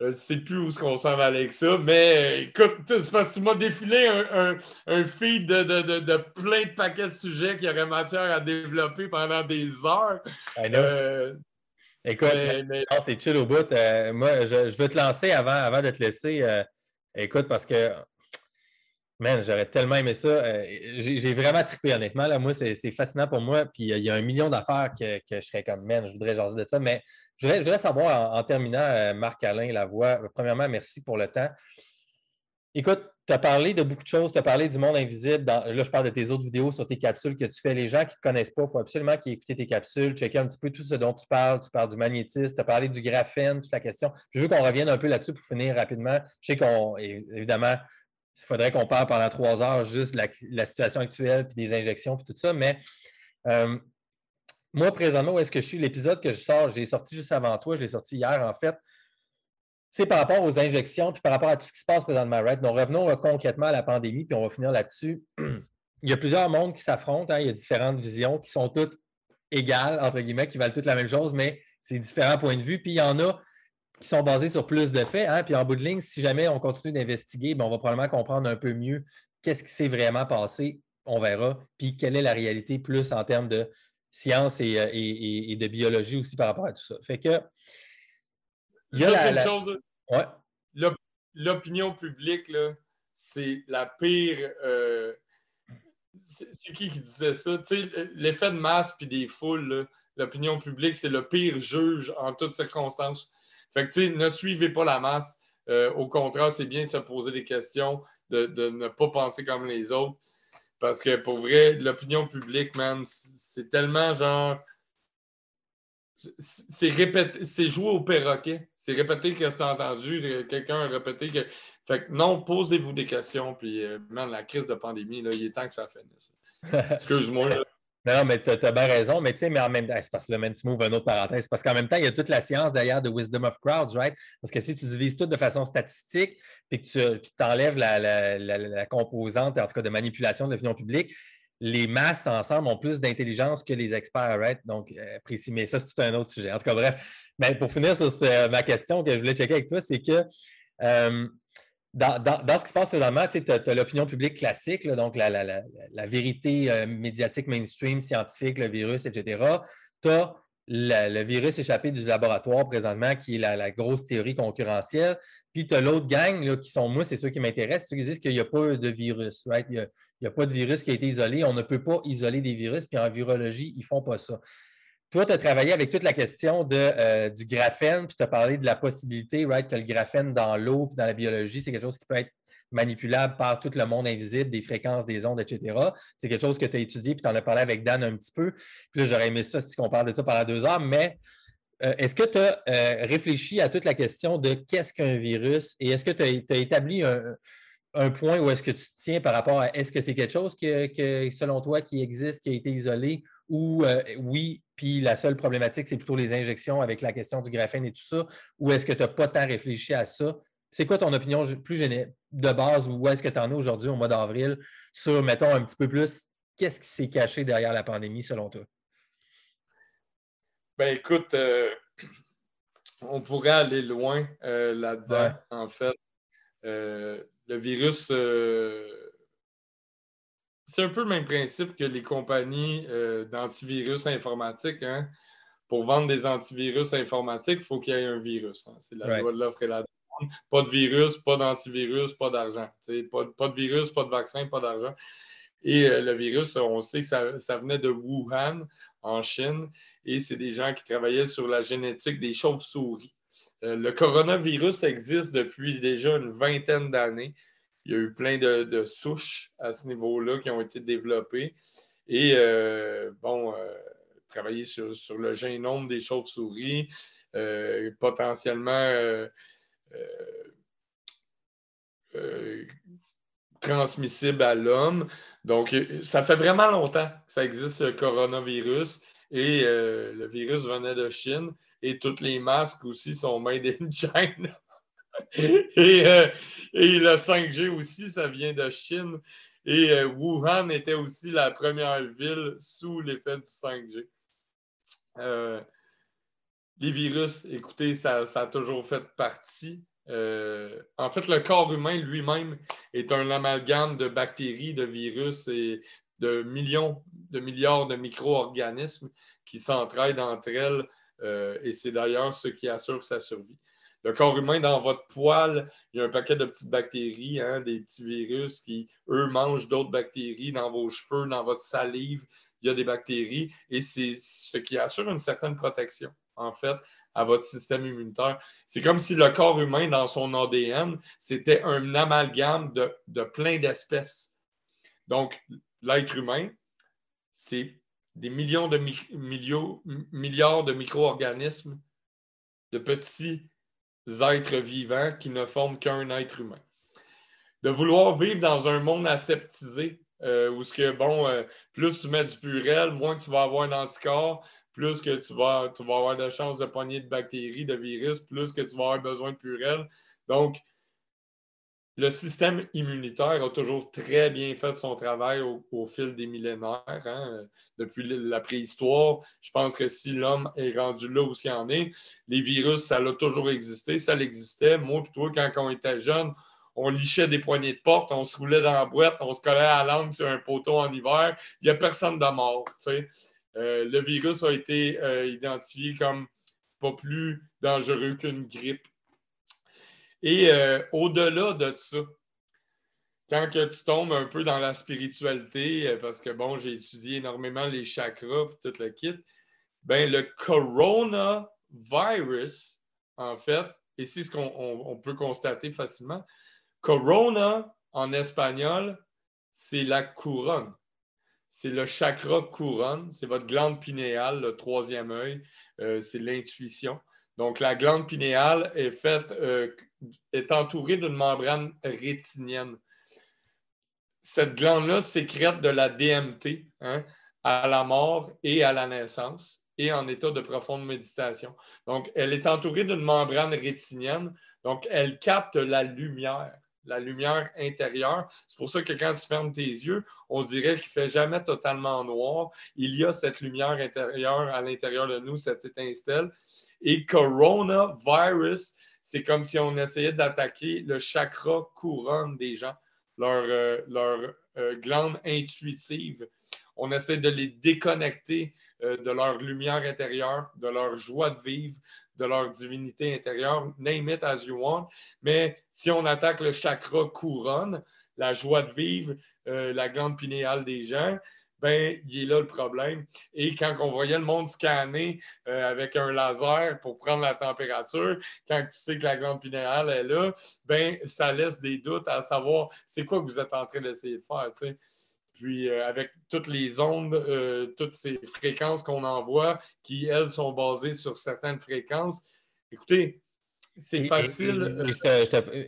je ne sais plus où est-ce qu'on s'en va avec ça, mais écoute, c'est parce que tu m'as défilé un, un, feed de, de, de, plein de paquets de sujets qui auraient matière à développer pendant des heures. Euh, écoute, c'est chill au bout. Euh, moi, je, je, veux te lancer avant, avant de te laisser. Euh, écoute, parce que Man, j'aurais tellement aimé ça. j'ai vraiment trippé, honnêtement. Là. Moi, c'est fascinant pour moi. Puis il y a un million d'affaires que, que, je serais comme, man, je voudrais jaser de ça. Mais je voudrais, savoir, en, terminant, euh, Marc-Alain Lavoie, euh, premièrement, merci pour le temps. Écoute, tu as parlé de beaucoup de choses, tu as parlé du monde invisible. là, je parle de tes autres vidéos sur tes capsules que tu fais. Les gens qui ne te connaissent pas, il faut absolument qu'ils écoutent tes capsules, checker un petit peu tout ce dont tu parles. Tu parles du magnétisme, tu as parlé du graphène, toute la question. Je veux qu'on revienne un peu là-dessus pour finir rapidement. Je sais qu'on, évidemment, il faudrait qu'on parle pendant trois heures juste de la, situation actuelle, puis des injections, puis tout ça, mais euh, moi, présentement, où est-ce que je suis? L'épisode que je sors, j'ai sorti juste avant toi, je l'ai sorti hier, en fait. C'est par rapport aux injections, puis par rapport à tout ce qui se passe présentement. Right? Donc, revenons concrètement à la pandémie, puis on va finir là-dessus. il y a plusieurs mondes qui s'affrontent, hein. il y a différentes visions qui sont toutes égales, entre guillemets, qui valent toutes la même chose, mais c'est différents points de vue. Puis il y en a qui sont basés sur plus de faits. Hein. Puis en bout de ligne, si jamais on continue d'investiguer, ben, on va probablement comprendre un peu mieux qu'est-ce qui s'est vraiment passé. On verra. Puis quelle est la réalité plus en termes de science euh, et, de biologie aussi par rapport à tout ça. Fait que. Il y a la, chose. L'opinion publique, c'est la pire. Euh, c'est qui qui disait ça? L'effet de masse puis des foules, l'opinion publique, c'est le pire juge en toutes circonstances. Fait que, tu sais, ne suivez pas la masse. Euh, au contraire, c'est bien de se poser des questions, de, de, ne pas penser comme les autres. Parce que pour vrai, l'opinion publique, man, c'est tellement genre. C'est répété, c'est jouer au perroquet. C'est répéter que as entendu. Quelqu'un a répété que. Fait que non, posez-vous des questions. Puis, euh, man, la crise de pandémie, là, il est temps que ça finisse. Excuse-moi. Non, mais tu as, bien raison, mais tu sais, mais en même temps, c'est parce que le même move, une autre parenthèse, parce qu'en même temps, il y a toute la science derrière de Wisdom of Crowds, right? Parce que si tu divises tout de façon statistique, puis que tu enlèves la, composante, en tout cas de manipulation de l'opinion publique, les masses ensemble ont plus d'intelligence que les experts, right? Donc, euh, précis, mais ça, c'est tout un autre sujet. En tout cas, bref, mais pour finir sur ma question que je voulais checker avec toi, c'est que euh, dans, ce qui se passe finalement, tu as, l'opinion publique classique, donc la, vérité euh, médiatique mainstream, scientifique, le virus, etc. Tu as le virus échappé du laboratoire présentement, qui est la, grosse théorie concurrentielle. Puis tu as l'autre gang qui sont, moi, c'est ceux qui m'intéressent, ceux qui disent qu'il n'y a pas de virus. Il n'y a, pas de virus qui a été isolé. On ne peut pas isoler des virus, puis en virologie, ils ne font pas ça. Toi, tu as travaillé avec toute la question de, euh, du graphène, puis tu as parlé de la possibilité right, que le graphène dans l'eau puis dans la biologie, c'est quelque chose qui peut être manipulable par tout le monde invisible, des fréquences, des ondes, etc. C'est quelque chose que tu as étudié, puis tu en as parlé avec Dan un petit peu. Puis là, j'aurais aimé ça si on parle de ça pendant deux heures, mais euh, est-ce que tu as euh, réfléchi à toute la question de qu'est-ce qu'un virus et est-ce que tu as, établi un, point où est-ce que tu tiens par rapport à est-ce que c'est quelque chose que, selon toi, qui existe, qui a été isolé ou oui, puis la seule problématique, c'est plutôt les injections avec la question du graphène et tout ça, ou est-ce que tu n'as pas tant réfléchi à ça, c'est quoi ton opinion plus de base ou où est-ce que tu en es aujourd'hui au mois d'avril sur, mettons, un petit peu plus, qu'est-ce qui s'est caché derrière la pandémie selon toi? Ben écoute, euh, on pourrait aller loin euh, là-dedans, en fait. Euh, le virus, c'est un peu le même principe que les compagnies d'antivirus informatiques. Hein. Pour vendre des antivirus informatiques, il faut qu'il y ait un virus. Hein. C'est la loi de l'offre et la demande. Pas de virus, pas d'antivirus, pas d'argent. Pas, pas, de virus, pas de vaccin, pas d'argent. Et le virus, on sait que ça, ça venait de Wuhan, en Chine et c'est des gens qui travaillaient sur la génétique des chauves-souris. Euh, le coronavirus existe depuis déjà une vingtaine d'années. Il y a eu plein de, souches à ce niveau-là qui ont été développées. Et euh, bon, euh, travailler sur, le génome des chauves-souris, potentiellement transmissible à l'homme. Donc, ça fait vraiment longtemps que ça existe, le coronavirus. Et euh, le virus venait de Chine et tous les masques aussi sont made in China. et, euh, et, le 5G aussi, ça vient de Chine. Et euh, Wuhan était aussi la première ville sous l'effet du 5G. les virus, écoutez, ça, ça, a toujours fait partie. en fait, le corps humain lui-même est un amalgame de bactéries, de virus et de millions, de milliards de micro-organismes qui s'entraident entre elles euh, et c'est d'ailleurs ce qui assure sa survie. Le corps humain, dans votre poil, il y a un paquet de petites bactéries, hein, des petits virus qui, eux, mangent d'autres bactéries dans vos cheveux, dans votre salive. Il y a des bactéries et c'est ce qui assure une certaine protection, en fait, à votre système immunitaire. C'est comme si le corps humain, dans son ADN, c'était un amalgame de, de plein d'espèces. Donc, l'être humain, c'est des millions de milliards de micro-organismes, de petits êtres vivants qui ne forment qu'un être humain. De vouloir vivre dans un monde aseptisé, euh, où ce que, bon, euh, plus tu mets du purel, moins tu vas avoir d'anticorps, plus que tu vas, tu vas avoir de chances de poignées de bactéries, de virus, plus que tu vas avoir besoin de purel. Donc, le système immunitaire a toujours très bien fait son travail au, fil des millénaires, hein. depuis la préhistoire. Je pense que si l'homme est rendu là où il en est, les virus, ça a toujours existé, ça l'existait. Moi toi, quand on était jeune, on lichait des poignées de porte, on se roulait dans la boîte, on se collait à la langue sur un poteau en hiver. Il n'y a personne de mort. Euh, le virus a été euh, identifié comme pas plus dangereux qu'une grippe et euh, au-delà de ça, quand que tu tombes un peu dans la spiritualité, euh, parce que bon, j'ai étudié énormément les chakras et tout le kit, ben le coronavirus, en fait, et c'est ce qu'on peut constater facilement, corona en espagnol, c'est la couronne. C'est le chakra couronne, c'est votre glande pinéale, le troisième œil, euh, c'est l'intuition. Donc, la glande pinéale est faite, est entourée d'une membrane rétinienne. Cette glande-là sécrète de la DMT hein, à la mort et à la naissance et en état de profonde méditation. Donc, elle est entourée d'une membrane rétinienne. Donc, elle capte la lumière, la lumière intérieure. C'est pour ça que quand tu fermes tes yeux, on dirait qu'il ne fait jamais totalement noir. Il y a cette lumière intérieure à l'intérieur de nous, cette étincelle et coronavirus, c'est comme si on essayait d'attaquer le chakra couronne des gens, leur, euh, leur euh, glande intuitive. On essaie de les déconnecter euh, de leur lumière intérieure, de leur joie de vivre, de leur divinité intérieure, name it as you want. Mais si on attaque le chakra couronne, la joie de vivre, la glande pinéale des gens, ben, il est là le problème. Et quand on voyait le monde scanner euh, avec un laser pour prendre la température, quand tu sais que la glande pinéale est là, ben, ça laisse des doutes à savoir c'est quoi que vous êtes en train d'essayer de faire. Puis euh, avec toutes les ondes, euh, toutes ces fréquences qu'on envoie, qui, elles, sont basées sur certaines fréquences, écoutez, c'est facile.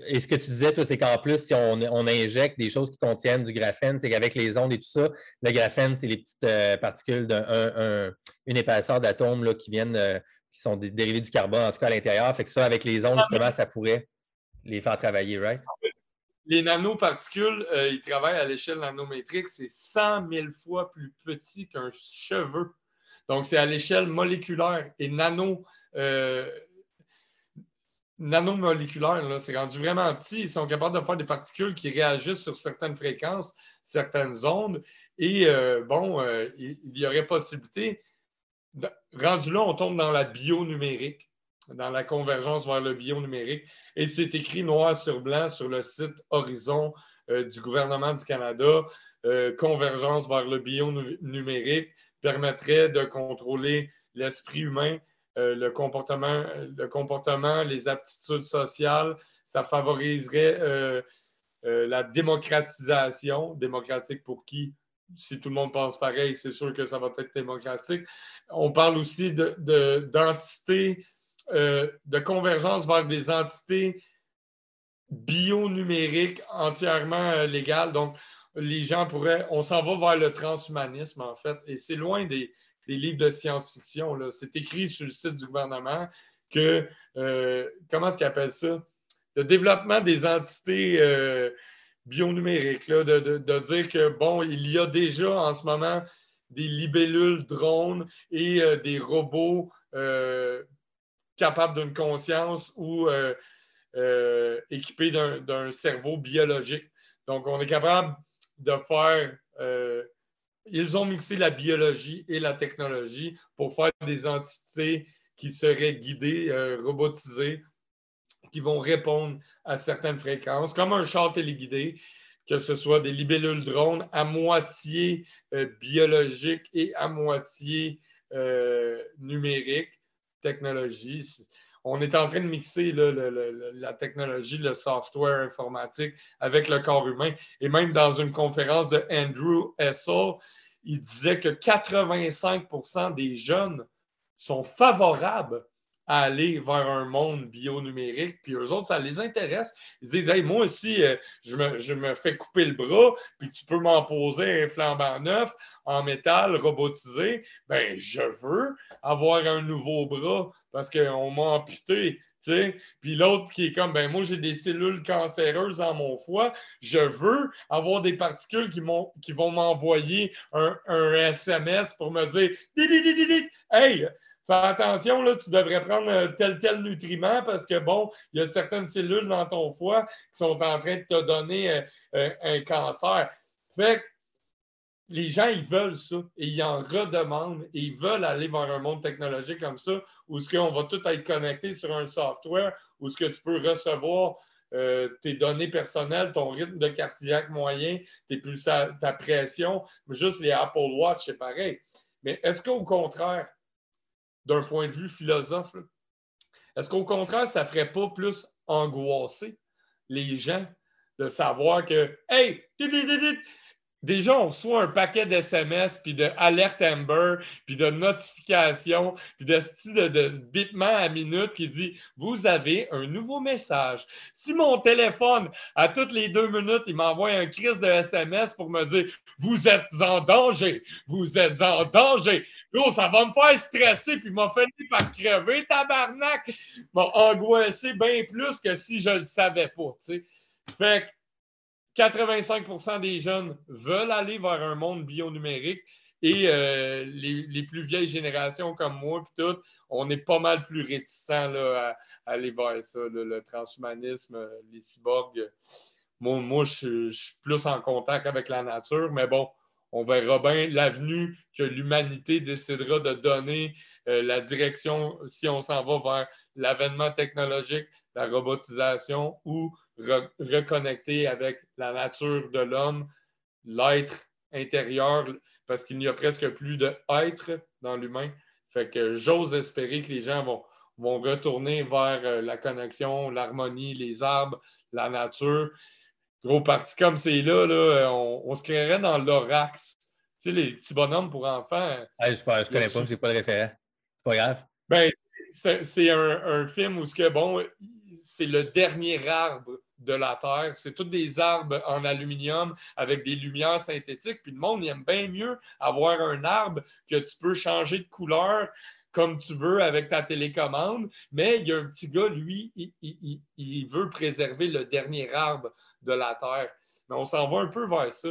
Et, ce que tu disais, toi, c'est qu'en plus, si on, injecte des choses qui contiennent du graphène, c'est qu'avec les ondes et tout ça, le graphène, c'est les petites euh, particules d'une épaisseur d'atomes qui viennent, euh, qui sont dérivées du carbone, en tout cas à l'intérieur. Fait que ça, avec les ondes, justement, ça pourrait. les faire travailler, right? Les nanoparticules, euh, ils travaillent à l'échelle nanométrique, c'est 100 000 fois plus petit qu'un cheveu. Donc, c'est à l'échelle moléculaire et nano, euh, nanomoléculaire. C'est rendu vraiment petit. Ils sont capables de faire des particules qui réagissent sur certaines fréquences, certaines ondes. Et euh, bon, euh, il, y aurait possibilité. rendu là, on tombe dans la bionumérique, dans la convergence vers le bionumérique. Et c'est écrit noir sur blanc sur le site Horizon euh, du gouvernement du Canada. convergence vers le bionumérique permettrait de contrôler l'esprit humain euh, le, comportement, le comportement, les aptitudes sociales. Ça favoriserait euh, euh, la démocratisation. Démocratique pour qui? Si tout le monde pense pareil, c'est sûr que ça va être démocratique. On parle aussi d'entités, de, de convergence vers des entités bionumériques entièrement légales. Donc, les gens pourraient, on s'en va vers le transhumanisme, en fait, et c'est loin des, les livres de science-fiction. C'est écrit sur le site du gouvernement que, euh, comment est-ce qu'ils appellent ça? Le développement des entités euh, bionumériques, de, dire que, bon, il y a déjà en ce moment des libellules drones et euh, des robots capables d'une conscience ou équipés d'un cerveau biologique. Donc, on est capable de faire ils ont mixé la biologie et la technologie pour faire des entités qui seraient guidées, euh, robotisées, qui vont répondre à certaines fréquences, comme un char téléguidé, que ce soit des libellules drones à moitié euh, biologiques et à moitié euh, numériques, technologie. On est en train de mixer la technologie, le software informatique avec le corps humain. Et même dans une conférence de Andrew Essel, il disait que 85% des jeunes sont favorables à aller vers un monde bionumérique, puis eux autres, ça les intéresse. Ils disent Hey, moi aussi, euh, je, me, fais couper le bras, puis tu peux m'en un flambant neuf en métal robotisé. Ben, je veux avoir un nouveau bras parce qu'on m'a amputé. Puis l'autre qui est comme, ben moi, j'ai des cellules cancéreuses dans mon foie, je veux avoir des particules qui, qui vont m'envoyer un, SMS pour me dire, hey, fais attention, là, tu devrais prendre euh, tel, tel nutriment parce que, bon, il y a certaines cellules dans ton foie qui sont en train de te donner euh, euh, un cancer. Fait les gens, ils veulent ça et ils en redemandent et ils veulent aller vers un monde technologique comme ça où ce qu'on va tout être connecté sur un software où ce que tu peux recevoir euh, tes données personnelles, ton rythme de cardiaque moyen, tes ta pression. Juste les Apple Watch, c'est pareil. Mais est-ce qu'au contraire, d'un point de vue philosophe, est-ce qu'au contraire, ça ne ferait pas plus angoisser les gens de savoir que, hey, Déjà, on reçoit un paquet d'SMS, puis de alert Amber, puis de notifications, puis de style de, de bitement à minute qui dit Vous avez un nouveau message. Si mon téléphone, à toutes les deux minutes, il m'envoie un crise de SMS pour me dire Vous êtes en danger, vous êtes en danger. Gros, ça va me faire stresser, puis m'a fini par crever, tabarnak. M'a angoissé bien plus que si je ne le savais pas, tu sais. Fait que 85% des jeunes veulent aller vers un monde bionumérique et euh, les, plus vieilles générations comme moi, puis tout, on est pas mal plus réticents à, aller vers ça, le transhumanisme, les cyborgs. Moi, je, suis plus en contact avec la nature, mais bon, on verra bien l'avenue que l'humanité décidera de donner euh, la direction si on s'en va vers l'avènement technologique, la robotisation ou reconnecter avec la nature de l'homme, l'être intérieur, parce qu'il n'y a presque plus d'être dans l'humain. Fait que j'ose espérer que les gens vont, vont retourner vers euh, la connexion, l'harmonie, les arbres, la nature. Gros parti comme c'est là, là on, se créerait dans l'orax. Tu sais, les petits bonhommes pour enfants. je ne connais pas, je n'ai pas de référent. C'est pas grave. Ben, c'est un, un, film où ce bon, c'est le dernier arbre de la Terre. C'est tous des arbres en aluminium avec des lumières synthétiques. Puis le monde aime bien mieux avoir un arbre que tu peux changer de couleur comme tu veux avec ta télécommande, mais il y a un petit gars, lui, il, veut préserver le dernier arbre de la Terre. Mais on s'en va un peu vers ça.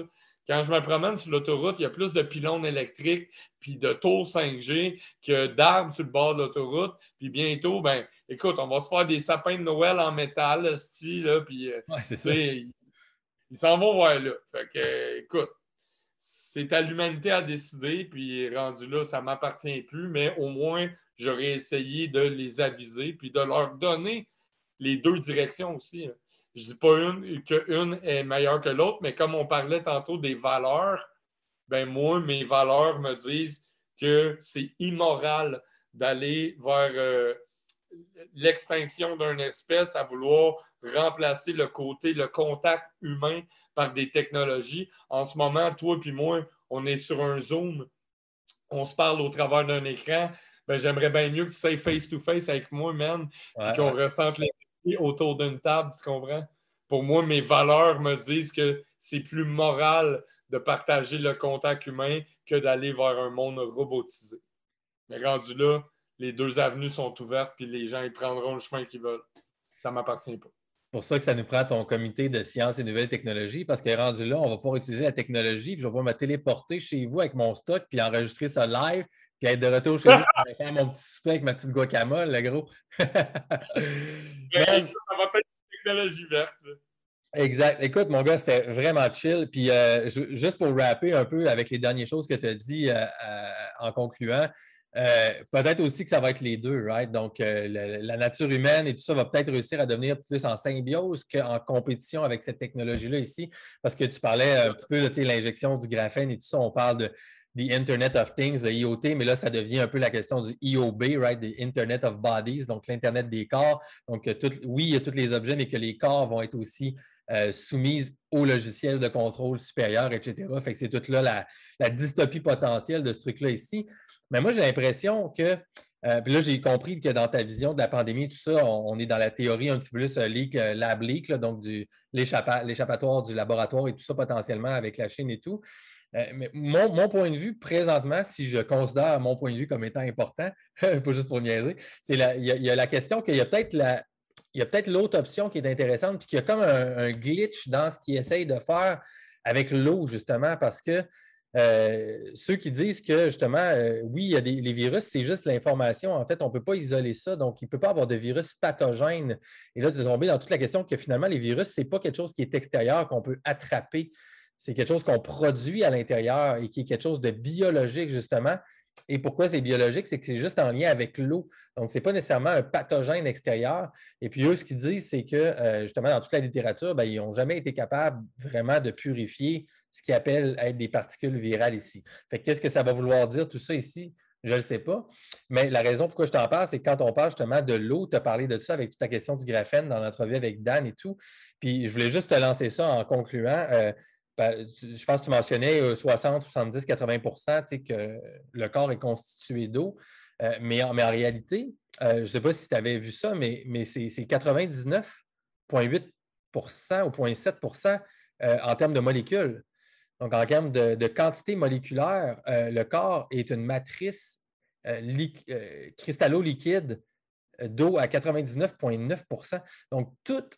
Quand je me promène sur l'autoroute, il y a plus de pylônes électriques puis de tours 5G que d'arbres sur le bord de l'autoroute. Puis bientôt, ben, écoute, on va se faire des sapins de Noël en métal, style, puis euh, c'est ça. Ils s'en vont vers là. Fait que, écoute, c'est à l'humanité à décider, puis rendu là, ça ne m'appartient plus, mais au moins, j'aurais essayé de les aviser, puis de leur donner les deux directions aussi. Je ne dis pas une qu'une est meilleure que l'autre, mais comme on parlait tantôt des valeurs, ben moi, mes valeurs me disent que c'est immoral d'aller vers euh, l'extinction d'une espèce à vouloir remplacer le côté, le contact humain par des technologies. En ce moment, toi et moi, on est sur un Zoom, on se parle au travers d'un écran. Ben, j'aimerais bien mieux que tu sois face-to-face avec moi, man, et qu'on ressente les autour d'une table, tu comprends? Pour moi, mes valeurs me disent que c'est plus moral de partager le contact humain que d'aller vers un monde robotisé. Mais rendu là, les deux avenues sont ouvertes, puis les gens ils prendront le chemin qu'ils veulent. Ça ne m'appartient pas. C'est pour ça que ça nous prend ton comité de sciences et nouvelles technologies, parce que rendu là, on va pouvoir utiliser la technologie, puis je vais pouvoir me téléporter chez vous avec mon stock, puis enregistrer ça live, puis être de retour chez vous pour faire mon petit souper avec ma petite guacamole, le gros. ça va être une technologie verte. Exact. Écoute, mon gars, c'était vraiment chill. Puis euh, juste pour rapper un peu avec les dernières choses que tu as dit euh, euh, en concluant, peut-être aussi que ça va être les deux, right? Donc, la, nature humaine et tout ça va peut-être réussir à devenir plus en symbiose qu'en compétition avec cette technologie-là ici. Parce que tu parlais un petit peu de l'injection du graphène et tout ça. On parle de the Internet of Things, le IoT, mais là, ça devient un peu la question du IOB, right? The Internet of Bodies, donc l'Internet des corps. Donc, oui, il y a tous les objets, mais que les corps vont être aussi euh, soumise au logiciel de contrôle supérieur, etc. Fait que c'est toute là la, dystopie potentielle de ce truc-là ici. Mais moi, j'ai l'impression que, euh, puis là, j'ai compris que dans ta vision de la pandémie, tout ça, on, est dans la théorie un petit peu plus euh, leak, lab leak, donc l'échappatoire du laboratoire et tout ça potentiellement avec la Chine et tout. mais mon, point de vue, présentement, si je considère mon point de vue comme étant important, pas juste pour niaiser, c'est il y, a la question qu'il y a peut-être la, il y a peut-être l'autre option qui est intéressante, puis qu'il y a comme un, glitch dans ce qu'ils essayent de faire avec l'eau, justement, parce que euh, ceux qui disent que, justement, euh, oui, il y a des, les virus, c'est juste l'information. En fait, on ne peut pas isoler ça, donc il ne peut pas avoir de virus pathogène. Et là, tu es tombé dans toute la question que finalement, les virus, ce n'est pas quelque chose qui est extérieur, qu'on peut attraper. C'est quelque chose qu'on produit à l'intérieur et qui est quelque chose de biologique, justement. Et pourquoi c'est biologique? C'est que c'est juste en lien avec l'eau. Donc, ce n'est pas nécessairement un pathogène extérieur. Et puis, eux, ce qu'ils disent, c'est que, euh, justement, dans toute la littérature, ben, ils n'ont jamais été capables vraiment de purifier ce qu'ils appellent être des particules virales ici. Fait qu'est-ce que ça va vouloir dire tout ça ici? Je ne le sais pas. Mais la raison pourquoi je t'en parle, c'est quand on parle justement de l'eau, tu as parlé de ça avec toute la question du graphène dans l'entrevue avec Dan et tout. Puis je voulais juste te lancer ça en concluant. Euh, ben, je pense que tu mentionnais 60, 70, 80% que le corps est constitué d'eau. Euh, mais, en, réalité, euh, je ne sais pas si tu avais vu ça, mais, c'est 99,8% ou 0,7% euh, en termes de molécules. Donc, en termes de, quantité moléculaire, le corps est une matrice cristallo-liquide d'eau à 99,9% Donc, tout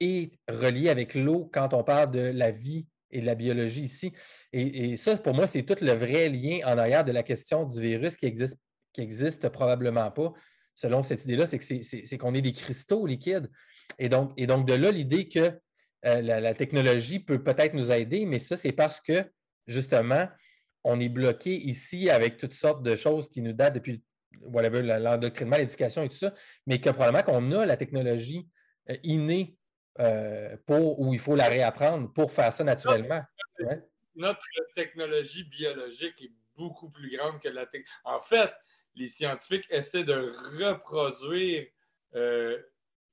est relié avec l'eau quand on parle de la vie et de la biologie ici. Et, ça, pour moi, c'est tout le vrai lien en arrière de la question du virus qui existe, qui probablement pas, selon cette idée-là, c'est, qu'on est des cristaux liquides. Et donc de là, l'idée que euh, la, technologie peut peut-être nous aider, mais ça, c'est parce que, justement, on est bloqué ici avec toutes sortes de choses qui nous datent depuis l'endoctrinement, l'éducation et tout ça, mais que probablement qu'on a la technologie euh, innée euh, pour, où il faut la réapprendre pour faire ça naturellement. Notre, technologie biologique est beaucoup plus grande que la technologie. En fait, les scientifiques essaient de reproduire euh,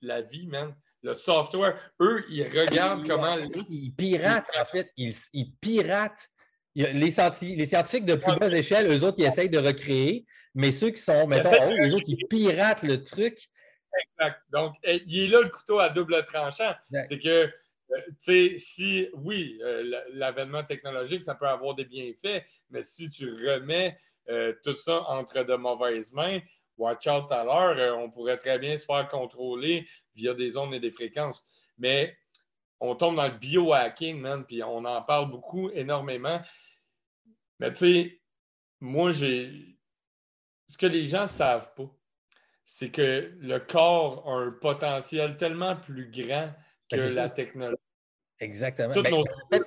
la vie, même. Le software, eux, ils regardent comment. Ils piratent, en fait. Ils, piratent. Les, les, scientifiques de plus basse échelle, eux autres, ils essayent de recréer, mais ceux qui sont, mettons, eux autres, ils piratent le truc Exact. Donc, eh, il est là le couteau à double tranchant. C'est que, euh, tu sais, si, oui, euh, l'avènement technologique, ça peut avoir des bienfaits, mais si tu remets euh, tout ça entre de mauvaises mains, watch out à l'heure, on pourrait très bien se faire contrôler via des ondes et des fréquences. Mais on tombe dans le biohacking, man, puis on en parle beaucoup, énormément. Mais tu sais, moi, j'ai. Ce que les gens ne savent pas, c'est que le corps a un potentiel tellement plus grand que ben, la technologie. Exactement. Ben,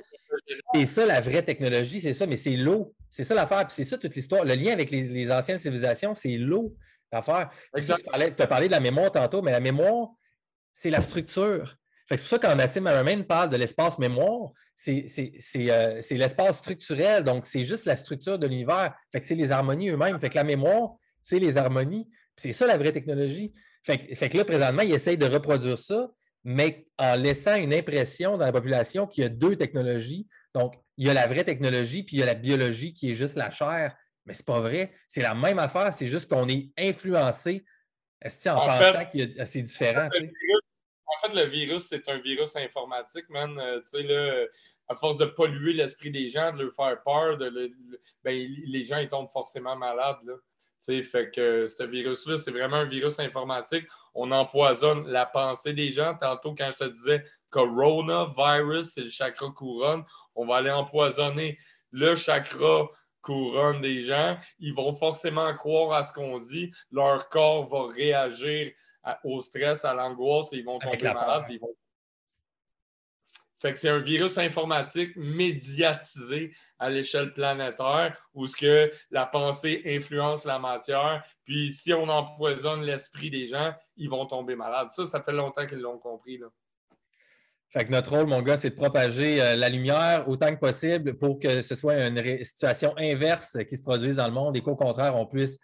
c'est ça la vraie technologie, c'est ça, mais c'est l'eau. C'est ça l'affaire. Puis c'est ça toute l'histoire. Le lien avec les, anciennes civilisations, c'est l'eau. L'affaire. Tu, tu as parlé de la mémoire tantôt, mais la mémoire, c'est la structure. C'est pour ça que quand Nassim parle de l'espace mémoire, euh, c'est l'espace structurel, donc c'est juste la structure de l'univers. c'est les harmonies eux-mêmes. Fait que la mémoire, c'est les harmonies. C'est ça la vraie technologie. Fait, que là, présentement, il essaye de reproduire ça, mais en laissant une impression dans la population qu'il y a deux technologies. Donc, il y a la vraie technologie, puis il y a la biologie qui est juste la chair. Mais ce n'est pas vrai. C'est la même affaire, c'est juste qu'on est influencé en, en pensant que c'est différent en fait, le virus, c'est un virus informatique, man. Euh, tu sais, à force de polluer l'esprit des gens, de leur faire peur, ben, les gens ils tombent forcément malades. Là. fait que ce virus-là, c'est vraiment un virus informatique. On empoisonne la pensée des gens. Tantôt, quand je te disais coronavirus, c'est le chakra couronne, on va aller empoisonner le chakra couronne des gens. Ils vont forcément croire à ce qu'on dit. Leur corps va réagir au stress, à l'angoisse, ils vont tomber malades. Ils vont... Fait que c'est un virus informatique médiatisé à l'échelle planétaire où ce que la pensée influence la matière. Puis si on empoisonne l'esprit des gens, ils vont tomber malades. Ça, ça fait longtemps qu'ils l'ont compris. Là. Fait que notre rôle, mon gars, c'est de propager euh, la lumière autant que possible pour que ce soit une situation inverse qui se produise dans le monde et qu'au contraire, on puisse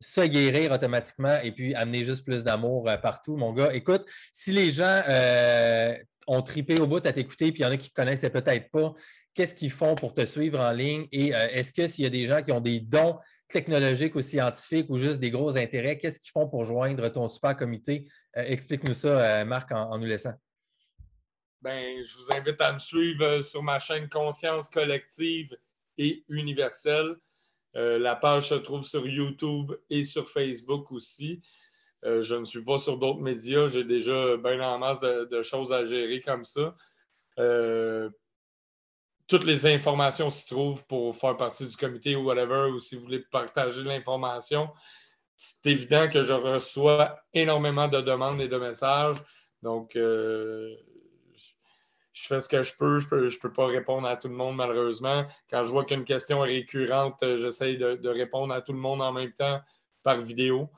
se guérir automatiquement et puis amener juste plus d'amour euh, partout, mon gars. Écoute, si les gens euh, ont tripé au bout à t'écouter, puis il y en a qui ne connaissaient peut-être pas, qu'est-ce qu'ils font pour te suivre en ligne? Et euh, est-ce que s'il y a des gens qui ont des dons technologiques ou scientifiques ou juste des gros intérêts, qu'est-ce qu'ils font pour joindre ton super comité? Explique-nous ça, Marc, en, nous laissant. Ben, je vous invite à me suivre sur ma chaîne Conscience collective et universelle. Euh, la page se trouve sur YouTube et sur Facebook aussi. Euh, je ne suis pas sur d'autres médias. J'ai déjà bien en masse de, choses à gérer comme ça. Euh, toutes les informations s'y trouvent pour faire partie du comité ou whatever, ou si vous voulez partager l'information. C'est évident que je reçois énormément de demandes et de messages. Donc, je fais ce que je peux. Je peux, peux pas répondre à tout le monde, malheureusement. Quand je vois qu'une question est récurrente, euh, j'essaye de, répondre à tout le monde en même temps par vidéo.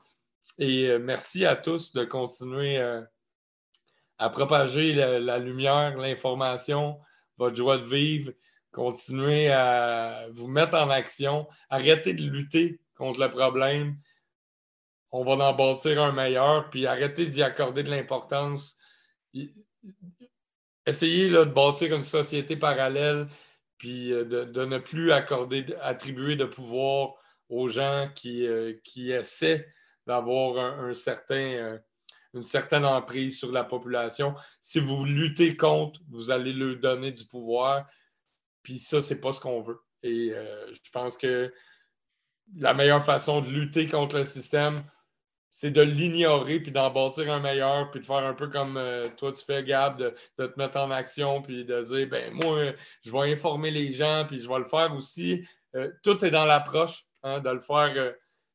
Et euh, merci à tous de continuer euh, à propager la, lumière, l'information, votre joie de vivre. Continuez à vous mettre en action. Arrêtez de lutter contre le problème. On va en bâtir un meilleur, puis arrêtez d'y accorder de l'importance essayer de bâtir une société parallèle, puis euh, de, ne plus accorder, attribuer de pouvoir aux gens qui, euh, qui essaient d'avoir un, certain, euh, une certaine emprise sur la population. Si vous luttez contre, vous allez leur donner du pouvoir. Puis ça, c'est pas ce qu'on veut. Et je pense que la meilleure façon de lutter contre le système, c'est de l'ignorer puis d'en bâtir un meilleur, puis de faire un peu comme euh, toi tu fais, Gab, de, te mettre en action, puis de dire, ben moi, je vais informer les gens, puis je vais le faire aussi. Euh, tout est dans l'approche, hein, de le faire euh,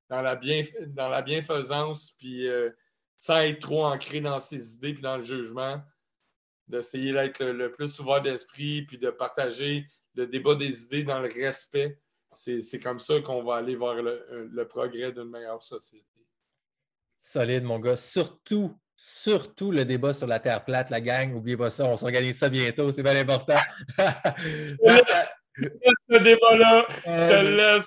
dans, la bien, dans la bienfaisance, puis sans être trop ancré dans ses idées puis dans le jugement, d'essayer d'être le, plus ouvert d'esprit, puis de partager le débat des idées dans le respect. C'est comme ça qu'on va aller vers le progrès d'une meilleure société. Solide, mon gars. Surtout, surtout le débat sur la Terre plate, la gang. N'oubliez pas ça, on s'organise ça bientôt, c'est bien important. ce débat-là, je te laisse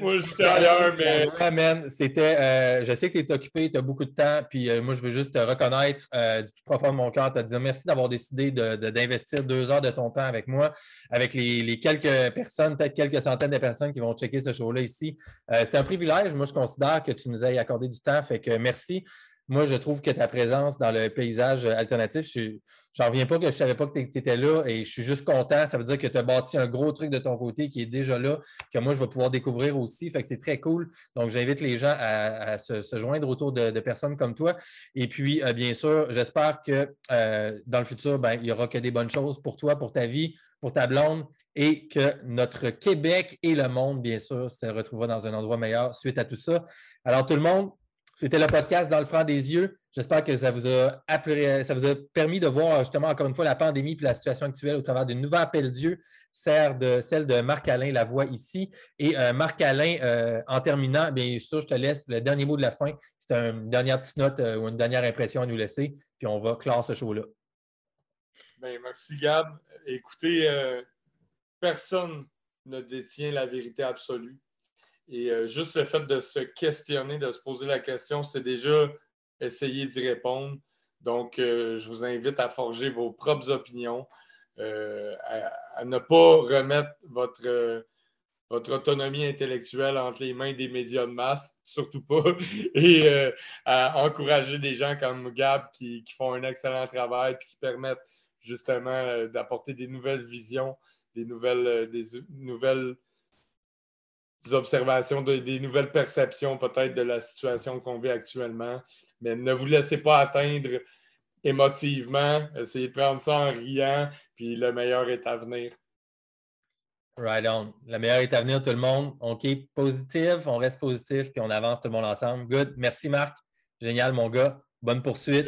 moi, je suis mais. c'était. Euh, je sais que tu es occupé, tu as beaucoup de temps, puis euh, moi, je veux juste te reconnaître euh, du plus profond de mon cœur, te dire merci d'avoir décidé d'investir deux heures de ton temps avec moi, avec les, quelques personnes, peut-être quelques centaines de personnes qui vont checker ce show-là ici. C'était un privilège. Moi, je considère que tu nous aies accordé du temps, fait que merci. Moi, je trouve que ta présence dans le paysage alternatif, je n'en reviens pas que je ne savais pas que tu étais là et je suis juste content. Ça veut dire que tu as bâti un gros truc de ton côté qui est déjà là, que moi, je vais pouvoir découvrir aussi. Fait que c'est très cool. Donc, j'invite les gens à, se, joindre autour de, personnes comme toi. Et puis, euh, bien sûr, j'espère que euh, dans le futur, ben, il n'y aura que des bonnes choses pour toi, pour ta vie, pour ta blonde et que notre Québec et le monde, bien sûr, se retrouvera dans un endroit meilleur suite à tout ça. Alors, tout le monde, c'était le podcast dans le franc des yeux. J'espère que ça vous a ça vous a permis de voir justement encore une fois la pandémie et la situation actuelle au travers d'une nouvelle appel Dieu, celle de, celle de Marc-Alain voix ici. Et euh, Marc-Alain, euh, en terminant, bien sûr, je te laisse le dernier mot de la fin. C'est une dernière petite note euh, ou une dernière impression à nous laisser, puis on va clore ce show-là. Bien, merci Gab. Écoutez, personne ne détient la vérité absolue. Et euh, juste le fait de se questionner, de se poser la question, c'est déjà essayer d'y répondre. Donc, euh, je vous invite à forger vos propres opinions, euh, à, ne pas remettre votre, votre autonomie intellectuelle entre les mains des médias de masse, surtout pas, et à encourager des gens comme Gab qui, qui, font un excellent travail et qui permettent justement d'apporter des nouvelles visions, des nouvelles, des nouvelles des observations, des nouvelles perceptions peut-être de la situation qu'on vit actuellement. Mais ne vous laissez pas atteindre émotivement. Essayez de prendre ça en riant, puis le meilleur est à venir. Right on. Le meilleur est à venir, tout le monde. On keep positif, on reste positif, puis on avance tout le monde ensemble. Good. Merci, Marc. Génial, mon gars. Bonne poursuite.